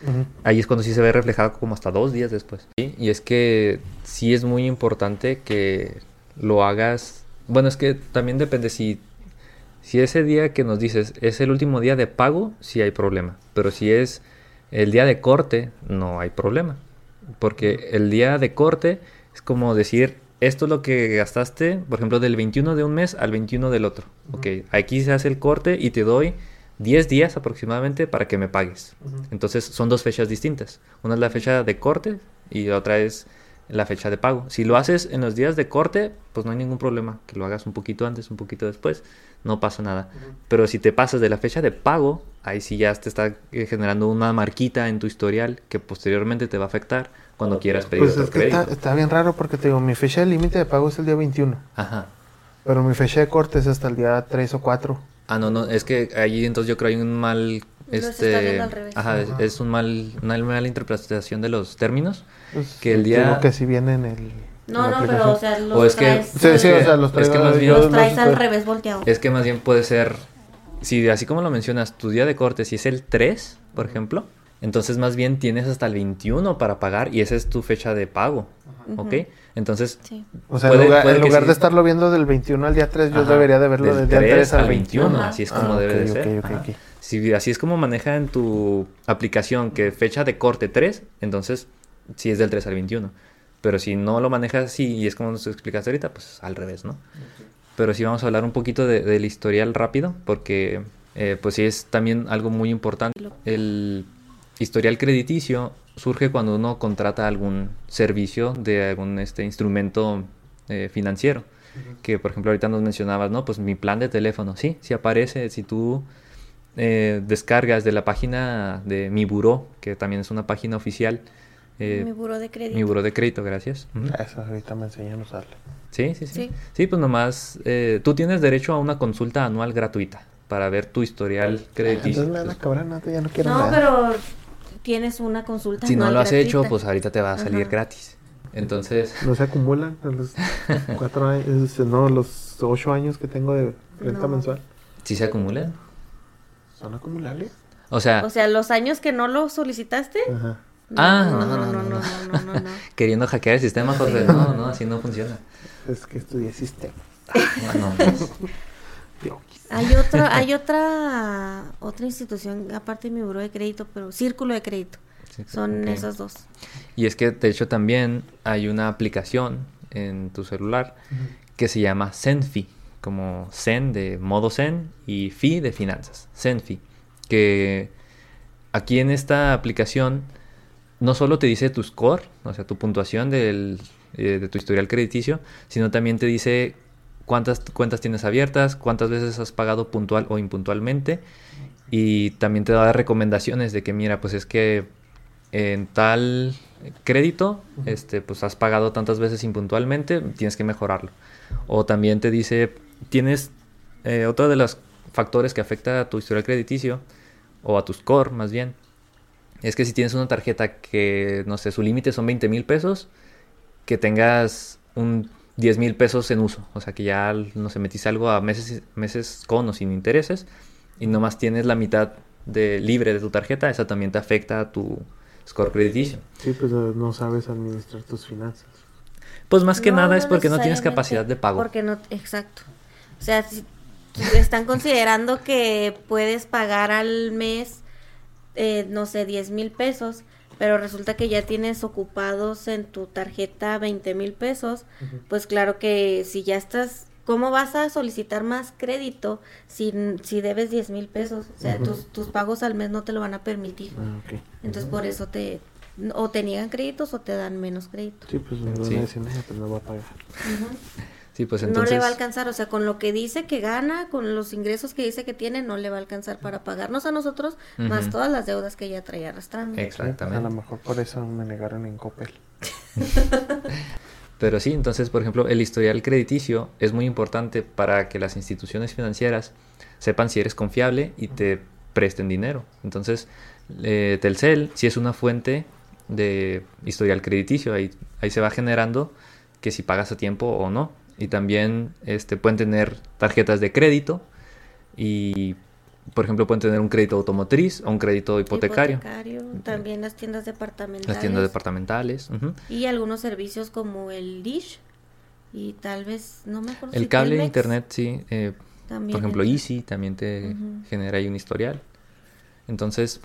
Ahí es cuando sí se ve reflejado como hasta dos días después. ¿sí? Y es que sí es muy importante que lo hagas. Bueno, es que también depende si, si ese día que nos dices es el último día de pago, sí hay problema. Pero si es el día de corte, no hay problema. Porque el día de corte es como decir, esto es lo que gastaste, por ejemplo, del 21 de un mes al 21 del otro. Ok, aquí se hace el corte y te doy 10 días aproximadamente para que me pagues. Entonces son dos fechas distintas. Una es la fecha de corte y la otra es la fecha de pago. Si lo haces en los días de corte, pues no hay ningún problema. Que lo hagas un poquito antes, un poquito después, no pasa nada. Pero si te pasas de la fecha de pago, ahí sí ya te está eh, generando una marquita en tu historial que posteriormente te va a afectar cuando quieras pedir Pues otro es que está, crédito. está bien raro porque te digo, mi fecha de límite de pago es el día 21, Ajá. pero mi fecha de corte es hasta el día 3 o 4. Ah, no, no, es que ahí entonces yo creo hay un mal... está Este, al revés. ajá, es, es un mal, una mala interpretación de los términos. Pues, Que el día- digo que si viene en el... No, no, pero o sea, los O es que- traes, Sí, sí, o sea, los Es que traigo- más bien- yo los traes al revés volteado. Es que más bien puede ser, si así como lo mencionas, tu día de corte, si es el 3, por ejemplo, entonces más bien tienes hasta el 21 para pagar y esa es tu fecha de pago, ¿ok? Entonces, Sí. O sea, Puede- en lugar, puede en que lugar sí. de estarlo viendo del 21 al día 3, yo ajá, debería de verlo del del día 3 al 21. Ajá. así es como Ah, debe de ser. ok, ok, ajá. ok. Si así es como maneja en tu aplicación que fecha de corte 3, entonces sí es del 3 al 21. Pero si no lo manejas así y es como nos explicaste ahorita, pues al revés, ¿no? Pero sí vamos a hablar un poquito de- del historial rápido, porque eh, pues sí es también algo muy importante. El historial crediticio surge cuando uno contrata algún servicio de algún este, instrumento eh, financiero. Que por ejemplo ahorita nos mencionabas, ¿no? Pues mi plan de teléfono, sí, sí aparece. Si tú eh, descargas de la página de Mi Buró, que también es una página oficial, eh, Mi buró de crédito. mi buró de crédito, gracias. Ujú. Eso ahorita me enseñan a usarlo. Sí, sí, sí. Sí. Sí, pues nomás, eh, tú tienes derecho a una consulta anual gratuita para ver tu historial crediticio. Entonces me van a cobrar nada, ya no quiero No, nada. pero tienes una consulta. Si no lo has hecho, pues ahorita te va a salir Ajá. gratis. Entonces, No se acumulan a los cuatro años, no, los ocho años que tengo de renta No. mensual. ¿sí se acumulan? ¿Son acumulables? O sea, O sea, los años que no lo solicitaste. Ajá. Ah, no, no, no, no, no, no, no, no, no, queriendo hackear el sistema, José. No, no, así no funciona. Es que estudié sistema. No, no. Hay otra, hay otra, otra institución aparte de mi buró de crédito, pero círculo de crédito. Sí, Son ok. esas dos. Y es que de hecho también hay una aplicación en tu celular que se llama Zenfi, como Zen de modo Zen y Fi de finanzas, Zenfi, que aquí en esta aplicación no solo te dice tu score, o sea, tu puntuación del, eh, de tu historial crediticio, sino también te dice cuántas cuentas tienes abiertas, cuántas veces has pagado puntual o impuntualmente y también te da recomendaciones de que mira, pues es que en tal crédito, este, pues has pagado tantas veces impuntualmente, tienes que mejorarlo. O también te dice, tienes eh, otro de los factores que afecta a tu historial crediticio, o a tu score más bien, es que si tienes una tarjeta que, no sé, su límite son 20 mil pesos, que tengas un 10 mil pesos en uso. O sea, que ya, no sé, metiste algo a meses, meses con o sin intereses y nomás tienes la mitad de libre de tu tarjeta, esa también te afecta a tu score crediticio. Sí, pues eh, no sabes administrar tus finanzas. Pues más que No, nada es porque no tienes capacidad de pago. Porque no, exacto. O sea, si están considerando que puedes pagar al mes, eh, no sé, 10 mil pesos, pero resulta que ya tienes ocupados en tu tarjeta 20 mil pesos, pues claro que si ya estás, ¿cómo vas a solicitar más crédito si, si debes 10 mil pesos? O sea, tus, tus pagos al mes no te lo van a permitir. Ah. Entonces por eso te, o te niegan créditos o te dan menos crédito. Sí, pues Sí. decir, "No, pues no va a pagar. Sí, pues No le va a alcanzar, o sea, con lo que dice que gana, con los ingresos que dice que tiene, no le va a alcanzar para pagarnos a nosotros, más todas las deudas que ella traía arrastrando. Exactamente. A lo mejor por eso me negaron en Coppel. Pero sí, entonces, por ejemplo, el historial crediticio es muy importante para que las instituciones financieras sepan si eres confiable y te presten dinero. Entonces, eh, Telcel sí es una fuente de historial crediticio. Ahí, ahí se va generando que si pagas a tiempo o no. Y también este, pueden tener tarjetas de crédito y, por ejemplo, pueden tener un crédito automotriz o un crédito hipotecario. También las tiendas departamentales. Las tiendas departamentales. Y algunos servicios como el Dish y tal vez, no me acuerdo El si cable de internet, sí. eh, por ejemplo. Easy también te genera ahí un historial. Entonces,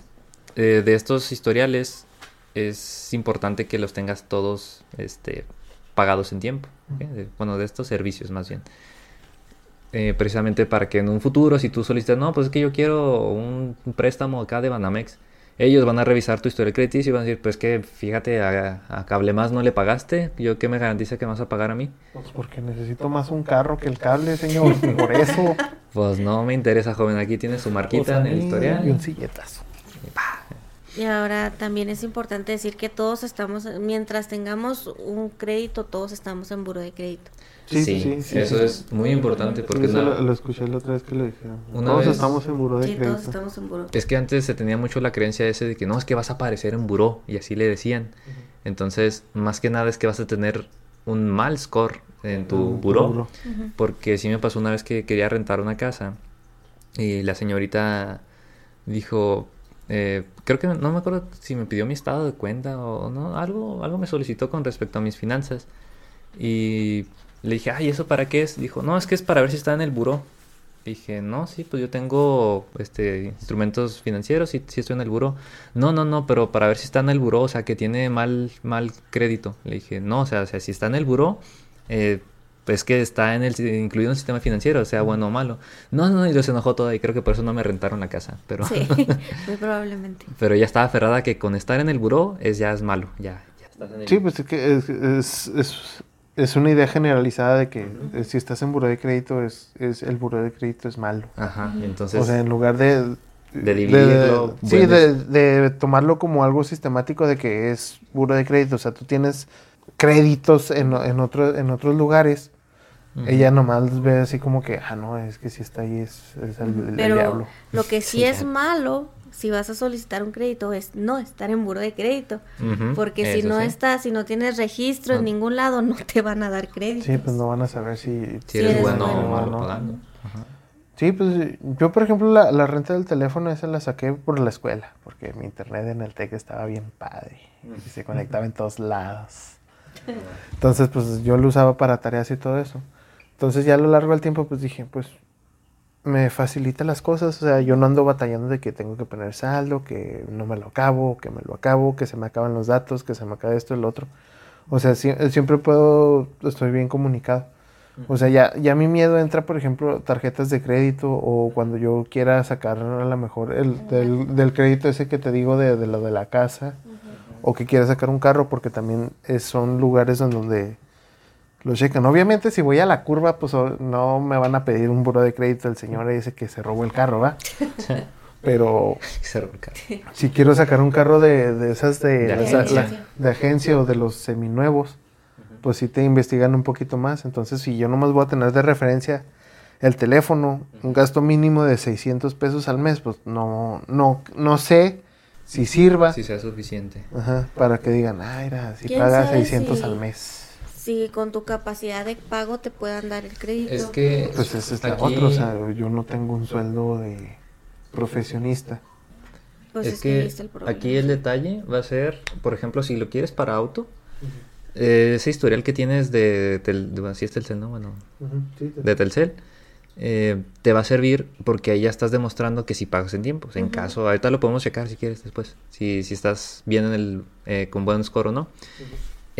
eh, de estos historiales es importante que los tengas todos este, pagados en tiempo. De- bueno, de estos servicios más bien. Eh, precisamente para que en un futuro, si tú solicitas, no, pues es que yo quiero un, préstamo acá de Banamex, ellos van a revisar tu historial crediticio y van a decir, pues que fíjate, a, a Cable Más no le pagaste, yo qué me garantiza que me vas a pagar a mí. Pues porque necesito más un carro que el cable, señor. Por eso. Pues no me interesa, joven, aquí tienes su marquita Pues, en el historial. Y un silletazo. Y ahora también es importante decir que todos estamos, mientras tengamos un crédito, todos estamos en buro de crédito. Sí, Sí, sí, sí, eso sí. es muy importante porque eso una- lo, lo escuché la otra vez que lo dijeron. Todos vez- estamos en buró de Sí, crédito. todos estamos en buro. es que antes se tenía mucho la creencia ese de que no, es que vas a aparecer en buró y así le decían. Entonces, más que nada es que vas a tener un mal score en tu Mm, buró. buró. Porque sí me pasó una vez que quería rentar una casa y la señorita dijo, eh, creo que no me acuerdo si me pidió mi estado de cuenta o no, algo, algo me solicitó con respecto a mis finanzas. Y le dije, ay, ¿eso para qué es? Dijo, no, es que es para ver si está en el buró. Dije, no, sí, pues yo tengo este instrumentos financieros y sí estoy en el buró. No, no, no, pero para ver si está en el buró, o sea, que tiene mal, mal crédito. Le dije, no, o sea, o sea, si está en el buró, eh, pues que está en el incluido en el sistema financiero, sea bueno o malo. No, no, y se enojó toda y creo que por eso no me rentaron la casa. Pero, Sí, muy probablemente. pero ella estaba aferrada que con estar en el buró es ya es malo, ya, ya estás en el Sí, pues es que es, es, es, es una idea generalizada de que eh, si estás en buró de crédito, es, es el buró de crédito es malo. Ajá, entonces o sea, en lugar de... de dividirlo, sí, de, de tomarlo como algo sistemático de que es buró de crédito. O sea, tú tienes créditos en, en, otro, en otros lugares. Ujú. Ella nomás ve así como que, ah, no, es que si está ahí es, es el, el Pero diablo. lo que sí Sí, es ya. malo, si vas a solicitar un crédito, es no estar en buro de crédito. Porque si no sí. estás, si no tienes registro No. en ningún lado, no te van a dar crédito. Sí, pues no van a saber si... Si Sí, eres eres bueno bueno. o malo no. pagando. Ajá. Sí, pues yo, por ejemplo, la, la renta del teléfono esa la saqué por la escuela, porque mi internet en el TEC estaba bien padre y se conectaba en todos lados. Entonces, pues yo lo usaba para tareas y todo eso. Entonces, ya a lo largo del tiempo, pues dije, pues me facilita las cosas. O sea, yo no ando batallando de que tengo que poner saldo, que no me lo acabo, que me lo acabo, que se me acaban los datos, que se me acaba esto lo otro. O sea, sie- siempre puedo, estoy bien comunicado. O sea, ya, ya mi miedo entra, por ejemplo, tarjetas de crédito o cuando yo quiera sacar a lo mejor el, del, del crédito ese que te digo de, de lo de la casa o que quiera sacar un carro porque también es- son lugares en donde lo checan. Obviamente si voy a la curva, pues no me van a pedir un buro de crédito el señor ese que se robó el carro, ¿va? pero Cerró el carro. si quiero sacar un carro de, de esas de, De agencia. la- de agencia o de los seminuevos, pues sí te investigan un poquito más. Entonces, si yo nomás voy a tener de referencia el teléfono, un gasto mínimo de 600 pesos al mes, pues no, no, no sé si sirva Si sea suficiente. ajá, para que digan, ay, mira, si ¿Quién paga sabe 600 si- al mes. Si con tu capacidad de pago te puedan dar el crédito. Es que Pues ese es la aquí- otra, o sea, yo no tengo un sueldo de profesionista. Pues es, que, el aquí el detalle va a ser, por ejemplo, si lo quieres para auto, eh, ese historial que tienes de, tel- de, así es Telcel, ¿no? Bueno, de Telcel, eh, te va a servir porque ahí ya estás demostrando que si pagas en tiempo. En caso, ahorita lo podemos checar si quieres después, si, si estás bien en el, eh, con buen score o no.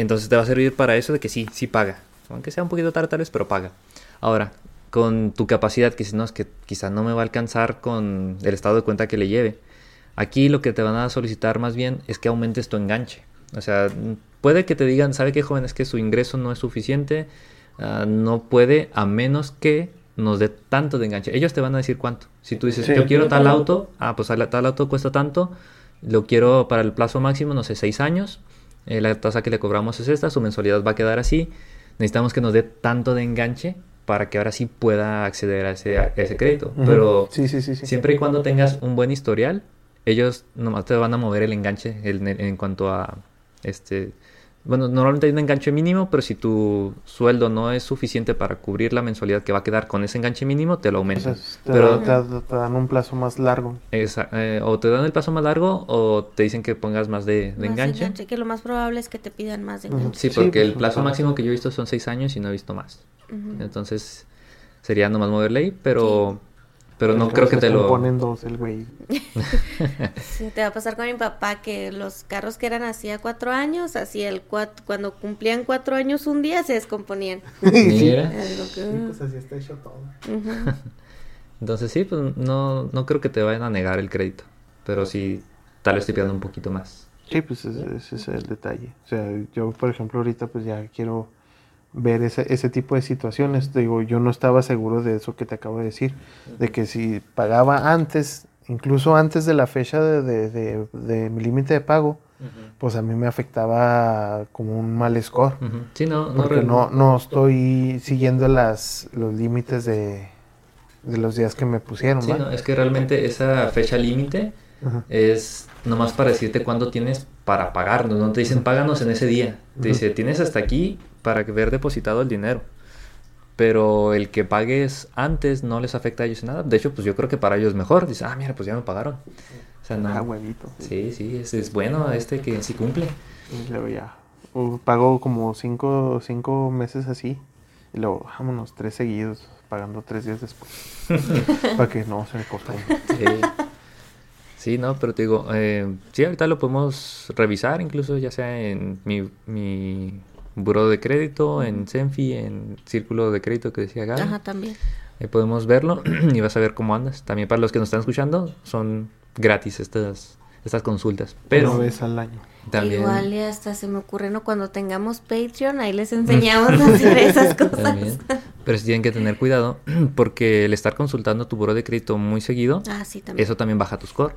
Entonces te va a servir para eso de que sí, sí paga. Aunque sea un poquito tarde tal vez, pero paga. Ahora, con tu capacidad, que si no, es que quizá no me va a alcanzar con el estado de cuenta que le lleve. Aquí lo que te van a solicitar más bien es que aumentes tu enganche. O sea, puede que te digan, ¿sabe qué joven? Es que su ingreso no es suficiente, ah, no puede a menos que nos dé tanto de enganche. Ellos te van a decir cuánto. Si tú dices, Sí. yo quiero tal auto, ah, pues tal auto cuesta tanto, lo quiero para el plazo máximo, no sé, seis años, eh, la tasa que le cobramos es esta, su mensualidad va a quedar así, necesitamos que nos dé tanto de enganche para que ahora sí pueda acceder a ese, a ese crédito. Pero sí, sí, sí, sí. Siempre y cuando tengas un buen historial, ellos nomás te van a mover el enganche en, cuanto a este. Bueno, normalmente hay un enganche mínimo, pero si tu sueldo no es suficiente para cubrir la mensualidad que va a quedar con ese enganche mínimo, te lo O aumentan. sea, te, pero te- te dan un plazo más largo. esa- eh, o te dan el paso más largo o te dicen que pongas más de, de Más enganche. Que lo más probable es que te pidan más de enganche. Sí, Sí, porque pues, el plazo máximo que yo he visto son seis años y no he visto más. Entonces sería nomás moverle ahí, pero, pero no creo que te lo... ponen dos el güey. Sí, te va a pasar con mi papá que los carros que eran así a cuatro años, así el cuat- cuando cumplían cuatro años un día se descomponían. Mira. Digo que, pues así está hecho todo. ujú. Entonces sí, pues no, no creo que te vayan a negar el crédito, pero sí, tal vez te pidan un poquito más. Sí, pues ese, ese es el detalle. O sea, yo, por ejemplo, ahorita pues ya quiero ver ese, ese tipo de situaciones. Digo, yo no estaba seguro de eso que te acabo de decir, de que si pagaba antes, incluso antes de la fecha de, de- de- de mi límite de pago, pues a mí me afectaba como un mal score. Ujú. Sí, no, Porque no, no estoy siguiendo las, los límites de, de los días que me pusieron. sí, no, es que realmente esa fecha límite es nomás para decirte cuándo tienes para pagarnos, no te dicen páganos en ese día, te dice tienes hasta aquí para ver depositado el dinero. Pero el que pagues antes no les afecta a ellos en nada. De hecho, pues yo creo que para ellos es mejor. Dice, ah, mira, pues ya me pagaron. O sea, no. Ah, huevito. Sí, sí, es, es bueno este que sí cumple. Y luego ya. uh, pago como cinco, cinco meses así. Y luego, vámonos, tres seguidos, pagando tres días después. para que no se me corte. Sí. Sí, no, pero te digo, eh, sí, ahorita lo podemos revisar, incluso ya sea en mi, mi buró de crédito, en Senfi, en círculo de crédito que decía Gaby. Ajá, también. Ahí podemos verlo y vas a ver cómo andas. También para los que nos están escuchando, son gratis estas, estas consultas. Pero Una vez al año. también, Igual y hasta se me ocurre, ¿no? Cuando tengamos Patreon, ahí les enseñamos a hacer esas cosas. también. Pero sí tienen que tener cuidado porque el estar consultando tu buró de crédito muy seguido, Ah, sí, también. eso también baja tu score.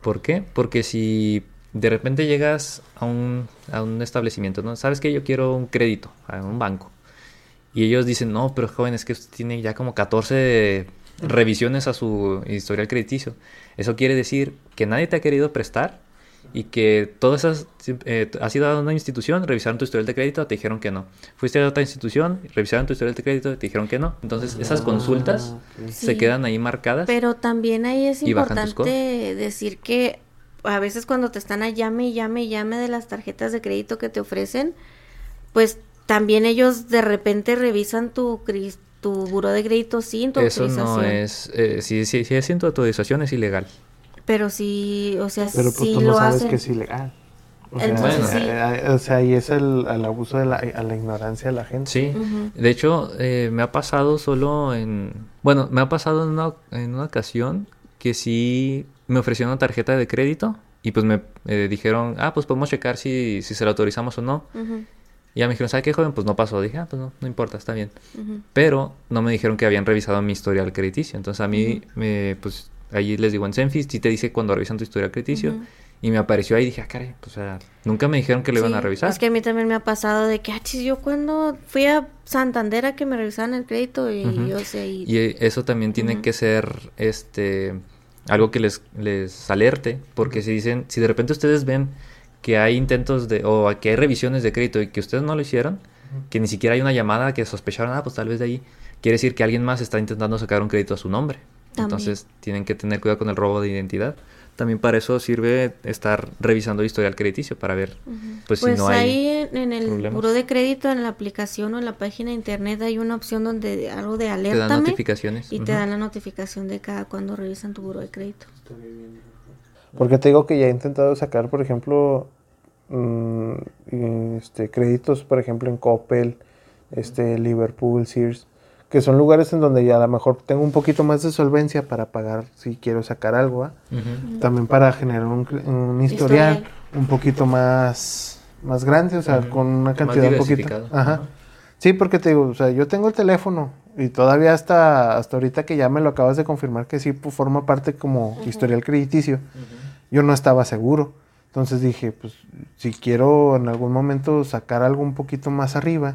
¿Por qué? Porque si de repente llegas a un, a un establecimiento, ¿no? Sabes que yo quiero un crédito a un banco. Y ellos dicen, no, pero joven, es que usted tiene ya como 14 revisiones a su historial crediticio. Eso quiere decir que nadie te ha querido prestar y que todas esas, eh, has ido a una institución, revisaron tu historial de crédito, te dijeron que no. Fuiste a otra institución, revisaron tu historial de crédito, te dijeron que no. Entonces esas consultas Ah, ok. se Sí. quedan ahí marcadas. Pero también ahí es importante decir que a veces cuando te están a llame y llame y llame de las tarjetas de crédito que te ofrecen, pues también ellos de repente revisan tu cris- tu buro de crédito sin tu Eso no autorización. es, eh, si, si, si es sin tu autorización es ilegal. Pero sí, o sea, Pero pues sí tú lo no sabes hacen. que es ilegal. O sea, Entonces, sí. eh, eh, o sea, y es el, el abuso de la, a la ignorancia de la gente. Sí, de hecho eh, me ha pasado solo en, bueno, me ha pasado en una, en una ocasión que sí me ofrecieron una tarjeta de crédito y pues me eh, dijeron, ah, pues podemos checar si, si se la autorizamos o no. Ujú, Y ya me dijeron, ¿sabe qué, joven? Pues no pasó. Dije, ah, pues no, no importa, está bien. Pero no me dijeron que habían revisado mi historial crediticio. Entonces a mí, me, pues ahí les digo en Zenfis, sí te dice cuando revisan tu historial crediticio. Y me apareció ahí y dije, ah, caray, pues, o sea, nunca me dijeron que lo iban a revisar. Es que a mí también me ha pasado de que, ah, chis, yo cuando fui a Santander a que me revisaran el crédito y yo sé, y, Y eso también tiene que ser este algo que les, les alerte, porque si dicen, si de repente ustedes ven que hay intentos de, o que hay revisiones de crédito y que ustedes no lo hicieron, que ni siquiera hay una llamada que sospecharon, ah, pues tal vez de ahí, quiere decir que alguien más está intentando sacar un crédito a su nombre. También. Entonces tienen que tener cuidado con el robo de identidad. También para eso sirve estar revisando el historial crediticio para ver, pues, Pues, si no hay... ahí en, en el problemas. buro de crédito, en la aplicación o en la página de internet hay una opción donde algo de Te dan notificaciones. y te dan la notificación de cada cuando revisan tu buro de crédito. Porque te digo que ya he intentado sacar, por ejemplo, mm, este, créditos, por ejemplo, en Coppel, este, Liverpool, Sears, que son lugares en donde ya a lo mejor tengo un poquito más de solvencia para pagar si quiero sacar algo, ¿ah? Ujú. También para generar un, un historial, Historial. un poquito más, más grande, o sea, Ujú. con una Más cantidad un poquito. Ajá. Sí, porque te digo, o sea, yo tengo el teléfono y todavía hasta, hasta ahorita que ya me lo acabas de confirmar que sí pues, forma parte como historial crediticio, yo no estaba seguro. Entonces dije, pues si quiero en algún momento sacar algo un poquito más arriba,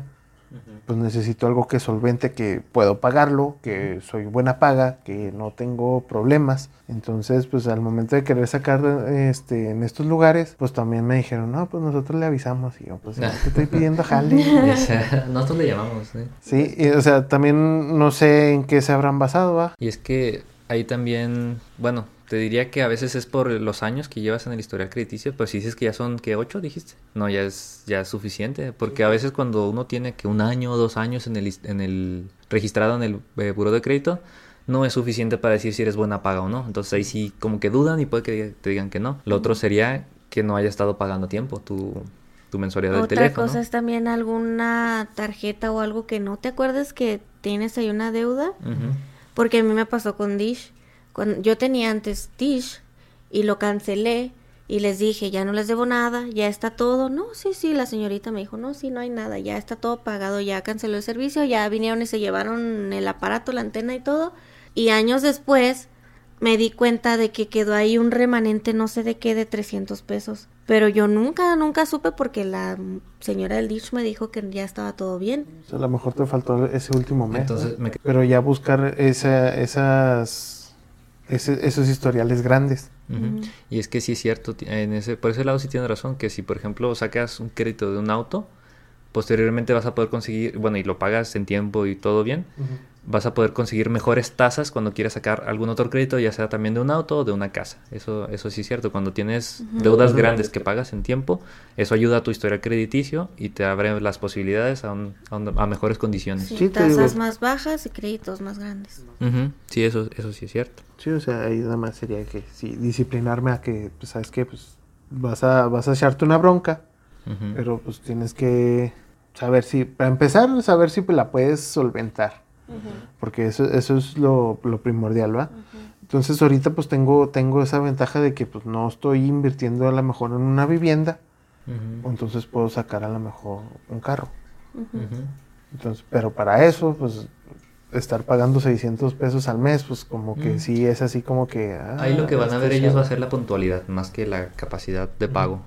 pues necesito algo que solvente, que puedo pagarlo, que soy buena paga, que no tengo problemas. Entonces, pues al momento de querer sacar este, en estos lugares, pues también me dijeron, no, pues nosotros le avisamos. Y yo, pues no te estoy pidiendo jale. Nosotros le llamamos, ¿eh? Sí, y, o sea, también no sé en qué se habrán basado, ¿va? Y es que ahí también, bueno, te diría que a veces es por los años que llevas en el historial crediticio, pero si dices que ya son, que ¿Ocho dijiste? No, ya es, ya es suficiente, porque a veces cuando uno tiene que un año o dos años en el, en el registrado en el eh, buro de crédito, no es suficiente para decir si eres buena paga o no. Entonces ahí sí como que dudan y puede que te digan que no. Lo otro sería que no haya estado pagando a tiempo tu, tu mensualidad del Otra teléfono. cosa es también alguna tarjeta o algo que no te acuerdes que tienes ahí una deuda. Porque a mí me pasó con Dish. Cuando yo tenía antes Dish y lo cancelé y les dije, ya no les debo nada, ya está todo. No, sí, sí, la señorita me dijo, no, sí, no hay nada, ya está todo pagado, ya canceló el servicio, ya vinieron y se llevaron el aparato, la antena y todo. Y años después me di cuenta de que quedó ahí un remanente, no sé de qué, de 300 pesos. Pero yo nunca, nunca supe porque la señora del Dish me dijo que ya estaba todo bien. O sea, a lo mejor te faltó ese último mes. Entonces ¿no? me- Pero ya buscar esa, esas, ese- esos historiales grandes. Y es que sí es cierto, en ese, por ese lado sí tienes razón, que si por ejemplo sacas un crédito de un auto, posteriormente vas a poder conseguir, bueno, y lo pagas en tiempo y todo bien, vas a poder conseguir mejores tasas cuando quieras sacar algún otro crédito, ya sea también de un auto o de una casa. Eso, eso sí es cierto, cuando tienes deudas grandes que pagas en tiempo, eso ayuda a tu historial crediticio y te abre las posibilidades a, un- a un- a mejores condiciones. Sí, tasas más bajas y créditos más grandes. Ujú, Sí, eso, eso sí es cierto. Sí, o sea, ahí nada más sería que sí, disciplinarme a que, pues, ¿sabes qué? Pues vas a, vas a echarte una bronca, pero pues tienes que saber si, para empezar, saber si la puedes solventar, porque eso, eso es lo, lo primordial, ¿va? Entonces ahorita pues tengo, tengo esa ventaja de que pues no estoy invirtiendo a lo mejor en una vivienda, Ujú. entonces puedo sacar a lo mejor un carro. Entonces, pero para eso, pues estar pagando 600 pesos al mes, pues como que Mm. sí es así como que... ah, Ahí lo que van a ver ellos va a ser la puntualidad más que la capacidad de pago.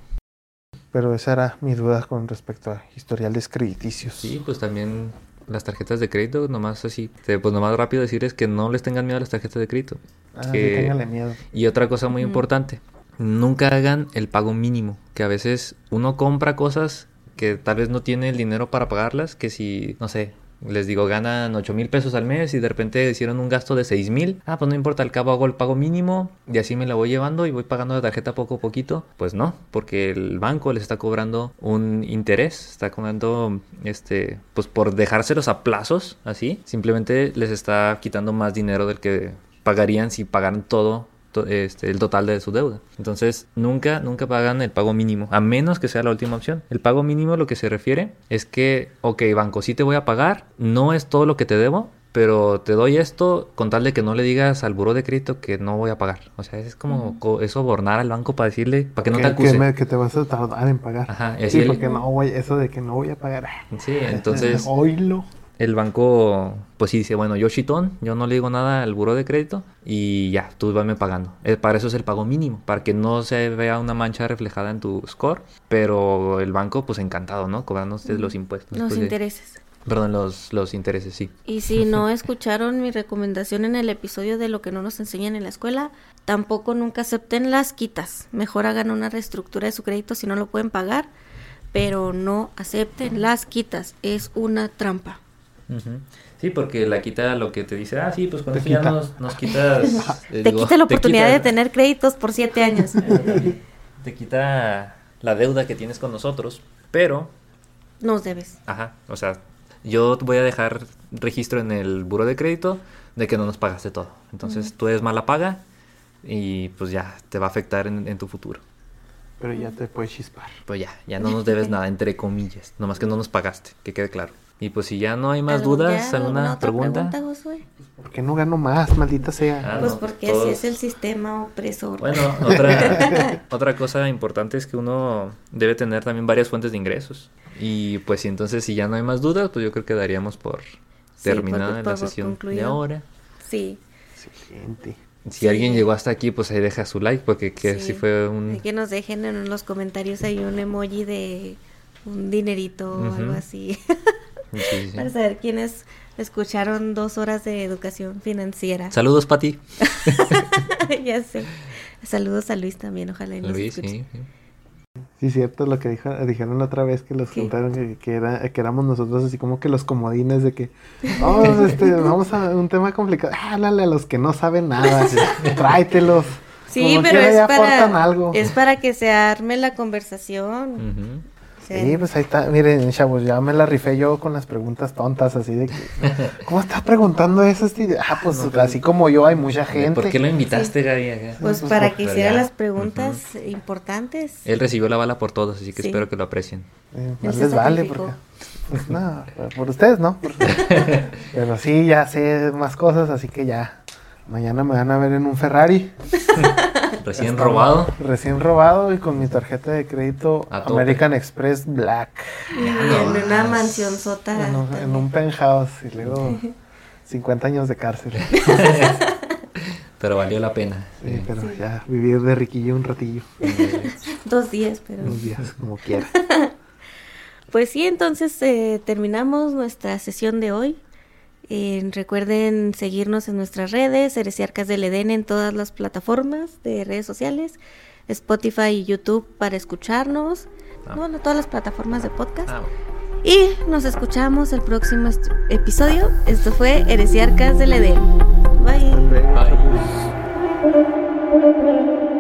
Pero esa era mi duda con respecto a historiales crediticios. Sí, pues también las tarjetas de crédito, nomás así, te- pues nomás rápido decirles que no les tengan miedo a las tarjetas de crédito. Ah, sí, que- téngale miedo. Y otra cosa muy importante, nunca hagan el pago mínimo, que a veces uno compra cosas que tal vez no tiene el dinero para pagarlas, que si, no sé, les digo, ganan 8 mil pesos al mes y de repente hicieron un gasto de 6 mil, ah, pues no importa, al cabo hago el pago mínimo y así me la voy llevando y voy pagando la tarjeta poco a poquito. Pues no, porque el banco les está cobrando un interés, está cobrando, este, pues por dejárselos a plazos, así, simplemente les está quitando más dinero del que pagarían si pagaran todo to- este, el total de su deuda. Entonces, nunca, nunca pagan el pago mínimo, a menos que sea la última opción. El pago mínimo lo que se refiere es que, ok, banco, sí te voy a pagar, no es todo lo que te debo, pero te doy esto con tal de que no le digas al buro de crédito que no voy a pagar. O sea, es como co- es sobornar al banco para decirle, para que no te que, acuse. me- que te vas a tardar en pagar. Ajá, y sí, el- porque no voy, eso de que no voy a pagar. Sí, entonces... Oílo. El banco, pues sí dice, bueno, yo chitón, yo no le digo nada al buro de crédito y ya, tú vame pagando. Eh, para eso es el pago mínimo, para que no se vea una mancha reflejada en tu score, pero el banco, pues encantado, ¿no? Cobrándote los impuestos. Los pues, intereses. Perdón, los, los intereses, sí. Y si no escucharon mi recomendación en el episodio de lo que no nos enseñan en la escuela, tampoco nunca acepten las quitas. Mejor hagan una reestructura de su crédito si no lo pueden pagar, pero no acepten las quitas. Es una trampa. Sí, porque la quita lo que te dice, ah, sí, pues con Te eso ya quita. nos, nos quitas... eh, Te digo, quita la oportunidad quita- de tener créditos por siete años. Te quita la deuda que tienes con nosotros, pero Nos debes. Ajá, o sea, yo voy a dejar registro en el buro de crédito de que no nos pagaste todo. Entonces tú eres mala paga y pues ya te va a afectar en, en tu futuro. Pero ya te puedes chispar. Pues ya, ya no nos debes nada, entre comillas. Nomás que no nos pagaste, que quede claro. Y pues si ya no hay más ¿Algún- dudas, alguna otra pregunta. Josué? ¿Por qué no gano más, maldita sea? Ah, Pues no, porque todos- así es el sistema opresor. Bueno, otra, otra cosa importante es que uno debe tener también varias fuentes de ingresos. Y pues si entonces si ya no hay más dudas, pues yo creo que daríamos por Sí, terminada por- la sesión de ahora. Sí. Excelente. Si Sí. alguien llegó hasta aquí, pues ahí deja su like, porque que Sí. si fue un... Que nos dejen en los comentarios ahí un emoji de un dinerito o algo así. Sí, sí, sí. Para saber quiénes escucharon dos horas de educación financiera. Saludos, Pati. ya sé. Saludos a Luis también, ojalá y nos Luis, escuche. sí. sí. Sí, cierto, lo que dijo- dijeron la otra vez que los ¿Qué? contaron que, que era, que éramos nosotros así como que los comodines de que vamos, este, vamos a un tema complicado. Háblale a los que no saben nada, tráetelos. Sí, Como pero es para, algo. es para que se arme la conversación. O Sí, pues ahí está. Miren, chavos, ya me la rifé yo con las preguntas tontas, así de que. ¿Cómo estás preguntando eso? Este? Ah, pues así como yo, hay mucha gente. ¿Por qué lo invitaste, Gaby? acá? pues pues, para por- que hiciera ya. las preguntas importantes. Él recibió la bala por todos, así que Sí. espero que lo aprecien. Eh, se les vale, porque. Pues no, por ustedes no. por- Pero sí, ya sé más cosas, así que ya. Mañana me van a ver en un Ferrari. Recién robado. Recién robado y con mi tarjeta de crédito. American Express Black. Y en una mansión sota. En un, en un penthouse y luego 50 años de cárcel. Pero valió la pena. Sí, Sí. pero ya vivir de riquillo un ratillo, Dos días, pero. unos días, como quiera. Pues sí, entonces eh, terminamos nuestra sesión de hoy. Eh, recuerden seguirnos en nuestras redes, Heresiarcas del Edén en todas las plataformas de redes sociales, Spotify y YouTube para escucharnos, Ah. bueno, todas las plataformas de podcast. Ah, Y nos escuchamos el próximo est- episodio. Esto fue Heresiarcas del Edén. Bye. bye.